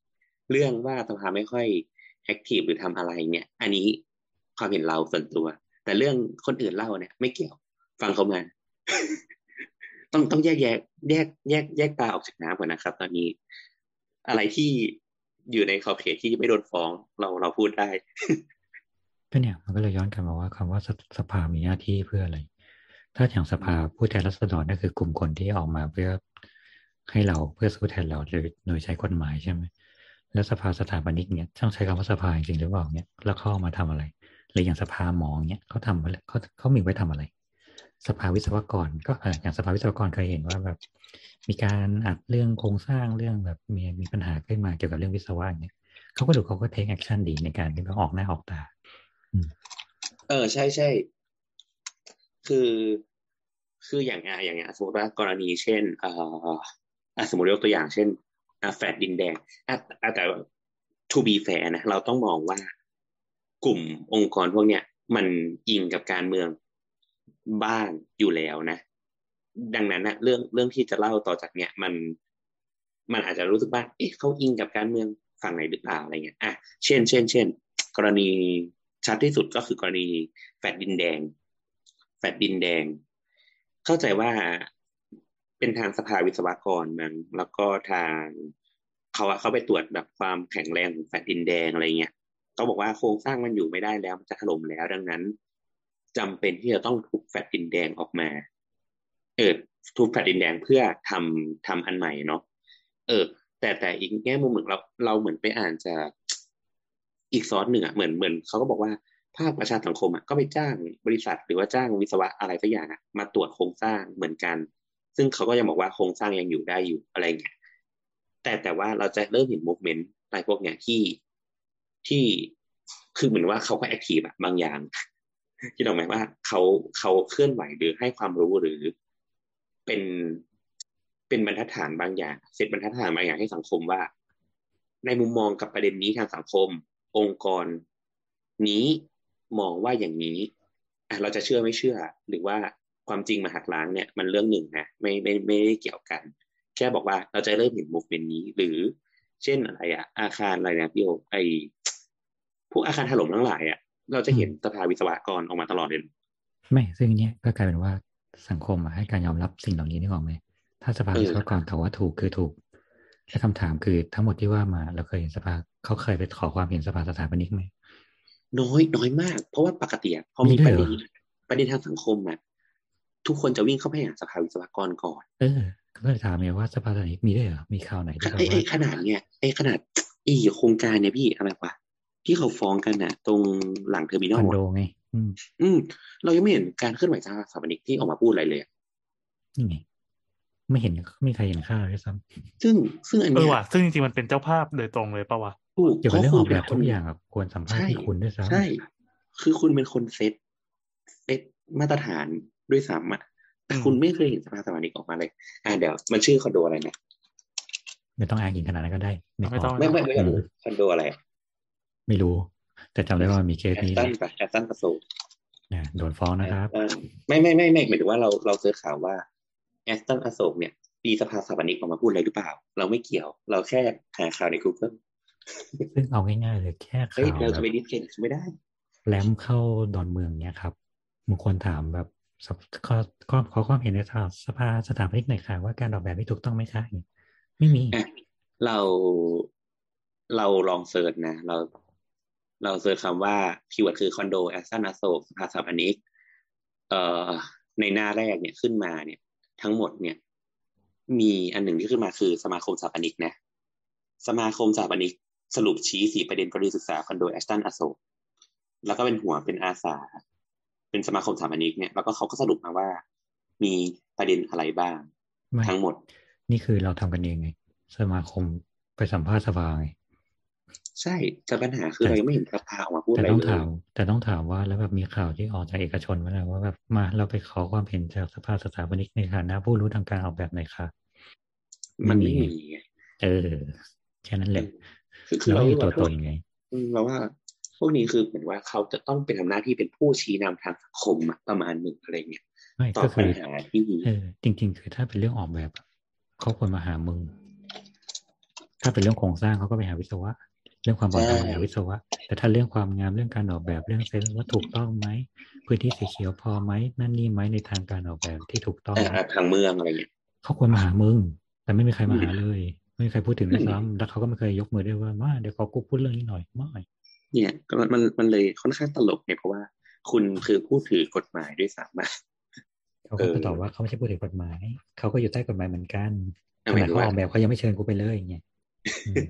เรื่องว่าสภาไม่ค่อยแอคทีฟหรือทำอะไรเนี่ย อันนี้ ความเห็นเราส่วนตัว แต่เรื่องคนอื่นเล่าเนี่ย ไม่เกี่ยว ฟังเขามาต้องต้องแยกแยกแยกแยกแยกตาออกจากน้ำก่อนนะครับ ตอนนี้อะไรที่อยู่ในขอบเขตที่ไม่โดนฟ้องเราเราพูดได้ก็เนี่ยมันก็เลยย้อนกลับมาว่าคำว่าสสภามีหน้าที่เพื่ออะไร ถ้าอย่างสภาผู้แทนราษฎรนั่นคือกลุ่มคนที่ออกมาเพื่อให้เราเพื่อสู้แทนเราโดยโดยใช้กฎหมายใช่ไหมแล้วสภาสถาปนิกเนี่ยต้องใช้คำว่าสภาจริงหรือเปล่าเนี่ยแล้วเข้ามาทำอะไร หรืออย่างสภาหมอเนี่ยเขาทำเขาเขามีไว้ทำอะไร สภาวิศวกร ก็เอออย่างสภาวิศวกรเคยเห็นว่าแบบ มีการอัดเรื่องโครงสร้างเรื่องแบบมีมีปัญหาขึ้นมาเกี่ยวกับเรื่องวิศวะเนี่ยเขาก็ดูเขาก็ take action ดีในการที่เขาออกหน้าออกตาเออใช่ใช่คือคืออย่างอะอย่างไงสมมติว่ากรณีเช่นเอ่อสมมติยกตัวอย่างเช่นอะแฟลตดินแดงอะแต่ to be fair นะเราต้องมองว่า กลุ่มองค์กรพวกเนี้ยมันอิงกับการเมืองบ้างอยู่แล้วนะ ดังนั้นนะเรื่องเรื่องที่จะเล่าต่อจากเนี้ยมันมันอาจจะรู้สึกว่าเอ๊ะเขาอิงกับการเมืองฝั่งไหนหรือเปล่าอะไรเงี้ยอะเช่นเช่นเช่นกรณีชัดที่สุดก็คือกรณีแฟดดินแดง แฟดดินแดง เข้าใจว่าเป็นทางสภาวิศวกรมันแล้วก็ทางเขาอะเขาไปตรวจแบบความแข็งแรงของแฟดดินแดงอะไรเงี้ย เขาบอกว่าโครงสร้างมันอยู่ไม่ได้แล้วมันจะถล่มแล้วดังนั้นจำเป็นที่จะต้องทุบแฟดดินแดงออกมาเออทุบแฟลตดินแดงเพื่อทำทำอันใหม่เนาะเออ แต่แต่อีกแง่มุมหนึ่งเราเราเหมือนไปอ่านจากอีกซอสหนึ่งอะเหมือนเหมือนเขาก็บอกว่าภาคประชาสังคมอะก็ไปจ้างบริษัท หรือว่าจ้างวิศวะอะไรสักอย่างอะมาตรวจโครงสร้างเหมือนกัน ซึ่งเขาก็ยังบอกว่าโครงสร้างยังอยู่ได้อยู่อะไรเงี้ยแต่แต่ว่าเราจะเริ่มเห็นมูฟเมนต์อะไรพวกเนี้ยที่ ที่คือเหมือนว่าเขาก็แอคทีฟอะบางอย่างที่เราหมายว่าเขาเขาเคลื่อนไหวหรือให้ความรู้หรือเป็นเป็นบรรทัดฐานบางอย่างเซตบรรทัดฐานบางอย่างให้สังคมว่า ในมุมมองกับประเด็นนี้ทางสังคม องค์กร นี้มองว่าอย่างนี้อะเราจะเชื่อไม่เชื่อ หรือว่าความจริงมาหักล้างเนี่ย มันเรื่องหนึ่งนะไม่ไม่ไม่ได้เกี่ยวกัน แค่บอกว่าเราจะเริ่มเห็นมูฟเมนนี้ หรือ เช่นอะไรอะอาคารอะไรนะพี่โอไอ พวกอาคารถล่มทั้งหลายอะเราจะเห็นสภาวิศวกรออกมาตลอดเลยไม่ซึ่งเนี้ยก็กลายเป็นว่าสังคมอะให้การยอมรับสิ่งเหล่านี้นึกออกไหมถ้าสภาเออวิศวกรเขาว่าถูกคือถูกและคำถามคือทั้งหมดที่ว่ามาเราเคยเห็นสภาเขาเคยไปขอความเห็นสภาสถาปนิกไหมน้อยน้อยมาก เพราะว่าปกติอะพอมีมีด้ปวยระเหรเด็อนประเด็นทางสังคมอะทุกคนจะวิ่งเข้าไปหาสภาวิศวกรก่อน เออก็เลยถามไงว่าสภาสถาปนิกมีด้วยเหรอมีข่าวไหนที่แบบไอ้ไอ้ว่าขนาดเนี้ยไอ้ขนาดอีโครงการเนี่ยพี่อะไรวะ ที่เขาฟ้องกันอะตรงหลัง Terminal คอนโดอะไงอืมอืม เรายังไม่เห็นการเคลื่อนไหวทางสถาปนิกที่ออกมาพูดอะไรเลยอะนี่ไงไม่เห็นไม่มีใครเห็นค่าเลยซ้ำซึ่งซึ่งอันเอเนี้อยว่ะซึ่งจริงๆมันเป็นเจ้าภาพโดยตรงเลยปะวะถูกเกี่ยวกับเรื่องออกแบบพทุระกคุณอย่างอะควรสัมภาษณ์ใช่ที่คุณด้วยซ้ำใช่ คือคุณเป็นคนเซตเซตมาตรฐานด้วยซ้ำอะแต่อืมคุณไม่เคยเห็นสภาสถาปนิกออกมาเลย อ่าเดี๋ยวมันชื่อคอนโดอะไรนะไม่ต้องอ้างอิงขนาดนั้นก็ได้นึกไม่อต้อองกไม่ไม่ไม่อยากรู้อืมคอนโดอะไรอะ ไม่รู้ แต่จำได้ว่ามีเคสแอสนี้ตันปะแอสตันประสบเนี่ยโดนฟ้องนะครับเออไม่ไม่ไม่ไม่หมายถึงว่าเราเราเจอข่าวว่าแอสตันอโศกเนี่ยมีสภาสถาปนิกออกมาพูดอะไรหรือเปล่า เราไม่เกี่ยว เราแค่หาข่าวใน Google ซึ่งเอาง่ายๆเลยแค่เฮ้ยข่าวเราแบจะบไปดิสเครดิตไม่ได้แรมเข้าดอนเมืองเนี้ยครับบางคนถามแบบสภข้อข้อขอความเห็นในทางสภาสถาปนิกหน่อยค่ะว่าการออกแบบนี้ถูกต้องไหมคะอย่างเงี้ยไม่มีอะเราเราลองเสิร์ชนะ เรา เรา search คำว่า keyword คือคอนโด Ashton อโศกสภาสถาปนิกเอ่อในหน้าแรกเนี่ยขึ้นมาเนี่ย ทั้งหมดเนี่ย มีอันหนึ่งที่ขึ้นมาคือสมาคมสถาปนิกนะ สมาคมสถาปนิกสรุปชี้สี่ประเด็นกรณีศึกษาคอนโด Ashton อโศกแล้วก็เป็นหัวเป็นอาสา เป็นสมาคมสถาปนิกเนี่ยแล้วก็เขาก็สรุปมาว่า มีประเด็นอะไรบ้างไม่ทั้งหมด นี่คือเราทำกันเองไง สมาคมไปสัมภาษณ์สภาไง ใช่แต่ปัญหาคือเรายังไม่เห็นสภาออกมาพูดแต่อะไรต้องเลถายมแต่ต้องถามว่าแล้วแบบมีข่าวที่ออกจากเอกชนมาแล้วว่าแบบมาเราไปขอความเห็นจากสภาสถาปนิกในฐานะผู้รู้ทางการออกแบบหน่อยค่ะมันไม่ไม่มีมีไงเออแค่นั้นแหละคือคือเราเราไม่มีรู้ตัวว่าตนไงอืมเราว่าพวกนี้คือเหมือนว่าเขาจะต้องเป็นทำหน้าที่เป็นผู้ชี้นำทางสังคมอะประมาณหนึ่งอะไรเงี้ยไม่ตอก็บคืปัญอหาที่เออจริง ๆ คือถ้าเป็นเรื่องออกแบบอะเขาควรมาหามึง ถ้าเป็นเรื่องโครงสร้างเขาก็ไปหาวิศวะ เรื่องความปลอดภัยไปหาวิศวะ แต่ถ้าเรื่องความงามเรื่องการออกแบบเรื่องเซนส์ว่าถูกต้องไหมพื้นที่สีเขียวพอไหมนั่นนี่ไหมในทางการออกแบบที่ถูกต้องเอ่อไหมทางเมืองอะไรเงี้ยเขาควรมาหามึง แต่ไม่มีใครมาหาเลยไม่มีใครพูดถึงด้วยซ้ำแล้วเขาก็ไม่เคยยกมือด้วยว่ามาเดี๋ยวขอกูพูดเรื่องนี้หน่อยไม่เนี่ยก็มันมันมันเลยค่อนข้างตลกเนี่ยเพราะว่า คุณคือผู้ถือกฎหมายด้วยซ้ำอะเขาก็จะเออตอบว่าเขาไม่ใช่ผู้ถือกฎหมายเขาก็อยู่ใต้กฎหมายเหมือนกันอะขหมายนาดถึงเขาว่าออกแบบเขายังไม่เชิญกูไปเลยอย่างเงี้ยอืม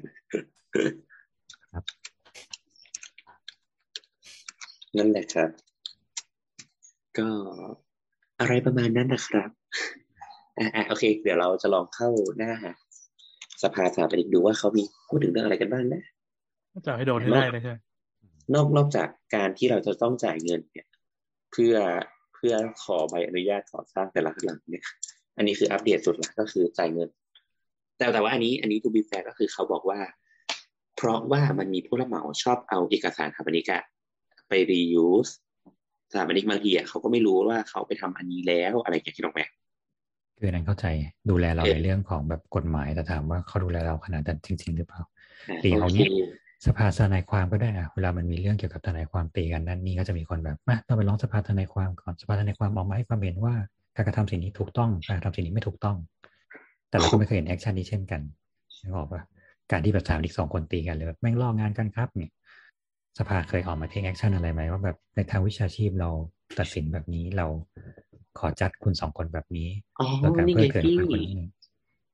ครับ นั่นแหละครับ ก็อะไรประมาณนั้นนะครับอ่าอ่าโอเค เดี๋ยวเราจะลองเข้าหน้าสภาสถาปนิกดูว่าเขามีพูดถึงเรื่องอะไรกันบ้างนะจะให้โดนให้ได้เลยใช่ไหมนอกนอกจากการที่เราจะต้องจ่ายเงินเนี่ย เพื่อเพื่อขอใบอนุญาตก่อสร้างแต่ละหลังเนี่ย อันนี้คืออัปเดตสุดละก็คือจ่ายเงิน แต่แต่ว่าอันนี้อันนี้ to be fair ก็คือเขาบอกว่า เพราะว่ามันมีผู้รับเหมาชอบเอาเอกสารสถาปนิกอะไป reuse สถาปนิกบางทีอะเขาก็ไม่รู้ว่าเขาไปทำอันนี้แล้วอะไรอย่างเงี้ยคิดออกไหมคืออันนั้นเข้าใจดูแลเราเออในเรื่องของแบบกฎหมายแต่ถามว่าเขาดูแลเราขนาดนั้นจริง ๆ หรือเปล่าอ่าตีเอาโอเคงี้สภาทนายความก็ได้อะเวลามันมีเรื่องเกี่ยวกับทนายความตีกันนั่นนี่ก็จะมีคนแบบมาต้องไปร้องสภาทนายความก่อนสภาทนายความออกมาให้ความเห็นว่าการกระทำสิ่งนี้ถูกต้องการกระทำสิ่งนี้ไม่ถูกต้อง แต่เราก็ไม่เคยเห็น action นี้เช่นกันนึกออกปะ การที่แบบสถาปนิกสองคนตีกันเลยแบบแม่งล่องานกันครับเนี่ยสภาเคยออกมา take action อะไรไหมว่าแบบในทางวิชาชีพเราตัดสินแบบนี้เราขอจัดคุณสองคนแบบนี้อ๋อโดยการนี่เพื่ไงอเกิดพี่คนคนนี้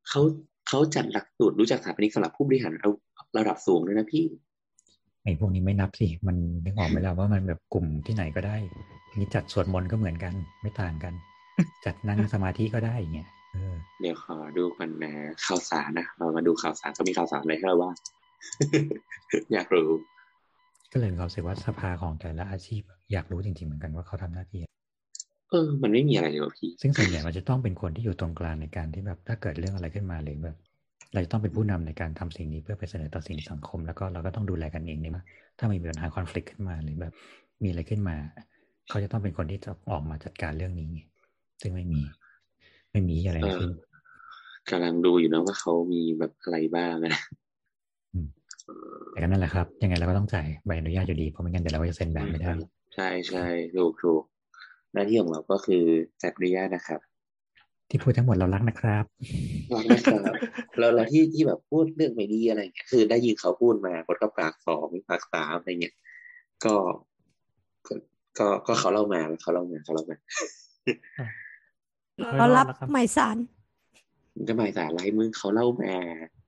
เขาเขาจัดหลักสูตรรู้จักสถาปนิกสำหรับผู้บริหารเอาระดับสูงด้วยนะพี่ไอ้พวกนี้ไม่นับสิ มันนึกออกไหมล่ะว่ามันแบบกลุ่มที่ไหนก็ได้ นี่จัดสวดมนต์ก็เหมือนกัน ไม่ต่างกัน จัดนั่งสมาธิก็ได้อย่างเงี้ย เออเดี๋ยวขอดูกันนะข่าวสารนะเรามาดูข่าวสารเขามีข่าวสารอะไรให้เราบ้างอยากรู้ ก็เลยมีความรู้สึกว่าสภาของแต่ละอาชีพ อยากรู้จริงๆเหมือนกันว่าเขาทำหน้าที่เออ มันไม่มีอะไรเลยว่ะพี่ ซึ่งส่วนใหญ่มันจะต้องเป็นคนที่อยู่ตรงกลางในการที่แบบถ้าเกิดเรื่องอะไรขึ้นมาหรือแบบเราจะต้องเป็นผู้นำในการทำสิ่งนี้เพื่อไปเสนอต่อสิ่งสังคม แล้วก็เราก็ต้องดูแลกันเองเนี่ยถ้ามีปัญหาคอน FLICT ขึ้นมาหรือแบบ มีอะไรขึ้นมา เขาจะต้องเป็นคนที่จะออกมาจัดการเรื่องนี้ไงซึ่งไม่มี ไม่มีอะไรเอทั้งอสิ้นกำลังดูอยู่นะว่าเขามีแบบอะไรบ้างนะอืมแต่ก็นั่นแหละครับ ยังไงเราก็ต้องจ่ายใบอนุญาตอยู่ดีเพราะไม่งั้นเดี๋ยวเราก็จะเซ็นแบบไม่ได้ ใช่ใช่ถูกถูกหน้าที่ของเราก็คือจัดอนุญาตนะครับ ที่พูดทั้งหมดเรารักนะครับรักนะครับแล้วแล้วที่ที่แบบพูดเรื่องไม่ดีอะไรเงี้ยคือได้ยินเขาพูดมาบทก็ปากสองปากสามอะไรเงี้ยก็ก็ก็ก็เขาเล่ามาเขาเล่ามาเขาเล่ามา เรารับไม่อดแล้วคหมายสารมันก็หมายสารอะไรมึงเขาเล่ามา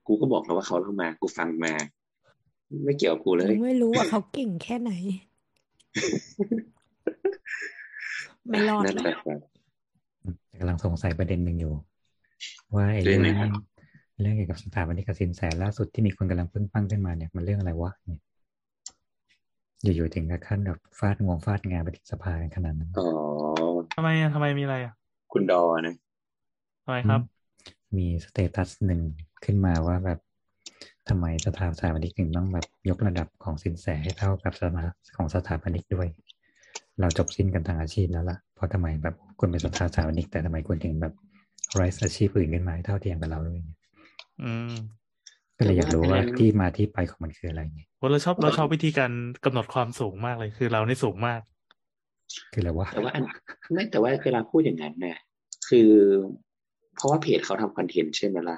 กูก็บอกแล้วว่าเขาเล่ามา กูฟังมา ไม่เกี่ยวกับกูเลย ไม่รู้ว่าเขาเก่งแค่ไหน ไม่รอดนั่นหรแหอละกครับกำลังสงสัยประเด็นหนึ่งอยู่ ว่าไอ้เรื่เรื่อองงไหนครับเรื่องเกี่ยวกับสถาบันนิกสินแสล่าสุดที่มีคนกำลังพึ่งปั้งขึ้นมาเนี่ยมันเรื่องอะไรวะเนี่ยอยู่ๆถึงกับขั้นแบบฟาดงวงฟาดงานไปถึงสภากันขนาดนั้น อ๋อทำไมอะทำไมมีอะไรอะ คุณดอนะทำไมครับ มีสเตตัสหนึ่งขึ้นมาว่าแบบทำไมสถาสถาปนิกถึงต้องแบบยกระดับของสินแสให้เท่ากับสมาของสถาปนิกด้วย เราจบสิ้นกันทางอาชีพแล้วล่ะเพราะทำไมแบบคุณเป็นสถาสถาปนิก แต่ทำไมคุณถึงแบบไรอาชีพอื่นขึ้นมาให้เท่าเทียมกับเราด้วยเนี่ยอืมก็เลยอยากรู้ว่าที่มาที่ไปของมันคืออะไรเนี่ยโอ้เราชอบเราชอบวิธีการกำหนดความสูงมากเลยคือเรานี่สูงมาก คืออะไรวะแต่ว่าอันไม่แต่ว่าเวลาพูดอย่างนั้นเนี่ยคือเพราะว่าเพจเขาทำคอนเทนต์ใช่ไหมล่ะ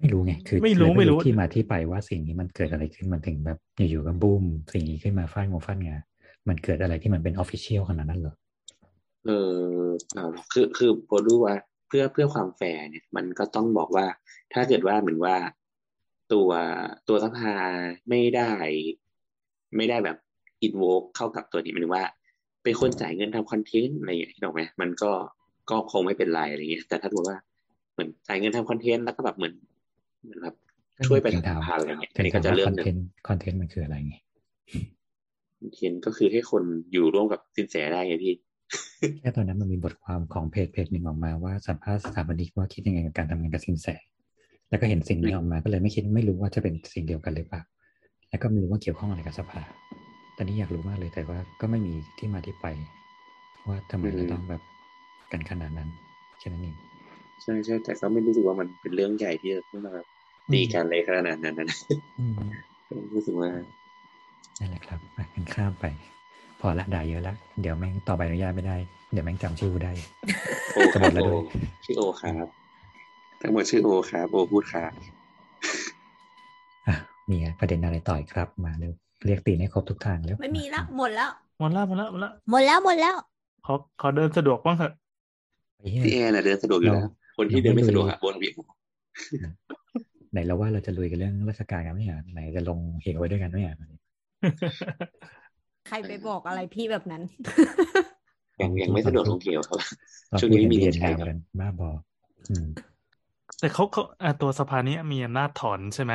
ไม่รู้ไงคือไม่รู้เลยไม่รู้ที่มาที่ไปว่าสิ่งนี้มันเกิดอะไรขึ้นมันถึงแบบอยู่ๆก็บูมสิ่งนี้ขึ้นมาฟาดงวฟาดงามันเกิดอะไรที่มันเป็นออฟฟิเชียลขนาดนั้นเหรอเออเอาคือคือโพรู้ว่าเพื่อเพื่อความแฟร์เนี่ย มันก็ต้องบอกว่า ถ้าเกิดว่าเหมือนว่าตัวตัวสภาไม่ได้ ไม่ได้แบบอินโวกเข้ากับตัวนี้หมายถึงว่า เป็นคนจ่ายเงินทำคอนเทนต์อะไรอย่างเงี้ยถูกไหมมันก็ก็คงไม่เป็นไรอะไรเงี้ยแต่ถ้าสมมติว่าเหมือนจ่ายเงินทำคอนเทนต์แล้วก็แบบเหมือนเหมือนแบบช่วยประถึชางสัถามมพันธ์อะไรเงี้ยถึอันงนี้ถาก็มจะว่าเรื่อคงอนหนึ่เทงนต์คอนเทนต์มันคืออะไรไงเทียนก็คือให้คนอยู่ร่วมกับสินแสได้ไงพี่แค่ตอนนั้นมันมีบทความของเพจเพจหนึ่งออกมาว่าสัมภาษณ์สถาปนิกว่าคิดยังไงกับการทำงานกับสินแส แล้วก็เห็นสิ่งนี้ออกมาก็เลยไม่คิดไม่รู้ว่าจะเป็นสิ่งเดียวกันหรือเปล่า แล้วก็ไม่รู้ว่าเกี่ยวข้องอะไรกับสภาต อนนี้อยากรู้มากเลยแต่ว่าก็ไม่มีที่มาที่ไป ว่าทำไมเราต้องแบบกันขนาดนั้นแค่นั้นเองใช่ใช่แต่ก็ไม่รู้สึกว่ามันเป็นเรื่องใหญ่ที่จะต้องมาแบบตีกันเลยขนาดนั้นนะอืมรู้สึกว่านั่นแหละครับอะกันข้ามไป พอละด่าเยอะละเดี๋ยวแม่งต่อใบอนุญาตไม่ได้ เดี๋ยวแม่งจำชื่อกูได้โอจะหมดแล้วด้วยชื่อโอครับทั้งหมดชื่อโอครับโอพูดครับอะมีประเด็นอะไรต่อยครับมาเร็ว เรียกตีนให้ครบทุกทางแล้วไม่มีละหมดแล้วหมดแล้วหมดแล้วหมดแล้วหมดแล้วหมดแล้วขอขอเดินสะดวกบ้างเถอะไอ้เหี้ยพี่แอนน่ะเดินสะดวกอยู่แล้วคนที่เดินไม่สะดวกอะบนพี่ไหนเราว่าเราจะลุยกันเรื่องราชการกันไม่เหรอไหนจะลงเหวไว้ด้วยกันไม่เหรอใครไปบอกอะไรพี่แบบนั้นยังยังไม่สะดวกลงเหวครับตอนช่วงพูดนี้กันมีเรียนเงินใช้งานครับกันบ้าบออืมแต่เขาเขาอ่าตัวสภานี้มีอำนาจถอนใช่ไหม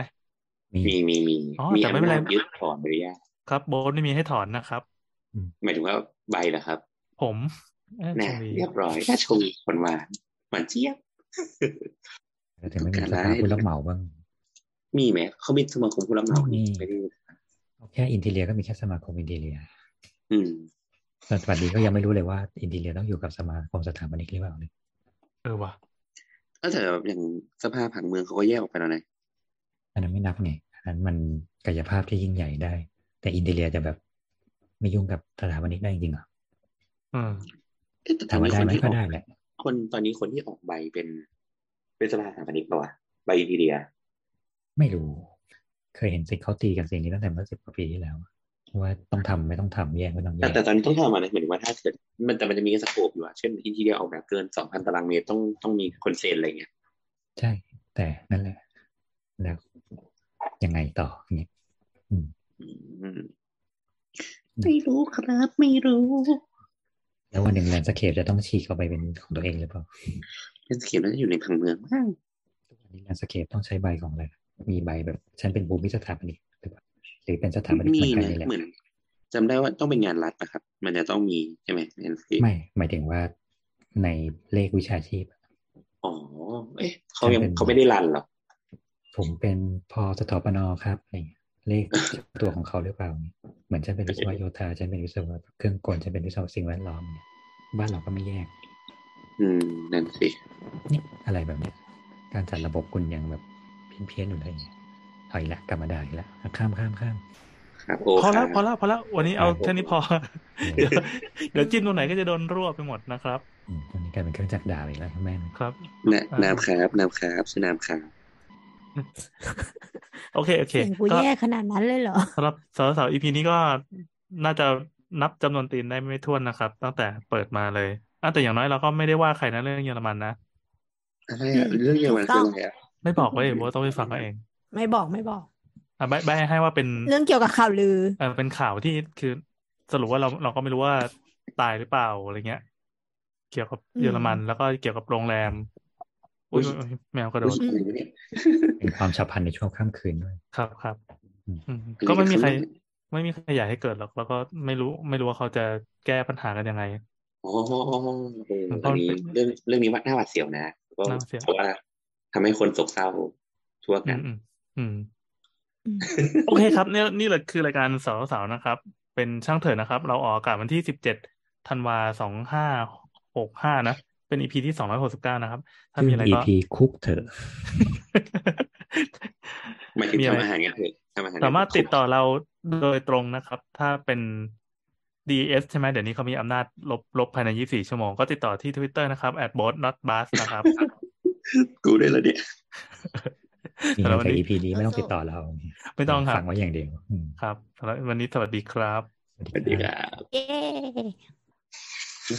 มีมีมีมีอ๋อมีแต่ไม่เป็นไรอำนาจยึดถอนใบอนุญาตครับโบสไม่มีให้ถอนนะครับหมายถึงว่าใบเหรอครับ ผมเอ้ยแน่ชวีเรียบร้อยแค่ชมหวานหวานหวานเจี๊ยบแต่ถึงไม่มีการสร้าภายผู้รับเหมาบ้าง มีไหมเขามีสมาคมผู้รับเหมาไม่มีไม่ได้เอาแค่อินทีเลียก็มีแค่สมาคมอินทีเลีย อืมแต่ปัจจุบันก็ยังไม่รู้เลยว่าอินทีเลียต้องอยู่กับสมาคมสถาปนิกหรือเปล่าเนี่ยเออว่ะก็แต่อย่างสภาผังเมืองเขาก็แยกออกไปแล้วนะอันนั้นไม่นับไงอั นนั้นมันกายภาพที่ยิ่งใหญ่ได้ แต่อินทีเลียจะแบบไม่ยุ่งกับสถาปนิกได้จริงเหรออืมเอ๊ะแต่ตอถานมว่านี้ได้คนไหมที่อก็อกได้แหละ คนตอนนี้คนที่ออกใบเป็นเป็นสภาสถาปนิกป่าวะใบ interior ไม่รู้ เคยเห็นสิเขาตีกันสิ่งนี้ตั้งแต่เมื่อสิบกว่าปีที่แล้วว่าต้องทำไม่ต้องทำแยกไม่ต้องแยแต่กแต่ตอนนี้ต้องทำอะไรหมายถึงว่าถ้าเกิดมันแต่มันจะมี scope อยู่อะเช่น interior ออกแบบเกินสองพันตารางเมตรต้องต้องมีคนเซ็นอะไรเงี้ยใช่ แต่นั่นแหละแล้ว ยังไงต่ออย่างเงี้ยอืมอืมไม่รู้ครับไม่รู้ แล้ววันหนึ่ง landscape จะต้องฉีกออกไปเป็นของตัวเองหรือเปล่าเป็นสเขียนน่าจะอยู่ในผังเมืองมากทุกวันนี้แลนด์สเคปต้องใช้ใบของอะไรมีใบแบบ ฉันเป็นภูมิสถาปนิกหรือเปล่าหรือเป็นสถาปนิกมีเหมือนกันนะนี่แหละเหมือนจำได้ว่าต้องเป็นงานรัฐนะครับ มันจะต้องมีใช่ไหมเอ็นซีไม่หมายถึงว่าในเลขวิชาชีพอ๋อเอ๊ะเขายังเป็นเขาไม่ได้รันเหรอ ผมเป็นพอสถาปนครับอะไรเงี้ยเลขตัวของเขาหรือเปล่า เหมือนฉันเป็นวิศวโยธาฉันเป็นวิศวะเครื่องกลฉันเป็นวิศวะสิ่งแวดล้อมเนี่ยบ้านเราก็ไม่แยก อืมนั่นสินี่อะไรแบบเนี้ยการจัดระบบคุณยังแบบเพี้ยนๆอยู่ได้ไงเอาอีกละกลับมาด่าอีกแล้วข้ามข้ามข้ามครับโอ้พอคแล้รัวบพอแล้วพอแล้ววันนี้เอาแค่นี้พอ เดี๋ยวเดี๋ยวจิ้มตรงไหนก็จะโดนรวบไปหมดนะครับอืมวันนี้กลายเป็นเครื่องจักรด่าอีกแล้วแม่งครับนะน้ำครับน้ำครับชื่อน้ำครับ โอเค โอเคเสียงกูก็แย่ขนาดนั้นเลยเหรอสำหรับสาวสาวอีพีนี้ก็น่าจะนับจำนวนตีนได้ไม่ถ้วนนะครับ ตั้งแต่เปิดมาเลยอะแต่อย่างน้อยเราก็ไม่ได้ว่าใครนะเรื่องเยอรมันนะอะไรอะเรื่องเยอรมันคืออะไรอะไม่บอกไว้โบทต้องไปฟังเอาเอง ไม่บอกไม่บอกอะใบใบให้ว่าเป็นเรื่องเกี่ยวกับข่าวลือเออเป็นข่าวที่คือสรุปว่าเราเราก็ไม่รู้ว่าตายหรือเปล่าอะไรเงี้ย เกี่ยวกับอืมเยอรมันแล้วก็เกี่ยวกับโรงแรม อุ้ยอุ๊ยอุ๊ยแมวกระโดอุ๊ดยอะไรวะเนี่ยเป็นความฉับพลันในช่วงค่ำคืนด้วยครับครับอืมอืมก็ไม่มีใคร ไม่มีใครอยากให้เกิดหรอก แล้วก็ไม่รู้ไม่รู้ว่าเขาจะแก้ปัญหากันยังไงอ๋อเออมันก็อันนี้เรื่องเรื่องนี้ว่าน่าหวาดเสียวนะก็น่าหวาดเสียวเพราะว่าทำให้คนโศกเศร้าทั่วอืกันมอืมอืมอืมโอเคครับเนี่ยนี่แหละคือรายการสาวสาวนะครับ เป็นช่างเถิดนะครับ เราออกอากาศวันที่สิบเจ็ดธันวาสองห้าหกห้านะ เป็นอีพีที่สองร้อยหกสิบเก้านะครับ ถ้ามีอะไรก็ EP คุกเถอะหมายถึงมีอะไรทำอาหารกันเถอะทำอาหารกันสามารถติดต่อเราโดยตรงนะครับ ถ้าเป็น DS ใช่ไหมเดี๋ยวนี้เขามีอำนาจลบลบภายใน 24 ชั่วโมง ก็ติดต่อที่ Twitter นะครับ @bot not bus นะครับ กูได้แล้วเนี่ยมีสำหรับอะไรวันกับนี้ EP นี้ไม่ต้องติดต่อเรา ไม่ต้องครับฟังไว้อย่างเดียวอืมครับสำหรับวันนี้สวัสดีครับ สวัสดีครับเย้